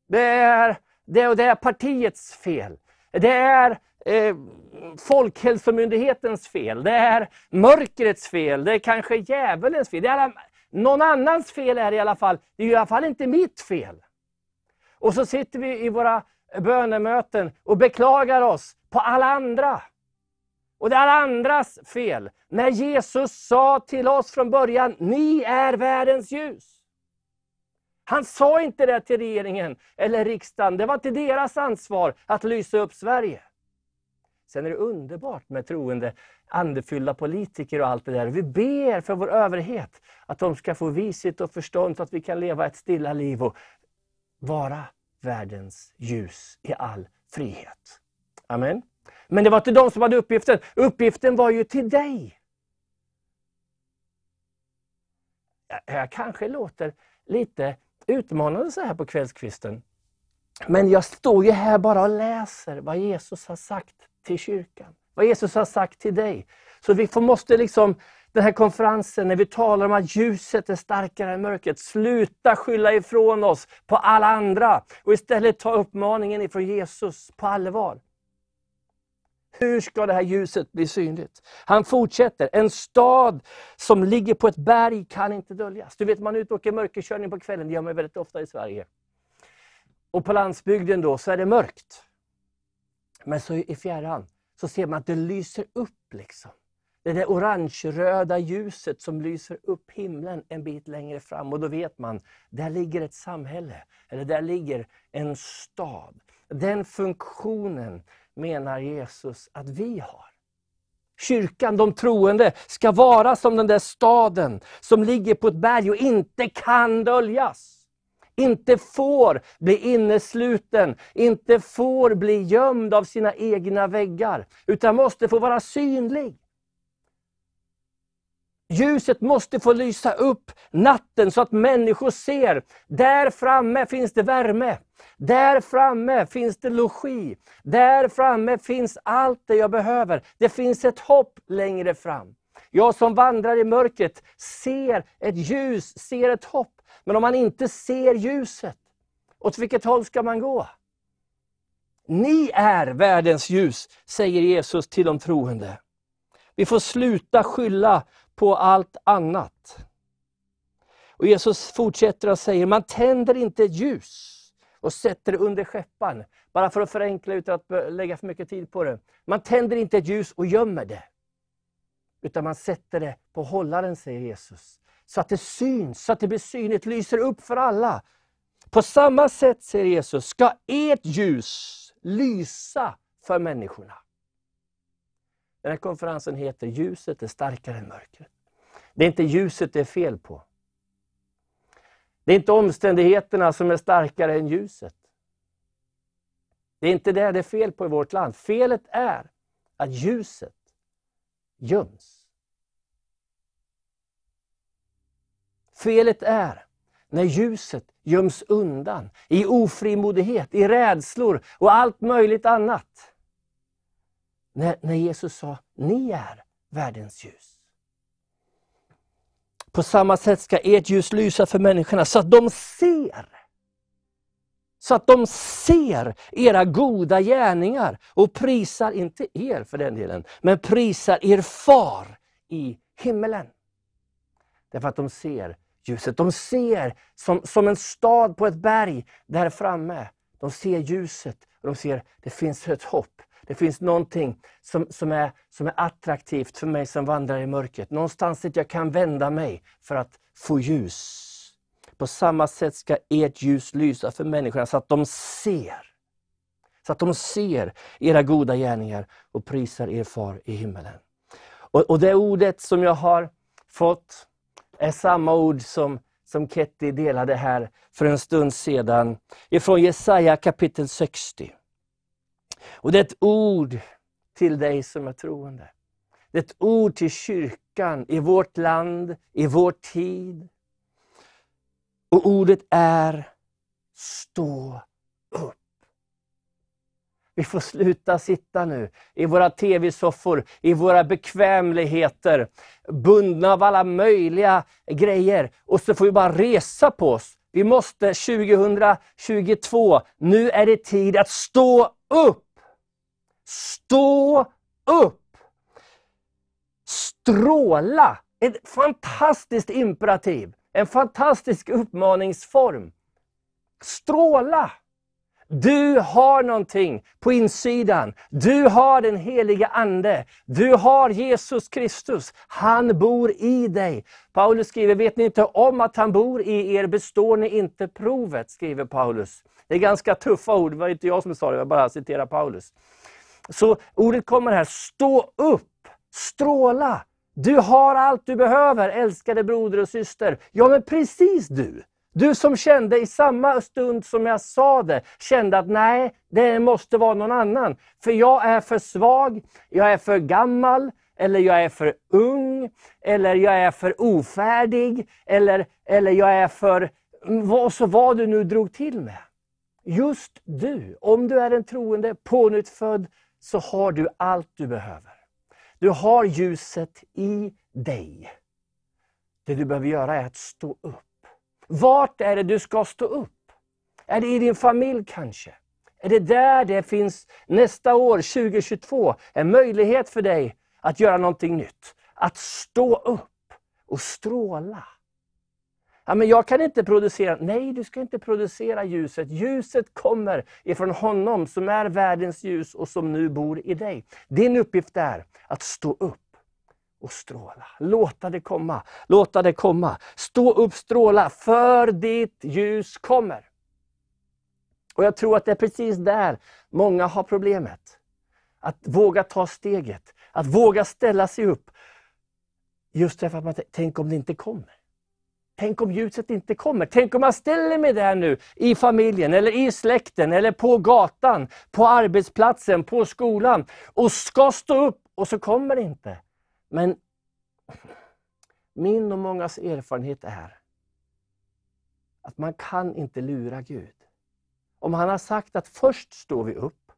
Det är det och det är partiets fel. Det är eh, Folkhälsomyndighetens fel. Det är mörkrets fel. Det är kanske djävulens fel. Det är alla, någon annans fel är det i alla fall. Det är i alla fall inte mitt fel. Och så sitter vi i våra bönemöten och beklagar oss på alla andra. Och det är alla andras fel. När Jesus sa till oss från början, ni är världens ljus. Han sa inte det till regeringen eller riksdagen. Det var inte deras ansvar att lysa upp Sverige. Sen är det underbart med troende, andefyllda politiker och allt det där. Vi ber för vår överhet, att de ska få vishet och förstånd så att vi kan leva ett stilla liv och vara världens ljus i all frihet. Amen. Men det var inte de som hade uppgiften. Uppgiften var ju till dig. Jag kanske låter lite utmanande så här på kvällskvisten. Men jag står ju här bara och läser vad Jesus har sagt till kyrkan. Vad Jesus har sagt till dig. Så vi måste liksom den här konferensen när vi talar om att ljuset är starkare än mörkret. Sluta skylla ifrån oss på alla andra och istället ta uppmaningen ifrån Jesus på allvar. Hur ska det här ljuset bli synligt? Han fortsätter, en stad som ligger på ett berg kan inte döljas. Du vet man är ute och åker mörkerkörning på kvällen, det gör man väldigt ofta i Sverige. Och på landsbygden då så är det mörkt. Men så i fjärran så ser man att det lyser upp. liksom. Det där orange-röda ljuset som lyser upp himlen en bit längre fram. Och då vet man, där ligger ett samhälle. Eller där ligger en stad. Den funktionen menar Jesus att vi har. Kyrkan, de troende, ska vara som den där staden som ligger på ett berg och inte kan döljas. Inte får bli innesluten, inte får bli gömd av sina egna väggar, utan måste få vara synlig. Ljuset måste få lysa upp natten så att människor ser. Där framme finns det värme. Där framme finns det logi. Där framme finns allt det jag behöver. Det finns ett hopp längre fram. Jag som vandrar i mörkret ser ett ljus, ser ett hopp. Men om man inte ser ljuset, åt vilket håll ska man gå? Ni är världens ljus, säger Jesus till de troende. Vi får sluta skylla på allt annat. Och Jesus fortsätter och säger, man tänder inte ett ljus och sätter det under skeppan. Bara för att förenkla utan att lägga för mycket tid på det. Man tänder inte ett ljus och gömmer det. Utan man sätter det på hållaren, säger Jesus. Så att det syns, så att det blir synligt, lyser upp för alla. På samma sätt, säger Jesus, ska ert ljus lysa för människorna. Den här konferensen heter Ljuset är starkare än mörkret. Det är inte ljuset det är fel på. Det är inte omständigheterna som är starkare än ljuset. Det är inte det det är fel på i vårt land. Felet är att ljuset göms. Felet är när ljuset göms undan i ofrimodighet, i rädslor och allt möjligt annat. När, när Jesus sa, ni är världens ljus. På samma sätt ska ert ljus lysa för människorna så att de ser. Så att de ser era goda gärningar och prisar, inte er för den delen, men prisar er far i himmelen. Därför att de ser ljuset. De ser som, som en stad på ett berg där framme. De ser ljuset och de ser det finns ett hopp. Det finns någonting som, som, är, som är attraktivt för mig som vandrar i mörkret. Någonstans dit jag kan vända mig för att få ljus. på samma sätt ska ert ljus lysa för människorna så att de ser. Så att de ser era goda gärningar och prisar er far i himmelen. Och, och det ordet som jag har fått är samma ord som, som Ketty delade här för en stund sedan, ifrån Jesaja kapitel 60. Och det är ett ord till dig som är troende. Det är ett ord till kyrkan i vårt land, i vår tid. Och ordet är stå upp. Vi får sluta sitta nu i våra tv-soffor, i våra bekvämligheter, bundna av alla möjliga grejer. Och så får vi bara resa på oss. Vi måste 2022, nu är det tid att stå upp. Stå upp! Stråla! Ett fantastiskt imperativ, en fantastisk uppmaningsform. Stråla! Du har någonting på insidan. Du har den heliga Ande. Du har Jesus Kristus. Han bor i dig. Paulus skriver, vet ni inte om att han bor i er består ni inte provet, skriver Paulus. Det är ganska tuffa ord, det var inte jag som sa det, jag bara citerar Paulus. Så ordet kommer här, stå upp, stråla. Du har allt du behöver, älskade broder och syster. Ja, men precis du. Du som kände i samma stund som jag sa det, kände att nej, det måste vara någon annan. För jag är för svag, jag är för gammal, eller jag är för ung, eller jag är för ofärdig, eller, eller jag är för... Mm, vad, så vad du nu drog till med. Just du, om du är en troende, pånyttfödd, så har du allt du behöver. Du har ljuset i dig. Det du behöver göra är att stå upp. Vart är det du ska stå upp? Är det i din familj kanske? Är det där det finns nästa år, 2022, en möjlighet för dig att göra någonting nytt? Att stå upp och stråla. Ja, men jag kan inte producera. Nej, du ska inte producera ljuset. Ljuset kommer ifrån honom som är världens ljus och som nu bor i dig. Din uppgift är att stå upp och stråla. Låta det komma, låta det komma. Stå upp, stråla, för ditt ljus kommer. Och Jag tror att det är precis där många har problemet. Att våga ta steget, att våga ställa sig upp. Just därför att man tänker om det inte kommer. Tänk om ljuset inte kommer. Tänk om jag ställer mig där nu i familjen, eller i släkten, eller på gatan, på arbetsplatsen, på skolan och ska stå upp och så kommer det inte. Men min och mångas erfarenhet är att man kan inte lura Gud. Om han har sagt att först står vi upp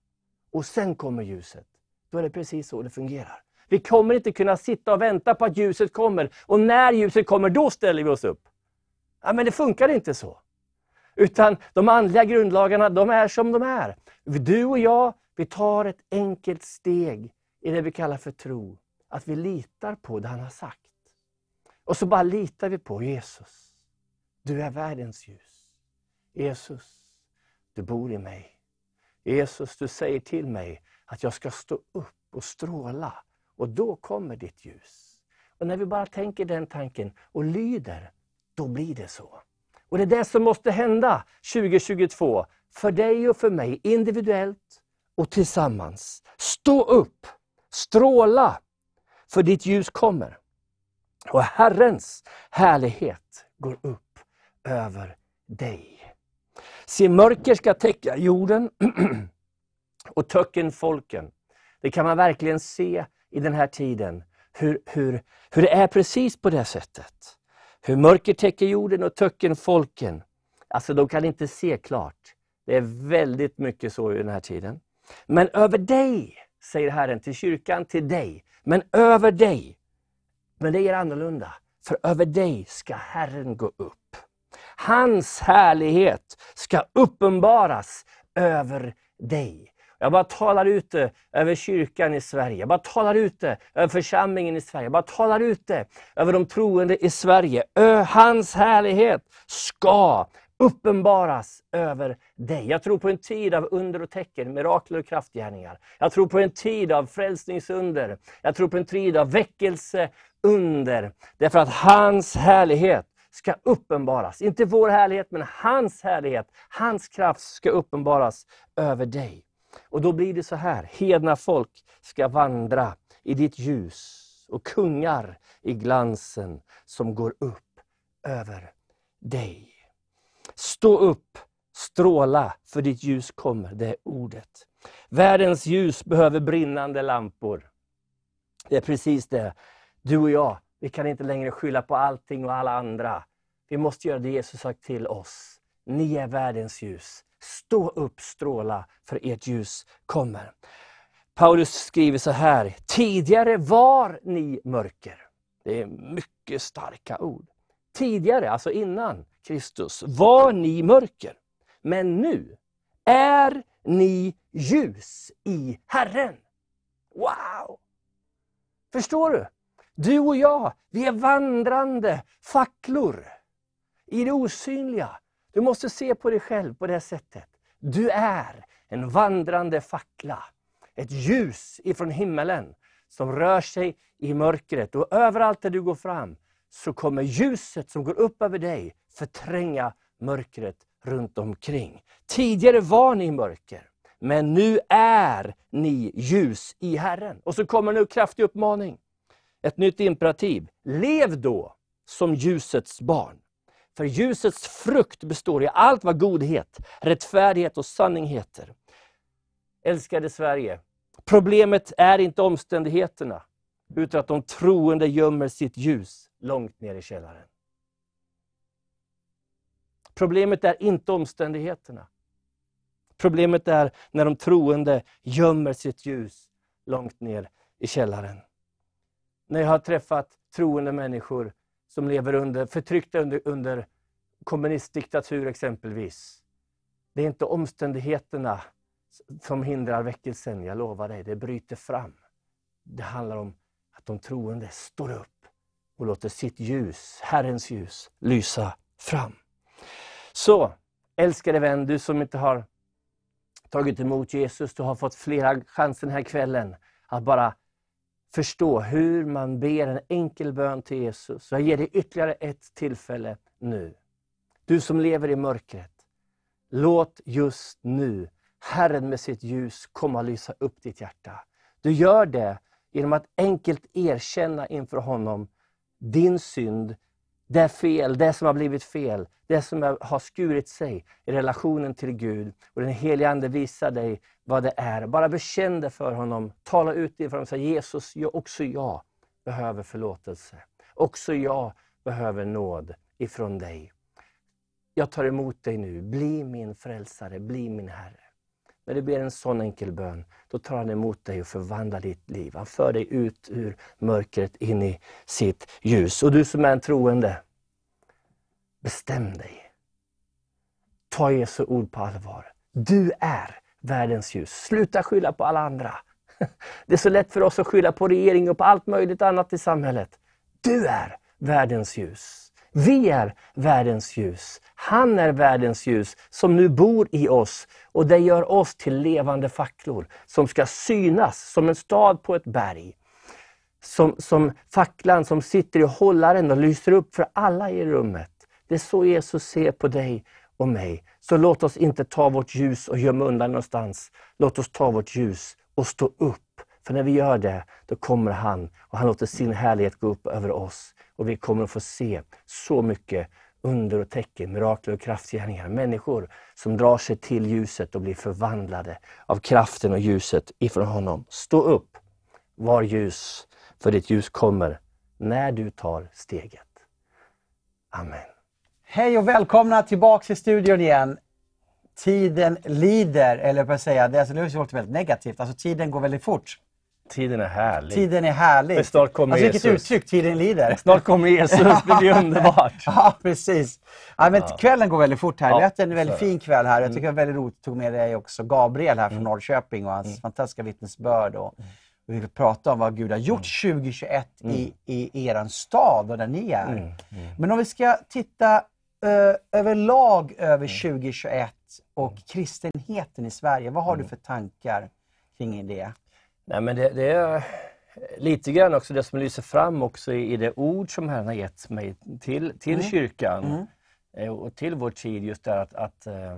och sen kommer ljuset, då är det precis så det fungerar. Vi kommer inte kunna sitta och vänta på att ljuset kommer och när ljuset kommer, då ställer vi oss upp. Ja, men det funkar inte så. Utan de andliga grundlagarna, de är som de är. Du och jag, vi tar ett enkelt steg i det vi kallar för tro. Att vi litar på det han har sagt. Och så bara litar vi på Jesus. Du är världens ljus. Jesus, du bor i mig. Jesus, du säger till mig att jag ska stå upp och stråla. Och då kommer ditt ljus. Och när vi bara tänker den tanken och lyder, då blir det så. Och det är det som måste hända 2022. För dig och för mig, individuellt och tillsammans. Stå upp, stråla, för ditt ljus kommer. Och Herrens härlighet går upp över dig. Se, mörker ska täcka jorden och töcken folken. Det kan man verkligen se i den här tiden, hur, hur, hur det är precis på det sättet. Hur mörker täcker jorden och töcken folken. Alltså de kan inte se klart. Det är väldigt mycket så i den här tiden. Men över dig, säger Herren till kyrkan, till dig. Men över dig. Men det är annorlunda. För över dig ska Herren gå upp. Hans härlighet ska uppenbaras över dig. Jag bara talar ut det över kyrkan i Sverige. Jag bara talar ut det över församlingen i Sverige. Jag bara talar ut det över de troende i Sverige. Hans härlighet ska uppenbaras över dig. Jag tror på en tid av under och tecken, mirakler och kraftgärningar. Jag tror på en tid av frälsningsunder. Jag tror på en tid av väckelseunder. Därför att hans härlighet ska uppenbaras. Inte vår härlighet, men hans härlighet, hans kraft ska uppenbaras över dig. Och då blir det så här, hedna folk ska vandra i ditt ljus och kungar i glansen som går upp över dig. Stå upp, stråla, för ditt ljus kommer, det är ordet. Världens ljus behöver brinnande lampor. Det är precis det. Du och jag, vi kan inte längre skylla på allting och alla andra. Vi måste göra det Jesus sagt till oss. Ni är världens ljus. Stå upp, stråla, för ert ljus kommer. Paulus skriver så här, tidigare var ni mörker. Det är mycket starka ord. Tidigare, alltså innan Kristus, var ni mörker. Men nu är ni ljus i Herren. Wow! Förstår du? Du och jag, vi är vandrande facklor i det osynliga. Du måste se på dig själv på det sättet. Du är en vandrande fackla. Ett ljus ifrån himmelen som rör sig i mörkret. Och överallt där du går fram så kommer ljuset som går upp över dig förtränga mörkret runt omkring. Tidigare var ni mörker, men nu är ni ljus i Herren. Och så kommer nu kraftig uppmaning. Ett nytt imperativ. Lev då som ljusets barn. För ljusets frukt består i allt vad godhet, rättfärdighet och sanning heter. Älskade Sverige, problemet är inte omständigheterna, utan att de troende gömmer sitt ljus långt ner i källaren. Problemet är inte omständigheterna. Problemet är när de troende gömmer sitt ljus långt ner i källaren. När jag har träffat troende människor som lever under, förtryckta under, under kommunistdiktatur exempelvis. Det är inte omständigheterna som hindrar väckelsen, jag lovar dig, det bryter fram. Det handlar om de troende står upp och låter sitt ljus, Herrens ljus, lysa fram. Så, älskade vän, du som inte har tagit emot Jesus, du har fått flera chanser den här kvällen att bara förstå hur man ber en enkel bön till Jesus. Jag ger dig ytterligare ett tillfälle nu. Du som lever i mörkret, låt just nu Herren med sitt ljus komma och lysa upp ditt hjärta. Du gör det genom att enkelt erkänna inför honom din synd, det fel, det som har blivit fel, det som har skurit sig i relationen till Gud. Och den helige Ande visar dig vad det är. Bara bekänn det för honom. Tala ut det för honom. Säg Jesus, också jag behöver förlåtelse. Också jag behöver nåd ifrån dig. Jag tar emot dig nu. Bli min frälsare, bli min Herre. När du ber en sån enkel bön, då tar han emot dig och förvandlar ditt liv. Han för dig ut ur mörkret in i sitt ljus. Och du som är en troende, bestäm dig. Ta Jesu ord på allvar. Du är världens ljus. Sluta skylla på alla andra. Det är så lätt för oss att skylla på regeringen och på allt möjligt annat i samhället. Du är världens ljus. Vi är världens ljus. Han är världens ljus som nu bor i oss och det gör oss till levande facklor som ska synas som en stad på ett berg. Som, som facklan som sitter i hållaren och lyser upp för alla i rummet. Det är så Jesus ser på dig och mig. Så låt oss inte ta vårt ljus och gömma undan någonstans. Låt oss ta vårt ljus och stå upp. För när vi gör det, då kommer han och han låter sin härlighet gå upp över oss. Och vi kommer att få se så mycket under och tecken, mirakler och kraftgärningar. Människor som drar sig till ljuset och blir förvandlade av kraften och ljuset ifrån honom. Stå upp, var ljus, för ditt ljus kommer när du tar steget. Amen. Hej och välkomna tillbaks till studion igen. Tiden lider, eller jag säga, det, alltså, det låter väldigt negativt. Alltså tiden går väldigt fort. Tiden är härlig. Tiden är härlig. Men snart kommer alltså, vilket Jesus. uttryck, tiden lider. Snart kommer Jesus, det blir underbart. Ja, precis. Ja, men Kvällen går väldigt fort här. Ja, har haft en väldigt så är det. fin kväll här. Jag tycker det var väldigt roligt att tog med dig också Gabriel här från Norrköping och hans fantastiska vittnesbörd. Och, och vi vill prata om vad Gud har gjort 2021 i, i er stad och där ni är. Men om vi ska titta uh, överlag över 2021 och kristenheten i Sverige. Vad har du för tankar kring det? Nej, men det, det är lite grann också det som lyser fram också i, det ord som Herren har gett mig till, till Mm. kyrkan eh, och till vår tid. Just det att, att eh,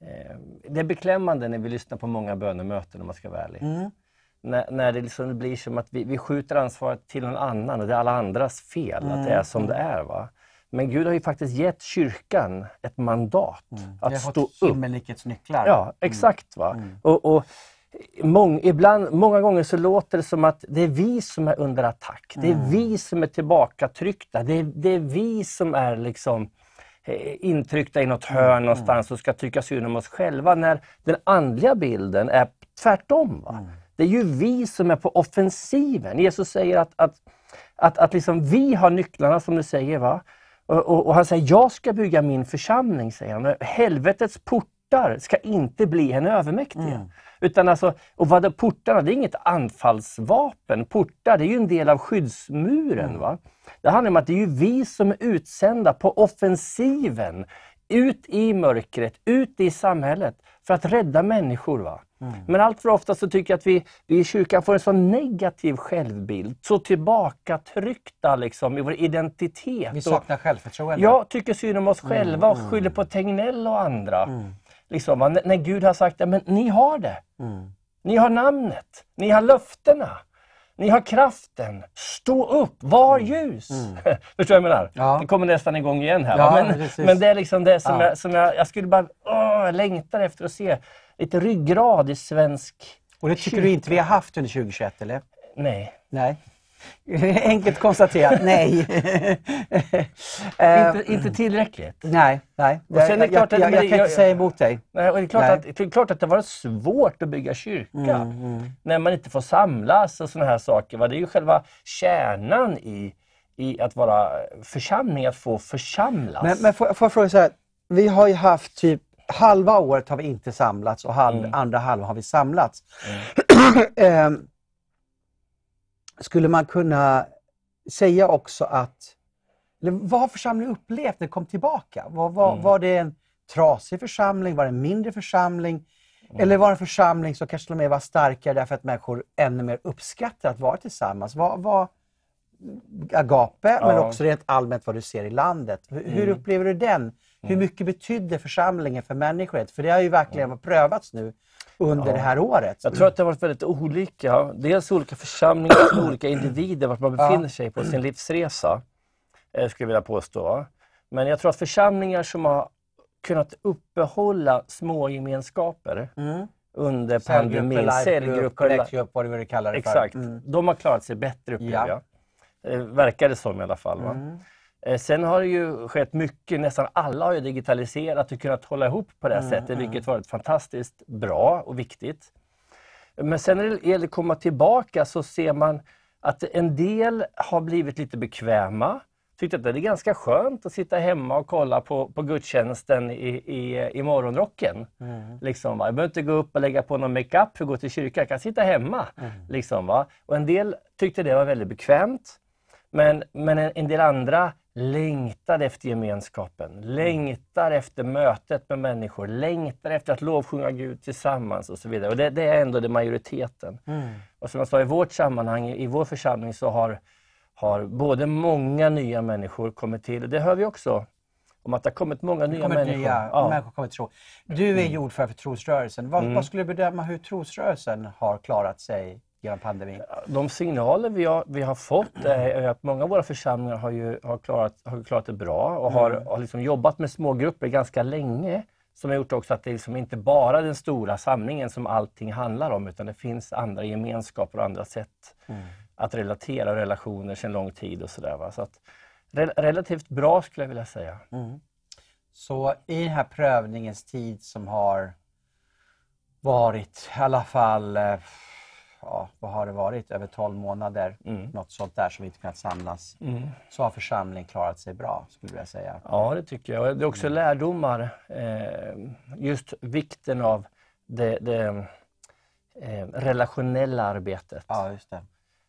eh, det är beklämmande när vi lyssnar på många bönemöten om man ska vara ärlig. Mm. När, när det liksom blir som att vi, vi skjuter ansvaret till någon annan och det är alla andras fel att det är som det är. Va? Men Gud har ju faktiskt gett kyrkan ett mandat Vi att har stå fått upp. himmelrikets nycklar. Ja, exakt. va. Och, och mång, ibland, många gånger så låter det som att det är vi som är under attack. Det är vi som är tillbakatryckta. Det är, det är vi som är liksom eh, intryckta i något hörn någonstans och ska trycka synd om oss själva. När den andliga bilden är tvärtom. Va? Det är ju vi som är på offensiven. Jesus säger att, att, att, att liksom vi har nycklarna som du säger. va och, och, och han säger, jag ska bygga min församling, säger han. Helvetets portar ska inte bli henne övermäktiga. Utan alltså, och vad är portarna? Det är inget anfallsvapen. Portar, det är ju en del av skyddsmuren. Va? Det handlar om att det är ju vi som är utsända på offensiven. Ut i mörkret, ut i samhället för att rädda människor. Va? Men allt för ofta så tycker jag att vi, vi i kyrkan får en sån negativ självbild. Så tillbakatryckta liksom, i vår identitet. Vi Och- saknar självförtroende. jag tycker synd om oss själva och skyller på Tegnell och andra. Liksom, när Gud har sagt att men ni har det. Ni har namnet. Ni har löftena. Ni har kraften. Stå upp, var ljus. Förstår du vad jag menar? Ja. Det kommer nästan igång igen här. Ja, men, men det är liksom det som, Ja. jag, som jag, jag skulle bara, åh, längtar efter att se lite ryggrad i svensk... Och det tycker du inte vi har haft under 2021 eller? Nej. Nej. Enkelt konstaterat, nej. Eh, Inte, inte tillräckligt. nej, nej. Och sen är det jag, klart jag, att- jag, jag det- kan jag- inte säga emot dig. Nej, och det, är klart Nej. att, det är klart att det var svårt att bygga kyrka. Mm, När man inte får samlas och sådana här saker. Va? Det är ju själva kärnan i, i att vara församling, att få församlas. Men, men får, får jag fråga så här, vi har ju haft typ halva året har vi inte samlats och halv, Mm. andra halvan har vi samlats. Ehm, skulle man kunna säga också att, vad har församlingen upplevt när det kom tillbaka? Var, var, Mm. var det en trasig församling? Var det en mindre församling? Mm. Eller var det en församling som kanske till och med var starkare därför att människor ännu mer uppskattar att vara tillsammans? Vad, vad, agape, men Ja. också rent allmänt vad du ser i landet. Hur, hur Mm. upplever du den? Hur mycket betydde församlingen för människor? För det har ju verkligen prövats nu under det här året. Jag tror att det har varit väldigt olika. Dels olika församlingar olika individer vart man befinner sig på sin livsresa. eh, Skulle jag vilja påstå. Men jag tror att församlingar som har kunnat uppehålla små gemenskaper Mm. under pandemin, cellgrupper, connectgrupp, vad du vill kalla det Exakt. för. Mm. De har klarat sig bättre upplever Ja. jag. Eh, verkar det som i alla fall. Mm. Eh, sen har det ju skett mycket, nästan alla har ju digitaliserat och kunnat hålla ihop på det här Mm, sättet, vilket varit fantastiskt bra och viktigt. Men sen när det gäller att komma tillbaka så ser man att en del har blivit lite bekväma. Tyckte att det är ganska skönt att sitta hemma och kolla på, på gudstjänsten i, i, i morgonrocken. Mm. Liksom, va? Jag behöver inte gå upp och lägga på någon makeup för att gå till kyrkan. Jag kan sitta hemma. Liksom, va? Och en del tyckte det var väldigt bekvämt. Men, men en, en del andra längtar efter gemenskapen, längtar efter mötet med människor, längtar efter att lovsjunga Gud tillsammans och så vidare. Och det, det är ändå det majoriteten. Mm. Och som jag sa, i vårt sammanhang, i vår församling så har, har både många nya människor kommit till. Det hör vi också om att det har kommit många nya kommer människor. nya Ja. Mm. människor kommer till tro. Du är ju ordförande för trosrörelsen. Vad, vad skulle du bedöma hur trosrörelsen har klarat sig genom pandemin? De signaler vi har, vi har fått är, är att många av våra församlingar har, ju, har, klarat, har klarat det bra och har, har liksom jobbat med små grupper ganska länge. Som har gjort också att det är liksom inte bara den stora samlingen som allting handlar om utan det finns andra gemenskaper och andra sätt att relatera och relationer sedan lång tid och sådär. Så att, re, relativt bra skulle jag vilja säga. Så i den här prövningens tid som har varit i alla fall, eh, ja, vad har det varit, över 12 månader, Mm. något sånt där som vi inte kunnat samlas, så har församlingen klarat sig bra skulle jag säga. Ja, det tycker jag. Det är också lärdomar. Eh, just vikten av det, det eh, relationella arbetet. Ja, just det.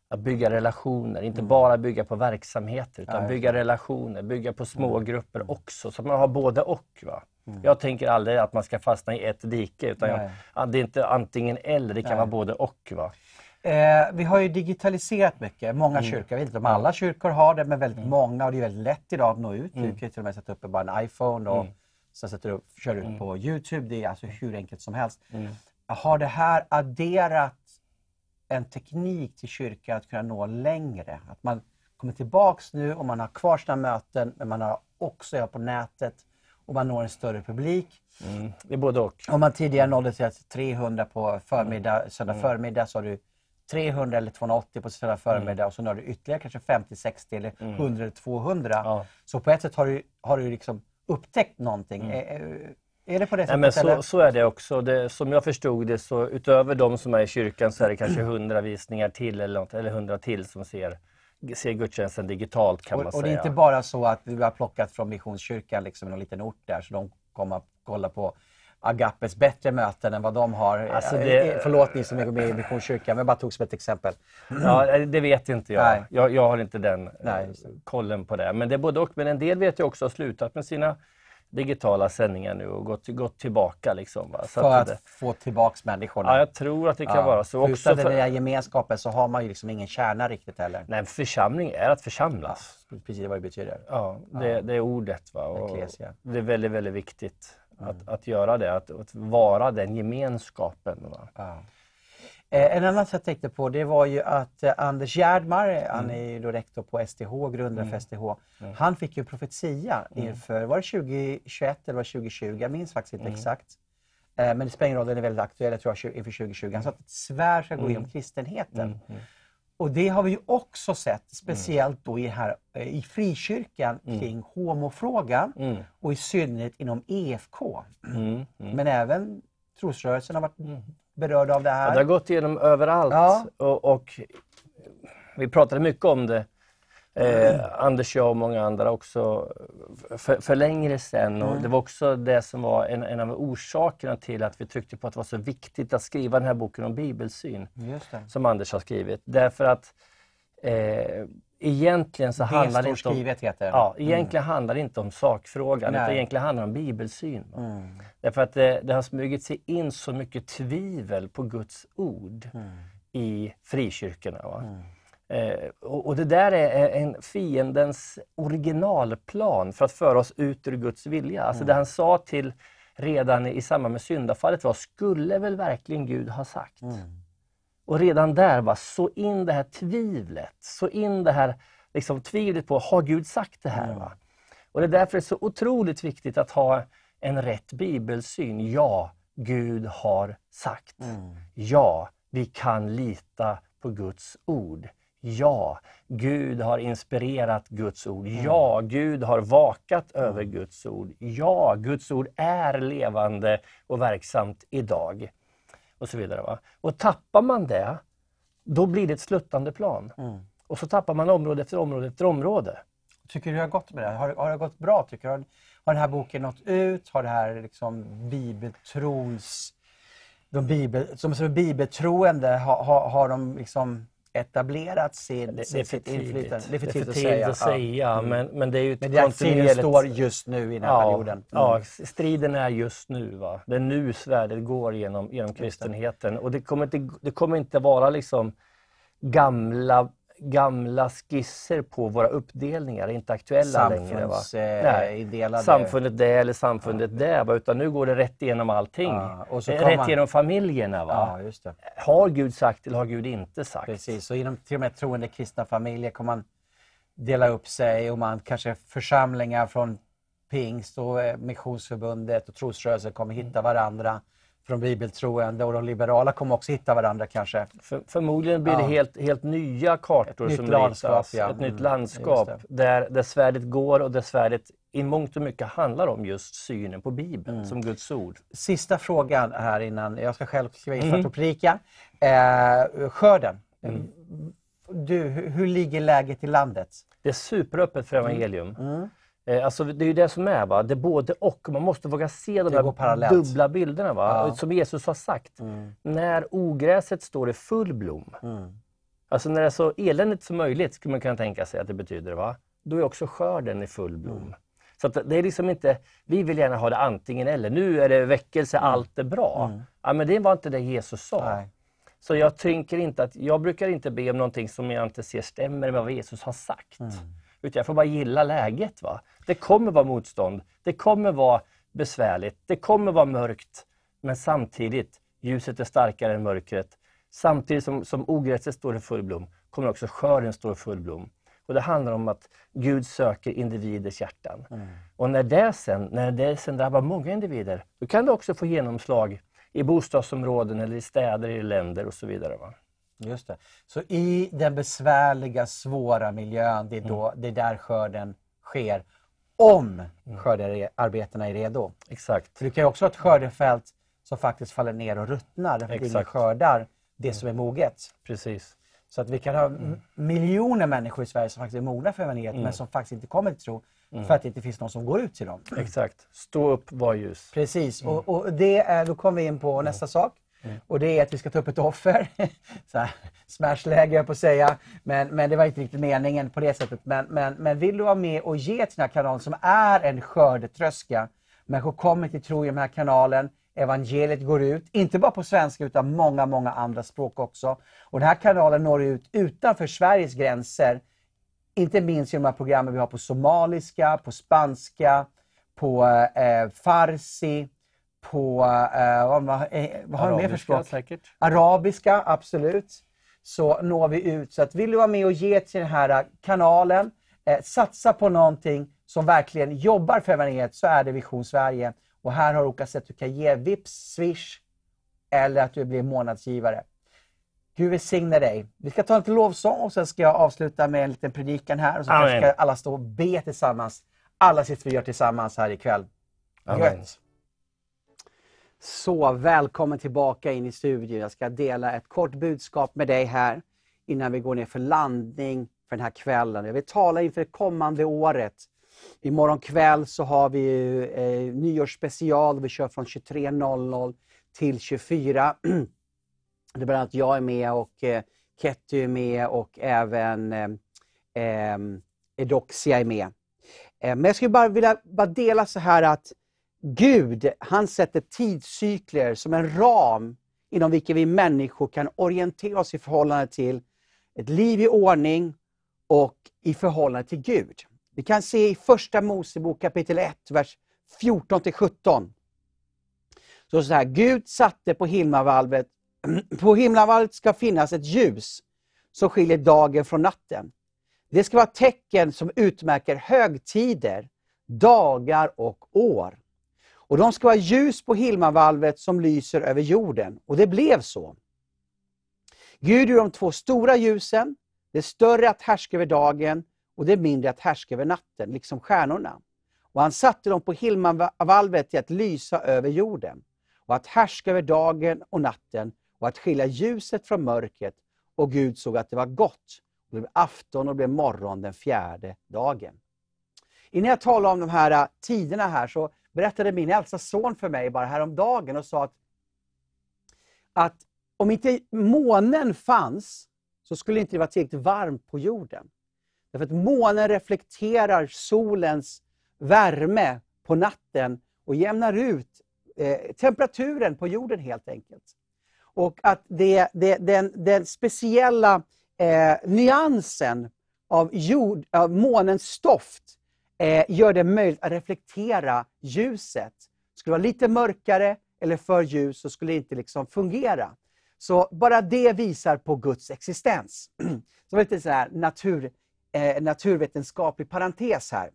Att bygga relationer, inte bara bygga på verksamheter utan Ja, bygga relationer, bygga på små grupper också. Så att man har både och. Va? Jag tänker aldrig att man ska fastna i ett dike utan jag, det är inte antingen eller, det kan Nej. vara både och. Va? Eh, vi har ju digitaliserat mycket, många kyrkor. Jag vet inte om alla kyrkor har det, men väldigt många. Och det är väldigt lätt idag att nå ut. Du kan till och med sätta upp bara en iPhone och sen sätter du upp, kör ut på Youtube. Det är alltså hur enkelt som helst. Har det här adderat en teknik till kyrkan att kunna nå längre? Att man kommer tillbaks nu och man har kvar sina möten, men man har också är på nätet och man når en större publik. Mm. Det är både och. Om man tidigare nådde till 300 på förmiddag, söndag förmiddag så har du 300 eller 280 på söndag förmiddag och så når du ytterligare kanske 50, 60 eller 100 eller 200. Ja. Så på ett sätt har du, har du liksom upptäckt någonting. Är, är- är det på det Nej, sättet? men så, så är det också. Det, som jag förstod det så utöver de som är i kyrkan så är det kanske hundra visningar till eller, något, eller hundra till som ser, ser gudstjänsten digitalt kan man Och, säga. och det är inte bara så att vi har plockat från Missionskyrkan, liksom, en liten ort där, så de kommer att kolla på Agapes bättre möten än vad de har. Alltså Eh, det- eh, Förlåt ni som är med i Missionskyrkan, men jag bara tog som ett exempel. Ja, det vet inte jag. Jag, jag har inte den Nej, eh, kollen på det. Men det är både och. Men en del vet jag också har slutat med sina digitala sändningar nu och gått, gått tillbaka. Liksom, va? Så För att det, få tillbaks människorna. ja, jag tror att det kan Ja, vara så. för Också Utan den för, där gemenskapen så har man ju liksom ingen kärna riktigt heller. nej, församling är att församlas. Precis vad det betyder. Ja, det, det är ordet. Va? Och det är väldigt, väldigt viktigt Mm. att, att göra det. Att, att vara den gemenskapen. Va? Eh, En annan sak jag tänkte på det var ju att eh, Anders Gärdmar, eh, han är ju då rektor på STH, grundare för STH. Han fick ju profetia inför, var det 2021 eller var det 2020? Jag minns faktiskt inte exakt. Eh, Men det spelar ingen roll, den är väldigt aktuell, jag tror jag, inför 2020. Han sa att ett svär ska gå igenom kristenheten. Och det har vi ju också sett, speciellt då i, här, i frikyrkan kring homofrågan och i synnerhet inom EFK. Mm. Men även trosrörelsen har varit berörd av det här. Ja, det har gått igenom överallt. Ja. Och, och vi pratade mycket om det. Eh, Anders, jag och många andra också för, för längre sedan. Och det var också det som var en, en av orsakerna till att vi tryckte på att det var så viktigt att skriva den här boken om bibelsyn. Som Anders har skrivit. Därför att eh, egentligen så handlar det inte om... heter. Ja, egentligen handlar det inte om sakfrågan, Nej. utan egentligen handlar det om bibelsyn. Mm. Därför att det, det har smugit sig in så mycket tvivel på Guds ord Mm. i frikyrkorna. Va? Eh, och, och det där är en fiendens originalplan för att föra oss ut ur Guds vilja. Alltså Mm. det han sa till redan i samband med syndafallet var, skulle väl verkligen Gud ha sagt? Mm. Och redan där, va, så in det här tvivlet, så in det här liksom, tvivlet på, har Gud sagt det här? Va? Och det är därför det är så otroligt viktigt att ha en rätt bibelsyn. Ja, Gud har sagt. Ja, vi kan lita på Guds ord. Ja, Gud har inspirerat Guds ord. Ja, Gud har vakat över Guds ord. Ja, Guds ord är levande och verksamt idag. Och så vidare. Va? Och tappar man det, då blir det ett sluttande plan. Och så tappar man område efter område efter område. Tycker du har gått med det? Har, har det gått bra tycker du? Har, har den här boken nått ut? Har det här liksom bibeltrons... De bibel, som är bibeltroende, har, har, har de liksom etablerat sin, Det, det är sin, för sitt inflytande? tidigt. Det är för tidigt att tidigt säga. att säga men, men det är ju Men det är striden kontinuerligt... står just nu i den här ja, perioden. Mm. ja, striden är just nu. Va? Det är nu svärdet går genom, genom kristenheten. Och det kommer inte, det kommer inte vara liksom gamla, gamla skisser på våra uppdelningar, inte aktuella längre. Va? Samfundsindelade. Samfundet det eller samfundet det, va? utan nu går det rätt igenom allting. Ja, kommer rätt man- igenom familjerna. Va? Ja. Har Gud sagt eller har Gud inte sagt? Precis, och inom till och med troende kristna familjer kommer man dela upp sig och man kanske församlingar från pingst och eh, missionsförbundet och trosrörelsen kommer hitta varandra från bibeltroende och de liberala kommer också hitta varandra kanske. För, förmodligen blir det Ja. helt, helt nya kartor nytt som landskap, ritas. ja. Ett nytt Mm, landskap just där, där svärdet går och där svärdet i mångt och mycket handlar om just synen på Bibeln Mm. som Guds ord. Sista frågan här innan, jag ska själv skriva in svart och prika. Eh, skörden. Du, hur, hur ligger läget i landet? Det är superöppet för evangelium. Eh, Alltså det är ju det som är, va? det är både och. Man måste våga se de där dubbla bilderna. Va? Ja. Som Jesus har sagt. När ogräset står i full blom, alltså när det är så eländigt som möjligt skulle man kunna tänka sig att det betyder, va? då är också skörden i full blom. Så att det är liksom inte, vi vill gärna ha det antingen eller. Nu är det väckelse, allt är bra. Ja, men det var inte det Jesus sa. Nej. Så jag tänker inte att, jag brukar inte be om någonting som jag inte ser stämmer med vad Jesus har sagt. Utan jag får bara gilla läget. Va? Det kommer vara motstånd, det kommer vara besvärligt, det kommer vara mörkt. Men samtidigt, ljuset är starkare än mörkret. Samtidigt som, som ogräset står i full blom, kommer också skörden stå i full blom. Och det handlar om att Gud söker individers hjärtan. Och när det, sen, när det sen drabbar många individer, då kan det också få genomslag i bostadsområden eller i städer, i länder och så vidare. Va? Just det. Så i den besvärliga, svåra miljön, det är, då, det är där skörden sker. Om skördearbetena är redo. Exakt. För det kan ju också vara ett skördefält som faktiskt faller ner och ruttnar därför att ingen skördar det som är moget. Precis. Så att vi kan ha m- miljoner människor i Sverige som faktiskt är mogna för evangeliet men som faktiskt inte kommer till tro för att det inte finns någon som går ut till dem. Exakt. Stå upp, var ljus. Precis, och, och det är, då kommer vi in på nästa sak. Mm. Och det är att vi ska ta upp ett offer. Så här, Smashläge höll jag på att säga. Men, men det var inte riktigt meningen på det sättet. Men, men, men vill du vara med och ge till den här kanalen som är en skördetröska. Människor kommer till tro i den här kanalen. Evangeliet går ut, inte bara på svenska utan många, många andra språk också. Och den här kanalen når ut utanför Sveriges gränser. Inte minst i de här programmen vi har på somaliska, på spanska, på eh, farsi, på... Eh, vad, vad, eh, vad har vi mer för Arabiska språk? säkert. Arabiska, absolut. Så når vi ut. Så att vill du vara med och ge till den här eh, kanalen, eh, satsa på någonting som verkligen jobbar för evangeliet, så är det Vision Sverige. Och här har du olika sätt du kan ge, Vips, Swish eller att du blir månadsgivare. Gud välsigne dig. Vi ska ta en lovsång och sen ska jag avsluta med en liten predikan här. Och så kanske Amen. ska alla stå och be tillsammans. Alla sitter vi gör tillsammans här ikväll. Amen. Gött. Så välkommen tillbaka in i studion. Jag ska dela ett kort budskap med dig här innan vi går ner för landning för den här kvällen. Jag vill tala inför det kommande året. Imorgon kväll så har vi ju, eh, nyårsspecial. Vi kör från 23.00 till 24. Det är bland annat jag är med och eh, Ketty är med och även eh, eh, Edoxia är med. Eh, men jag skulle bara vilja bara dela så här att Gud, han sätter tidscykler som en ram inom vilken vi människor kan orientera oss i förhållande till ett liv i ordning och i förhållande till Gud. Vi kan se i Första Mosebok kapitel 1, vers 14-17. Så så här, Gud satte på himlavalvet, på himlavalvet ska finnas ett ljus som skiljer dagen från natten. Det ska vara tecken som utmärker högtider, dagar och år. Och de ska vara ljus på Hilmavalvet som lyser över jorden. Och det blev så. Gud gjorde de två stora ljusen, det större att härska över dagen och det mindre att härska över natten, liksom stjärnorna. Och han satte dem på Hilmavalvet till att lysa över jorden och att härska över dagen och natten och att skilja ljuset från mörkret. Och Gud såg att det var gott. Det blev afton och det blev morgon den fjärde dagen. Innan jag talar om de här äh, tiderna här så berättade min äldsta son för mig bara häromdagen och sa att, att om inte månen fanns så skulle det inte vara tillräckligt varmt på jorden. Därför att månen reflekterar solens värme på natten och jämnar ut eh, temperaturen på jorden helt enkelt. Och att det, det, den, den speciella eh, nyansen av, jord, av månens stoft eh, gör det möjligt att reflektera ljuset. Skulle det vara lite mörkare eller för ljus så skulle det inte liksom fungera. Så bara det visar på Guds existens. Så det lite så här natur, eh, naturvetenskaplig parentes här.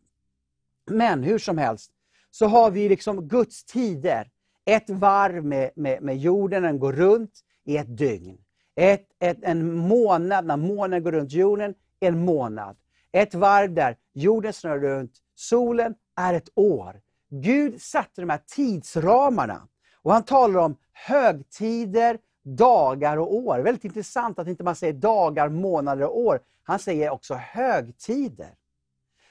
Men hur som helst så har vi liksom Guds tider. Ett varv med, med, med jorden, den går runt i ett dygn. Ett, ett, en månad, när månen går runt jorden, en månad. Ett varv där jorden snurrar runt solen är ett år. Gud satte de här tidsramarna. Och han talar om högtider, dagar och år. Väldigt intressant att inte man säger dagar, månader och år. Han säger också högtider.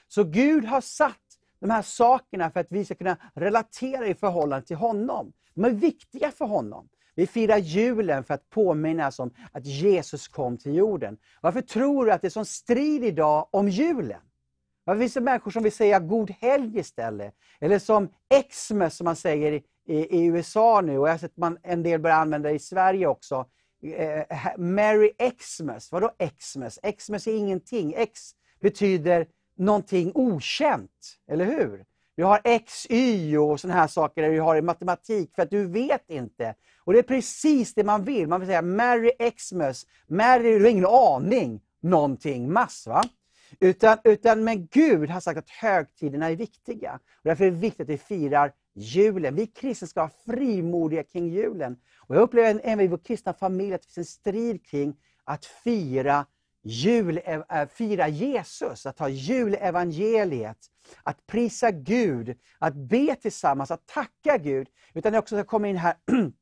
Så Gud har satt de här sakerna för att vi ska kunna relatera i förhållande till honom. De är viktiga för honom. Vi firar julen för att påminnas om att Jesus kom till jorden. Varför tror du att det är sån strid idag om julen? Varför finns det människor som vill säga God helg istället? Eller som Xmas som man säger i, i, i USA nu, och jag har sett att man en del börjar använda det i Sverige också. Eh, eh, Merry Xmas. Vadå Xmas? Xmas är ingenting. X betyder någonting okänt, eller hur? Vi har X, Y och sådana här saker där vi har i matematik för att du vet inte. Och det är precis det man vill. Man vill säga Merry Xmas. Merry, du har ingen aning. Någonting, mass va? Utan, utan men Gud har sagt att högtiderna är viktiga. Och därför är det viktigt att vi firar julen. Vi kristna ska vara frimodiga kring julen. Och jag upplever även i vår kristna familj att det finns en strid kring att fira jul, äh, fira Jesus, att ha julevangeliet, att prisa Gud, att be tillsammans, att tacka Gud. Utan det också ska komma in här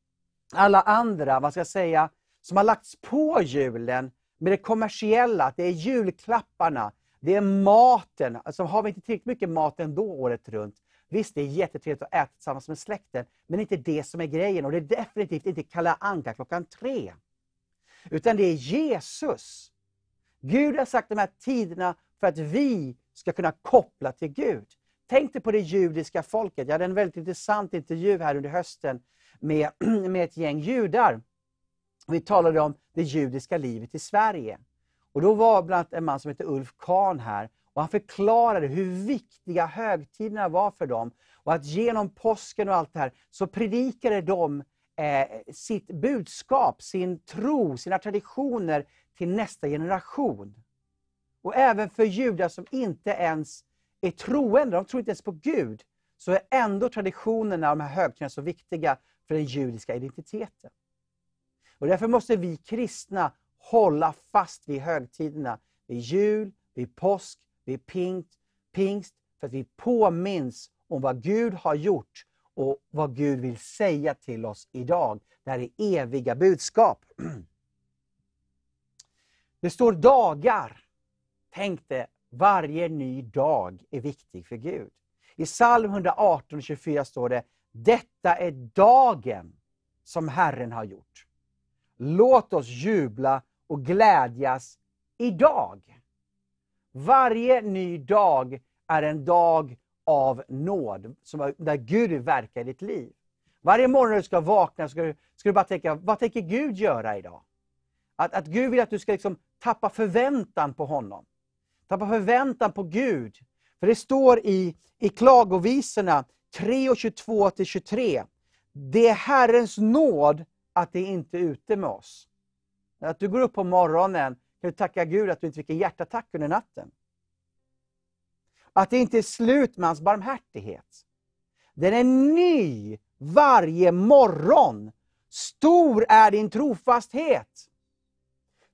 alla andra, vad ska jag säga, som har lagts på julen med det kommersiella, att det är julklapparna, det är maten. Alltså har vi inte tillräckligt mycket mat ändå året runt, visst det är jättetrevligt att äta tillsammans med släkten, men inte det som är grejen. Och det är definitivt inte Kalle Anka klockan tre. Utan det är Jesus. Gud har sagt de här tiderna för att vi ska kunna koppla till Gud. Tänk dig på det judiska folket. Jag hade en väldigt intressant intervju här under hösten med, med ett gäng judar. Vi talade om det judiska livet i Sverige. Och Då var bland annat en man som heter Ulf Kahn här och han förklarade hur viktiga högtiderna var för dem. Och att genom påsken och allt det här så predikade de eh, sitt budskap, sin tro, sina traditioner till nästa generation. Och även för judar som inte ens är troende, de tror inte ens på Gud, så är ändå traditionerna, de här högtiderna, så viktiga för den judiska identiteten. Och Därför måste vi kristna hålla fast vid högtiderna, vid jul, vid påsk, vid pingst, pingst för att vi påminns om vad Gud har gjort och vad Gud vill säga till oss idag. Det här är eviga budskap. Det står dagar. Tänk dig, varje ny dag är viktig för Gud. I psalm 118 24 står det, detta är dagen som Herren har gjort. Låt oss jubla och glädjas idag. Varje ny dag är en dag av nåd, som, där Gud verkar i ditt liv. Varje morgon när du ska vakna ska du, ska du bara tänka, vad tänker Gud göra idag? Att, att Gud vill att du ska liksom tappa förväntan på honom. Tappa förväntan på Gud. För det står i, i klagovisorna 3 och 22-23. Det är Herrens nåd att det inte är ute med oss. Att du går upp på morgonen kan du tacka Gud att du inte fick en hjärtattack under natten. Att det inte är slut med hans barmhärtighet. Den är ny varje morgon. Stor är din trofasthet.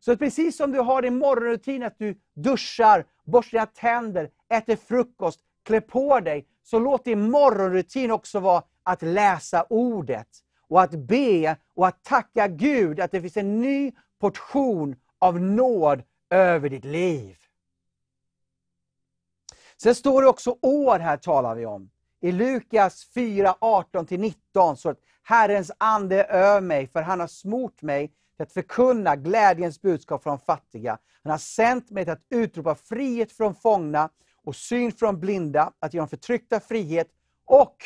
Så precis som du har din morgonrutin, att du duschar, borstar dina tänder, äter frukost, klär på dig, så låt din morgonrutin också vara att läsa ordet och att be och att tacka Gud att det finns en ny portion av nåd över ditt liv. Sen står det också år här talar vi om. I Lukas 4, 18-19 så att Herrens ande är över mig, för han har smort mig till att förkunna glädjens budskap för de fattiga. Han har sänt mig till att utropa frihet från fångna och syn från blinda, att ge dem förtryckta frihet och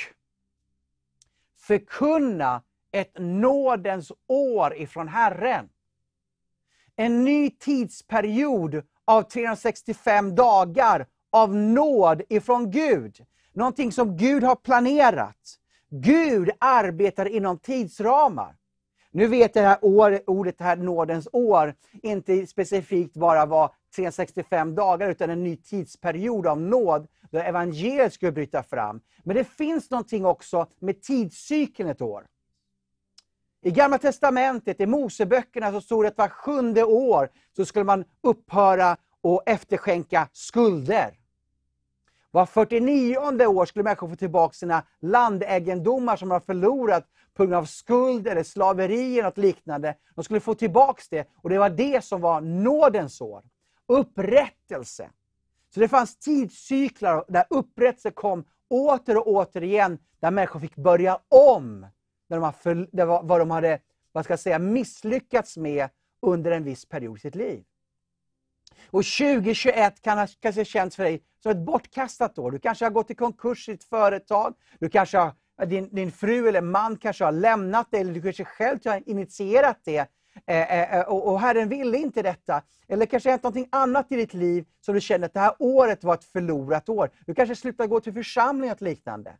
förkunna ett nådens år ifrån Herren. En ny tidsperiod av 365 dagar av nåd ifrån Gud. Någonting som Gud har planerat. Gud arbetar inom tidsramar. Nu vet jag att ordet här, nådens år, inte specifikt bara var 365 dagar, utan en ny tidsperiod av nåd, där evangeliet skulle bryta fram. Men det finns någonting också med tidscykeln ett år. I Gamla Testamentet, i Moseböckerna, så stod det att var sjunde år så skulle man upphöra och efterskänka skulder. Var 49 år skulle människor få tillbaka sina landegendomar som de har förlorat på grund av skuld eller slaveri eller något liknande. De skulle få tillbaka det och det var det som var nådens år. Upprättelse. Så det fanns tidscyklar där upprättelse kom åter och åter igen, där människor fick börja om. När de för, vad de hade vad ska jag säga, misslyckats med under en viss period i sitt liv. Och 2021 kan kanske känns för dig som ett bortkastat år. Du kanske har gått i konkurs i ditt företag. Du kanske har, din, din fru eller man kanske har lämnat dig, eller du kanske själv har initierat det. eh, eh, eh och, och Herren ville inte detta. Eller kanske hänt något annat i ditt liv som du känner att det här året var ett förlorat år. Du kanske slutar gå till församling och liknande.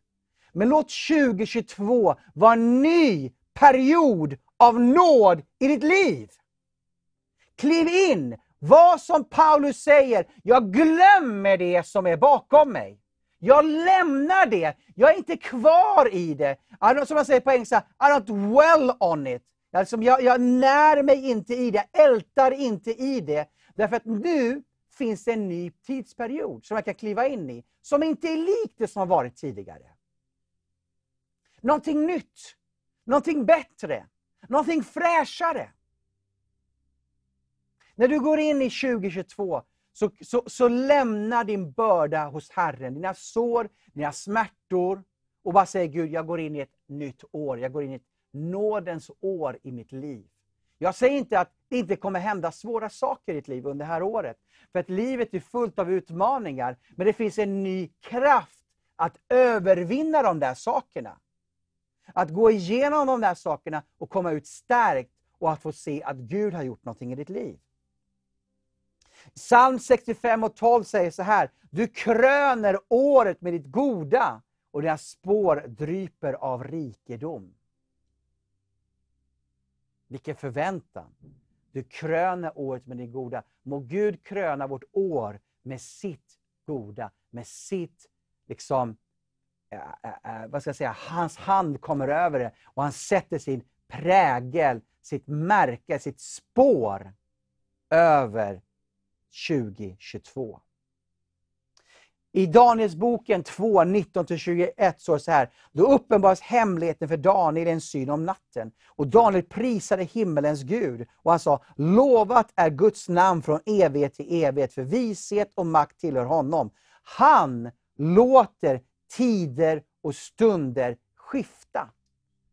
Men låt 2022 vara en ny period av nåd i ditt liv. Kliv in, vad som Paulus säger, jag glömmer det som är bakom mig. Jag lämnar det, jag är inte kvar i det. Som man säger på engelska, I don't dwell on it. Alltså, jag, jag när mig inte i det, jag ältar inte i det. Därför att nu finns det en ny tidsperiod som jag kan kliva in i, som inte är lik det som har varit tidigare. Någonting nytt, någonting bättre, någonting fräschare. När du går in i 2022 så, så, så lämna din börda hos Herren, dina sår, dina smärtor och bara säg Gud, jag går in i ett nytt år. Jag går in i ett nådens år i mitt liv. Jag säger inte att det inte kommer hända svåra saker i ditt liv under det här året. För att livet är fullt av utmaningar, men det finns en ny kraft att övervinna de där sakerna. Att gå igenom de där sakerna och komma ut stärkt och att få se att Gud har gjort någonting i ditt liv. Psalm 65 och 12 säger så här. Du kröner året med ditt goda och dina spår dryper av rikedom. Vilken förväntan! Du kröner året med ditt goda. Må Gud kröna vårt år med sitt goda, med sitt, liksom, äh, äh, vad ska jag säga, hans hand kommer över det och han sätter sin prägel, sitt märke, sitt spår över 2022. I Danielsboken 2, 19-21 står det så här. Då uppenbaras hemligheten för Daniel i en syn om natten. Och Daniel prisade himmelens Gud. Och han sa, lovat är Guds namn från evighet till evighet, för vishet och makt tillhör honom. Han låter tider och stunder skifta.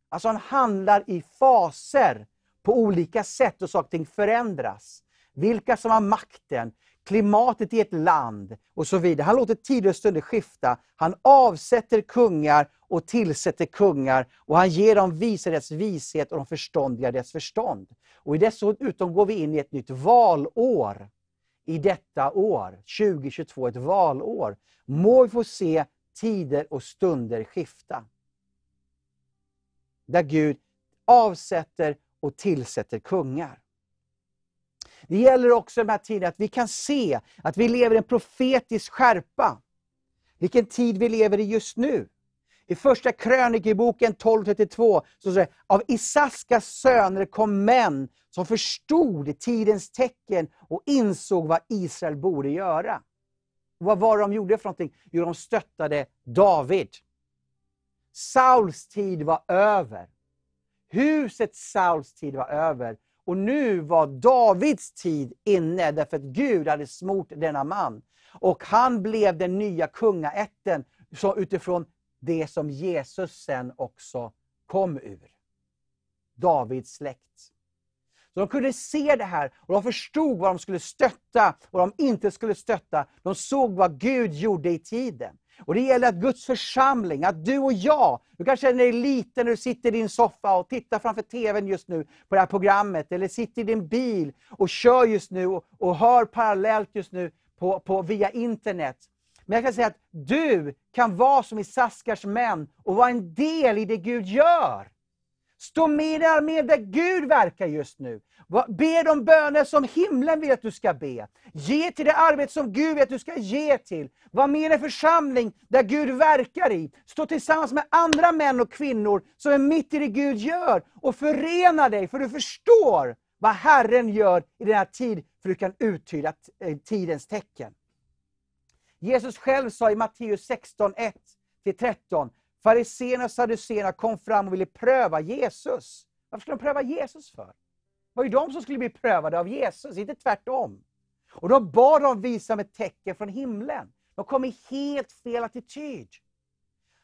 Alltså han handlar i faser på olika sätt och saker och ting förändras vilka som har makten, klimatet i ett land och så vidare. Han låter tider och stunder skifta. Han avsätter kungar och tillsätter kungar och han ger dem visa deras vishet och de förståndiga deras förstånd. Och i dessutom går vi in i ett nytt valår. I detta år, 2022, ett valår. Må vi få se tider och stunder skifta. Där Gud avsätter och tillsätter kungar. Det gäller också den här tiden att vi kan se att vi lever i en profetisk skärpa. Vilken tid vi lever i just nu. I första krönikeboken 12.32 så står det, av Isaskas söner kom män som förstod tidens tecken och insåg vad Israel borde göra. Och vad var det de gjorde för någonting? Jo, de stöttade David. Sauls tid var över. Huset Sauls tid var över. Och nu var Davids tid inne, därför att Gud hade smort denna man. Och han blev den nya kungaätten så utifrån det som Jesus sen också kom ur. Davids släkt. Så de kunde se det här och de förstod vad de skulle stötta och vad de inte skulle stötta. De såg vad Gud gjorde i tiden. Och Det gäller att Guds församling, att du och jag, du kanske känner dig liten när du sitter i din soffa och tittar framför TVn just nu på det här programmet, eller sitter i din bil och kör just nu och, och hör parallellt just nu på, på, via internet. Men jag kan säga att du kan vara som i Saskars män och vara en del i det Gud gör. Stå med i armén där Gud verkar just nu. Be de böner som himlen vill att du ska be. Ge till det arbete som Gud vill att du ska ge till. Var med i en församling där Gud verkar i. Stå tillsammans med andra män och kvinnor som är mitt i det Gud gör. Och förena dig, för du förstår vad Herren gör i denna tid, för du kan uttyda eh, tidens tecken. Jesus själv sa i Matteus 16, 1-13, Fariséerna och saduséerna kom fram och ville pröva Jesus. Varför skulle de pröva Jesus för? Det var ju de som skulle bli prövade av Jesus, inte tvärtom. Och då bad de visa med tecken från himlen. De kom i helt fel attityd.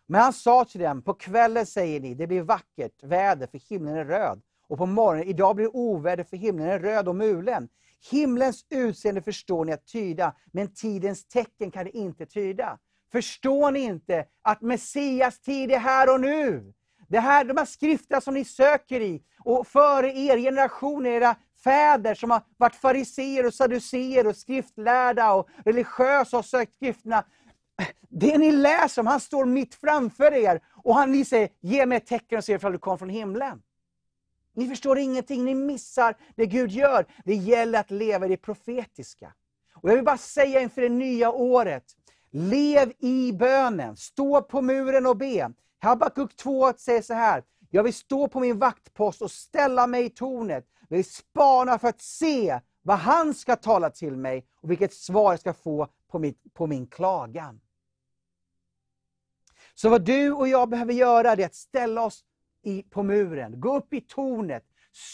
Men han sa till dem, på kvällen säger ni, det blir vackert väder för himlen är röd. Och på morgonen, idag blir det oväder för himlen är röd och mulen. Himlens utseende förstår ni att tyda, men tidens tecken kan ni inte tyda. Förstår ni inte att Messias tid är här och nu? Det här, de här skrifterna som ni söker i, och före er generationer, era fäder som har varit fariseer och saduceer och skriftlärda och religiösa och sökt skrifterna. Det ni läser om, han står mitt framför er och han, ni säger, ge mig ett tecken och se ifall du kom från himlen. Ni förstår ingenting, ni missar det Gud gör. Det gäller att leva i det profetiska. Och Jag vill bara säga inför det nya året, lev i bönen, stå på muren och be. Habakuk 2 säger så här, jag vill stå på min vaktpost och ställa mig i tornet. Jag vill spana för att se vad han ska tala till mig och vilket svar jag ska få på, mitt, på min klagan. Så vad du och jag behöver göra är att ställa oss i, på muren, gå upp i tornet,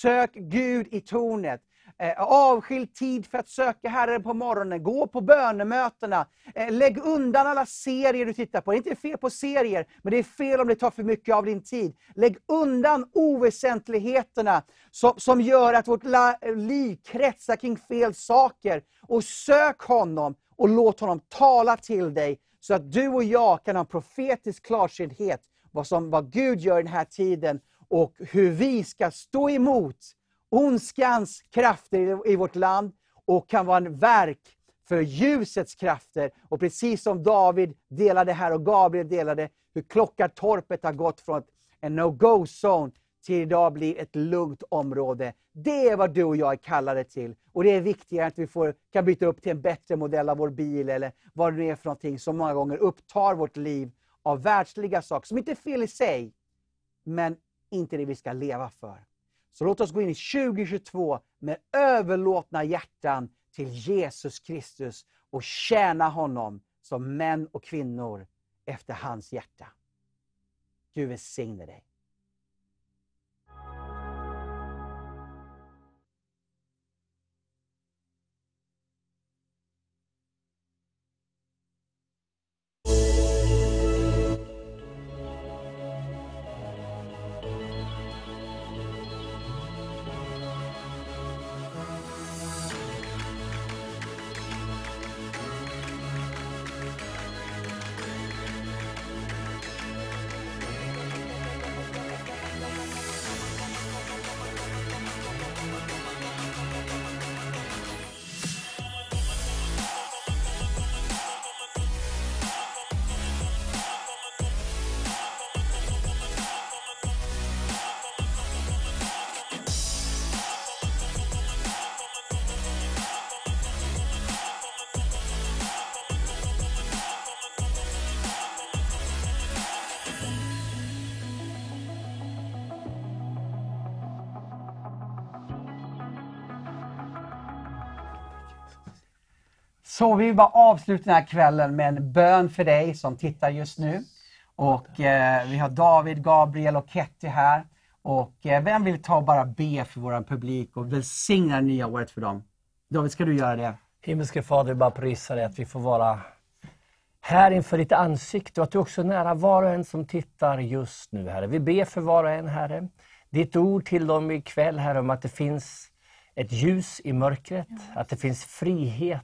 sök Gud i tornet. Eh, avskild tid för att söka Herren på morgonen, gå på bönemötena. Eh, lägg undan alla serier du tittar på. Det är inte fel på serier, men det är fel om det tar för mycket av din tid. Lägg undan oväsentligheterna som, som gör att vårt liv kretsar kring fel saker. Och sök honom och låt honom tala till dig så att du och jag kan ha en profetisk klarsynthet vad, som, vad Gud gör i den här tiden och hur vi ska stå emot ondskans krafter i, vårt land och kan vara en verk för ljusets krafter. Och precis som David delade här och Gabriel delade, hur Klockartorpet har gått från en no-go-zone till idag blir ett lugnt område. Det är vad du och jag är kallade till. Och det är viktigare att vi får, kan byta upp till en bättre modell av vår bil eller vad det är för någonting som många gånger upptar vårt liv av världsliga saker, som inte är fel i sig, men inte det vi ska leva för. Så låt oss gå in i 2022 med överlåtna hjärtan till Jesus Kristus och tjäna honom som män och kvinnor efter hans hjärta. Gud välsigne dig. Så vi vill bara avsluta den här kvällen med en bön för dig som tittar just nu. Och eh, Vi har David, Gabriel och Ketty här. Och eh, Vem vill ta och bara be för vår publik och välsigna det nya året för dem? David, ska du göra det? Himmelske Fader, vi bara prisar dig att vi får vara här inför ditt ansikte och att du också är nära var och en som tittar just nu, Herre. Vi ber för var och en, Herre. Ditt ord till dem ikväll, Herre, om att det finns ett ljus i mörkret, att det finns frihet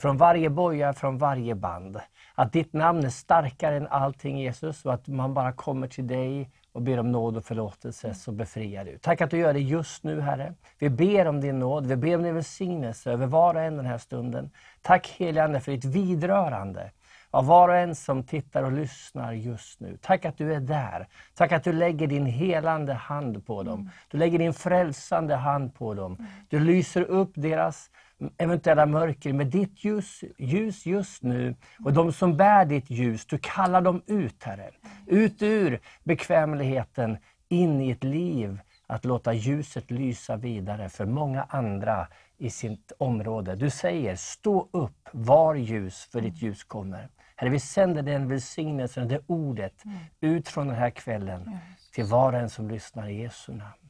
från varje boja, från varje band. Att ditt namn är starkare än allting Jesus och att man bara kommer till dig och ber om nåd och förlåtelse så befriar du. Tack att du gör det just nu Herre. Vi ber om din nåd, vi ber om din välsignelse över var och en den här stunden. Tack helige Ande för ditt vidrörande av var och en som tittar och lyssnar just nu. Tack att du är där. Tack att du lägger din helande hand på dem. Du lägger din frälsande hand på dem. Du lyser upp deras eventuella mörker med ditt ljus, ljus just nu. Och de som bär ditt ljus, du kallar dem ut Herre. Ut ur bekvämligheten, in i ett liv att låta ljuset lysa vidare för många andra i sitt område. Du säger, stå upp, var ljus, för ditt ljus kommer. Herre, vi sänder den välsignelsen, det ordet, ut från den här kvällen till var och en som lyssnar i Jesu namn.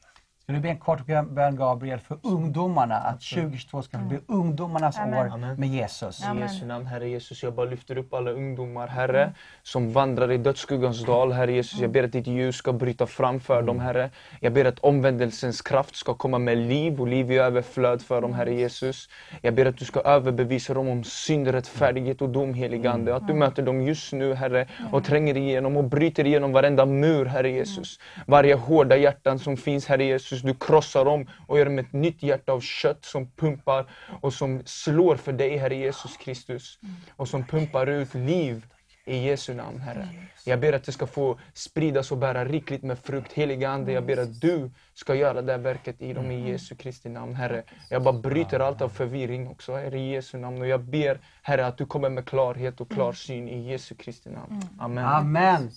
Ska du be en kort bön Gabriel för ungdomarna, att 2022 ska bli ungdomarnas Amen. år Amen. med Jesus. I. Jesu namn, Herre Jesus, jag bara lyfter upp alla ungdomar, Herre, som vandrar i dödsskuggans dal, Herre Jesus. Jag ber att ditt ljus ska bryta fram för dem, Herre. Jag ber att omvändelsens kraft ska komma med liv och liv i överflöd för dem, Herre Jesus. Jag ber att du ska överbevisa dem om synd, rättfärdighet och dom, helige Ande. Att du möter dem just nu, Herre, och tränger igenom och bryter igenom varenda mur, Herre Jesus. Varje hårda hjärtan som finns, Herre Jesus, du krossar dem och gör dem ett nytt hjärta av kött som pumpar och som slår för dig, Herre Jesus Kristus. Och som pumpar ut liv i Jesu namn, Herre. Jag ber att det ska få spridas och bära rikligt med frukt. Heliga Ande, jag ber att du ska göra det verket i dem i Jesu Kristi namn, Herre. Jag bara bryter allt av förvirring också, Herre, i Jesu namn. Och jag ber, Herre, att du kommer med klarhet och klarsyn i Jesu Kristi namn. Amen. Amen.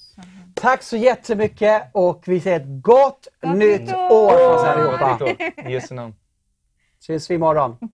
Tack så jättemycket och vi säger ett gott, Gott nytt år! för oss allihopa. I Jesu namn. Ses vi imorgon.